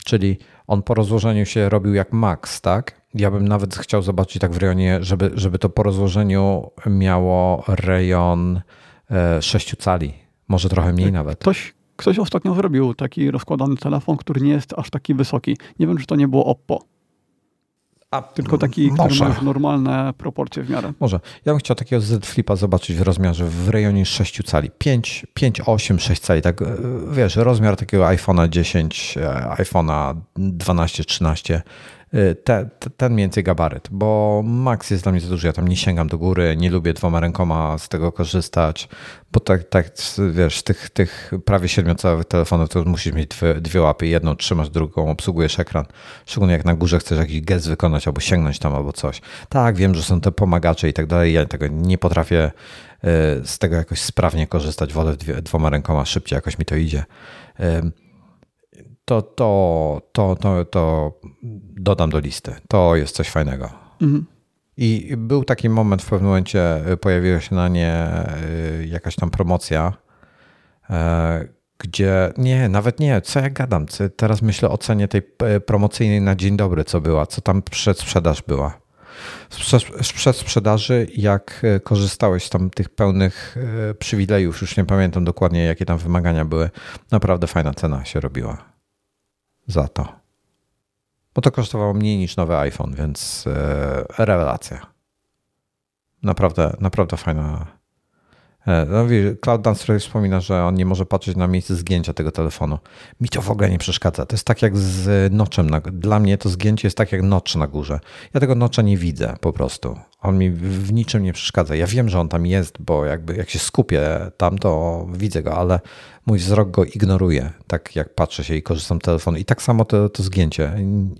Czyli on po rozłożeniu się robił jak Max, tak? Ja bym nawet chciał zobaczyć tak w rejonie, żeby, żeby to po rozłożeniu miało rejon 6 e, cali, może trochę mniej nawet. Ktoś, ktoś ostatnio zrobił taki rozkładany telefon, który nie jest aż taki wysoki. Nie wiem, czy to nie było Oppo. A, Tylko taki, może. który ma normalne proporcje w miarę. Może. Ja bym chciał takiego Z Flipa zobaczyć w rozmiarze w rejonie 6 cali. 5, 5 8, 6 cali. Tak, wiesz, rozmiar takiego iPhone'a 10, e, iPhone'a 12, 13 Y, te, te, ten mniej więcej gabaryt, bo max jest dla mnie za duży, ja tam nie sięgam do góry, nie lubię dwoma rękoma z tego korzystać, bo tak, tak wiesz, tych, tych prawie siedmiocalowych telefonów to musisz mieć dwie, dwie łapy, jedną trzymasz, drugą obsługujesz ekran, szczególnie jak na górze chcesz jakiś gest wykonać albo sięgnąć tam albo coś. Tak, wiem, że są te pomagacze i tak dalej, ja tego nie potrafię y, z tego jakoś sprawnie korzystać, wolę dwie, dwoma rękoma szybciej, jakoś mi to idzie to, to, to, to, to dodam do listy. To jest coś fajnego. Mhm. I był taki moment, w pewnym momencie y, pojawiła się na nie y, jakaś tam promocja, e, gdzie nie, nawet nie, co ja gadam. Teraz myślę o cenie tej promocyjnej na dzień dobry, co była, co tam przed sprzedaż była. Przed sprzedaży, jak korzystałeś z tam tych pełnych przywilejów, już nie pamiętam dokładnie, jakie tam wymagania były, naprawdę fajna cena się robiła za to. Bo to kosztowało mniej niż nowy iPhone, więc e, rewelacja. Naprawdę, naprawdę fajna. E, no, Cloud Dance wspomina, że on nie może patrzeć na miejsce zgięcia tego telefonu. Mi to w ogóle nie przeszkadza. To jest tak jak z noczem. Dla mnie to zgięcie jest tak jak nocz na górze. Ja tego nocza nie widzę po prostu. On mi w niczym nie przeszkadza. Ja wiem, że on tam jest, bo jakby jak się skupię tam, to widzę go, ale mój wzrok go ignoruje, tak jak patrzę się i korzystam z telefonu. I tak samo to, to zgięcie.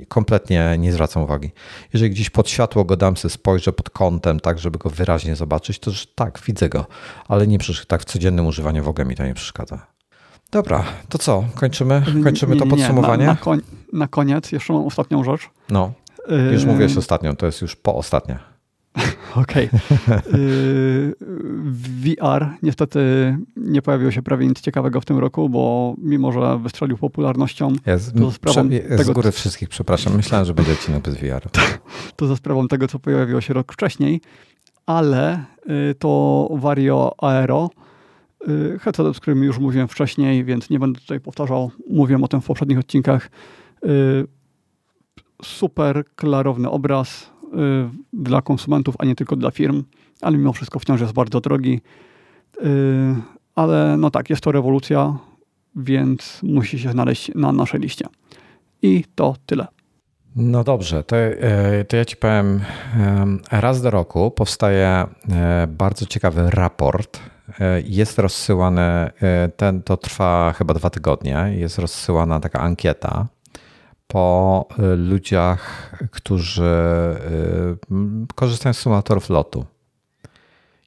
Kompletnie nie zwracam uwagi. Jeżeli gdzieś pod światło go dam sobie, spojrzę pod kątem, tak, żeby go wyraźnie zobaczyć, to że tak, widzę go, ale nie tak w codziennym używaniu w ogóle mi to nie przeszkadza. Dobra, to co? Kończymy, kończymy nie, nie, to podsumowanie? Na, na, koń, na, koniec jeszcze mam ostatnią rzecz. No, już yy... mówiłeś ostatnią, to jest już po ostatnia. [LAUGHS] Okej. Okay. VR niestety nie pojawiło się prawie nic ciekawego w tym roku, bo mimo, że wystrzelił popularnością, jest, to za sprawą prze, tego, z góry wszystkich przepraszam. Myślałem, że będzie odcinek bez VR. [LAUGHS] To, to za sprawą tego, co pojawiło się rok wcześniej, ale to Vario Aero, headset, z którym już mówiłem wcześniej, więc nie będę tutaj powtarzał, mówiłem o tym w poprzednich odcinkach. Super klarowny obraz dla konsumentów, a nie tylko dla firm, ale mimo wszystko wciąż jest bardzo drogi. Ale no tak, jest to rewolucja, więc musi się znaleźć na naszej liście. I to tyle. No dobrze, to, e, to ja ci powiem, raz do roku powstaje e, bardzo ciekawy raport. E, jest rozsyłany, ten to trwa chyba dwa tygodnie, jest rozsyłana taka ankieta po ludziach, którzy korzystają z symulatorów lotu.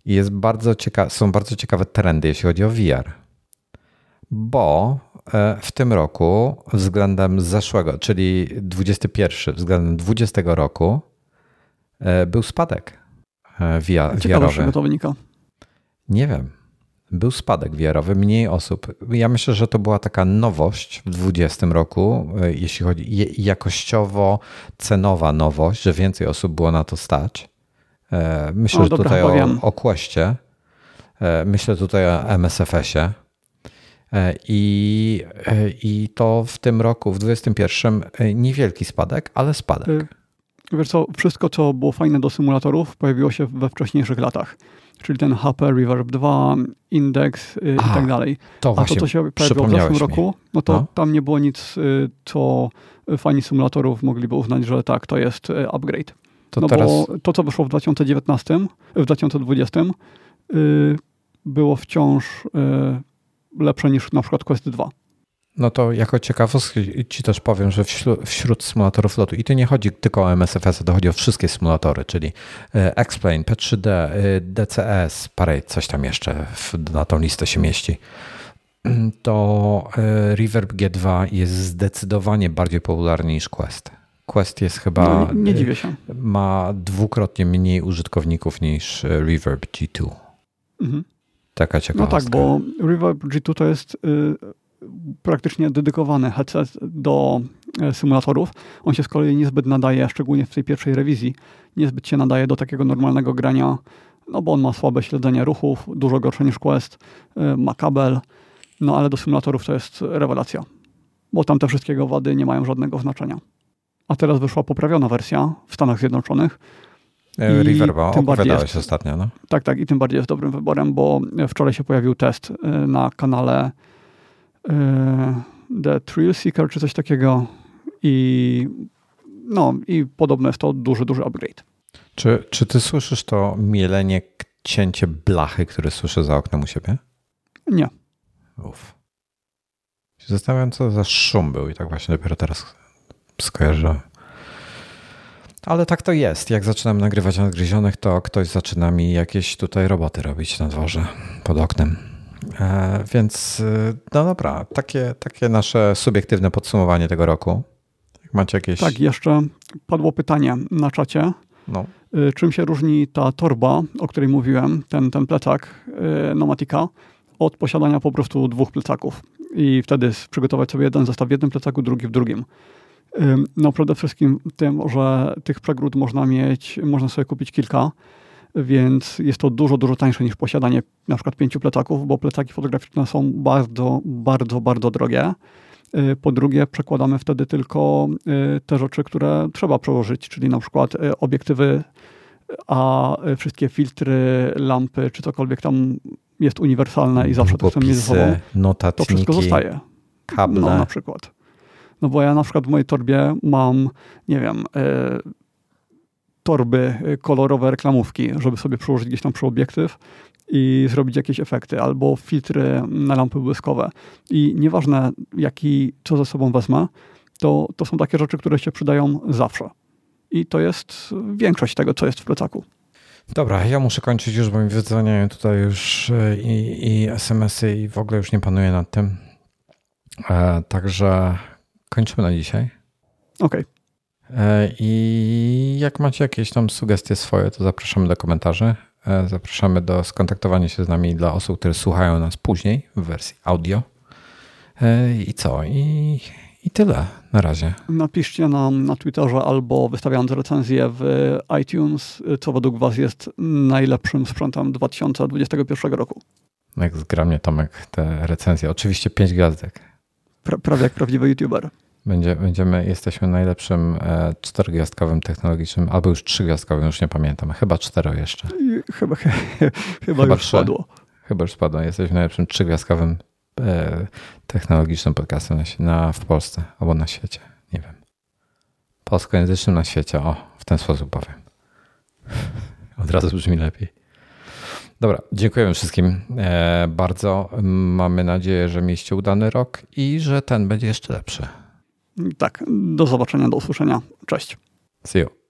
I jest bardzo cieka- są bardzo ciekawe trendy, jeśli chodzi o VR. Bo e, w tym roku względem zeszłego, czyli 21 względem 20 roku e, był spadek e, VR-owy. to wynika. Nie wiem. Był spadek VR-owy, mniej osób. Ja myślę, że to była taka nowość w 20 roku, jeśli chodzi jakościowo cenowa nowość, że więcej osób było na to stać. E, myślę o, dobra, tutaj o, o Questie, e, myślę tutaj o MSFS-ie e, i, i to w tym roku, w 2021 niewielki spadek, ale spadek. Wiesz co, wszystko co było fajne do symulatorów pojawiło się we wcześniejszych latach. Czyli ten HP, Reverb 2, Index i tak dalej. To A to, co się pojawiło w zeszłym roku, no to no. tam nie było nic, co fani symulatorów mogliby uznać, że tak, to jest upgrade. To no teraz... bo to, co wyszło w 2019, w 2020 yy, było wciąż yy, lepsze niż na przykład Quest 2. No to jako ciekawostkę ci też powiem, że wśród, wśród symulatorów lotu, i to nie chodzi tylko o MSFS, to chodzi o wszystkie symulatory, czyli y, Explain, P3D, y, DCS, parę coś tam jeszcze na tą listę się mieści, [CLEARS THROAT] to y, Reverb G2 jest zdecydowanie bardziej popularny niż Quest. Quest jest chyba. No, nie, dziwię się. Ma dwukrotnie mniej użytkowników niż e, Reverb G2. Mhm. Taka ciekawostka. No tak, bo Reverb G2 to jest y, praktycznie dedykowany headset do y, symulatorów. On się z kolei niezbyt nadaje, szczególnie w tej pierwszej rewizji, niezbyt się nadaje do takiego normalnego grania, no bo on ma słabe śledzenie ruchów, dużo gorsze niż Quest, y, ma kabel, no ale do symulatorów to jest rewelacja, bo tam te wszystkiego wady nie mają żadnego znaczenia a teraz wyszła poprawiona wersja w Stanach Zjednoczonych. E, Reverba opowiadałeś jest, ostatnio, no? Tak, tak i tym bardziej jest dobrym wyborem, bo wczoraj się pojawił test e, na kanale e, The Thrill Seeker czy coś takiego i no i podobno jest to duży, duży upgrade. Czy, czy ty słyszysz to mielenie, cięcie blachy, które słyszę za oknem u siebie? Nie. Uff. Zastanawiam, co za szum był i tak właśnie dopiero teraz skojarzę. Ale tak to jest. Jak zaczynam nagrywać nadgryzionych, to ktoś zaczyna mi jakieś tutaj roboty robić na dworze pod oknem. E, więc e, no dobra, takie, takie nasze subiektywne podsumowanie tego roku. Jak macie jakieś. Tak, jeszcze padło pytanie na czacie. No. E, czym się różni ta torba, o której mówiłem, ten, ten plecak Nomatica, od posiadania po prostu dwóch plecaków? I wtedy przygotować sobie jeden zestaw w jednym plecaku, drugi w drugim. No przede wszystkim tym, że tych przegród można mieć, można sobie kupić kilka, więc jest to dużo, dużo tańsze niż posiadanie na przykład pięciu plecaków, bo plecaki fotograficzne są bardzo, bardzo, bardzo drogie. Y, po drugie, przekładamy wtedy tylko y, te rzeczy, które trzeba przełożyć, czyli na przykład y, obiektywy, a wszystkie filtry, lampy, czy cokolwiek tam jest uniwersalne i zawsze to chcemy mieć ze sobą, to wszystko zostaje. Kable. No, na przykład. No bo ja na przykład w mojej torbie mam, nie wiem, torby kolorowe reklamówki, żeby sobie przełożyć gdzieś tam przy obiektyw i zrobić jakieś efekty, albo filtry na lampy błyskowe. I nieważne, jaki, co ze sobą wezmę, to, to są takie rzeczy, które się przydają zawsze. I to jest większość tego, co jest w plecaku. Dobra, ja muszę kończyć już, bo mi wydzwaniają tutaj już e, i, i SMS-y i w ogóle już nie panuję nad tym. E, także kończymy na dzisiaj. Okej. Okay. E, I jak macie jakieś tam sugestie swoje, to zapraszamy do komentarzy. E, zapraszamy do skontaktowania się z nami dla osób, które słuchają nas później w wersji audio. E, I co? I, I tyle na razie. Napiszcie nam na Twitterze albo wystawiając recenzję w iTunes, co według Was jest najlepszym sprzętem 2021 roku. Jak zgramnie Tomek te recenzje. Oczywiście 5 gwiazdek. Pra, prawie jak prawdziwy YouTuber. Będzie, będziemy, jesteśmy najlepszym e, czterogwiazdkowym technologicznym, albo już trzygwiazdkowym, już nie pamiętam. Chyba cztero jeszcze. Chyba, [LAUGHS] chyba, chyba już spadło. Chyba już spadło. Jesteśmy najlepszym trzygwiazdkowym e, technologicznym podcastem na, na, w Polsce albo na świecie. Nie wiem. Polskojęzycznym na świecie. O, w ten sposób powiem. Od razu brzmi lepiej. Dobra, dziękujemy wszystkim e, bardzo. Mamy nadzieję, że mieliście udany rok i że ten będzie jeszcze lepszy. Tak, do zobaczenia, do usłyszenia. Cześć. See you.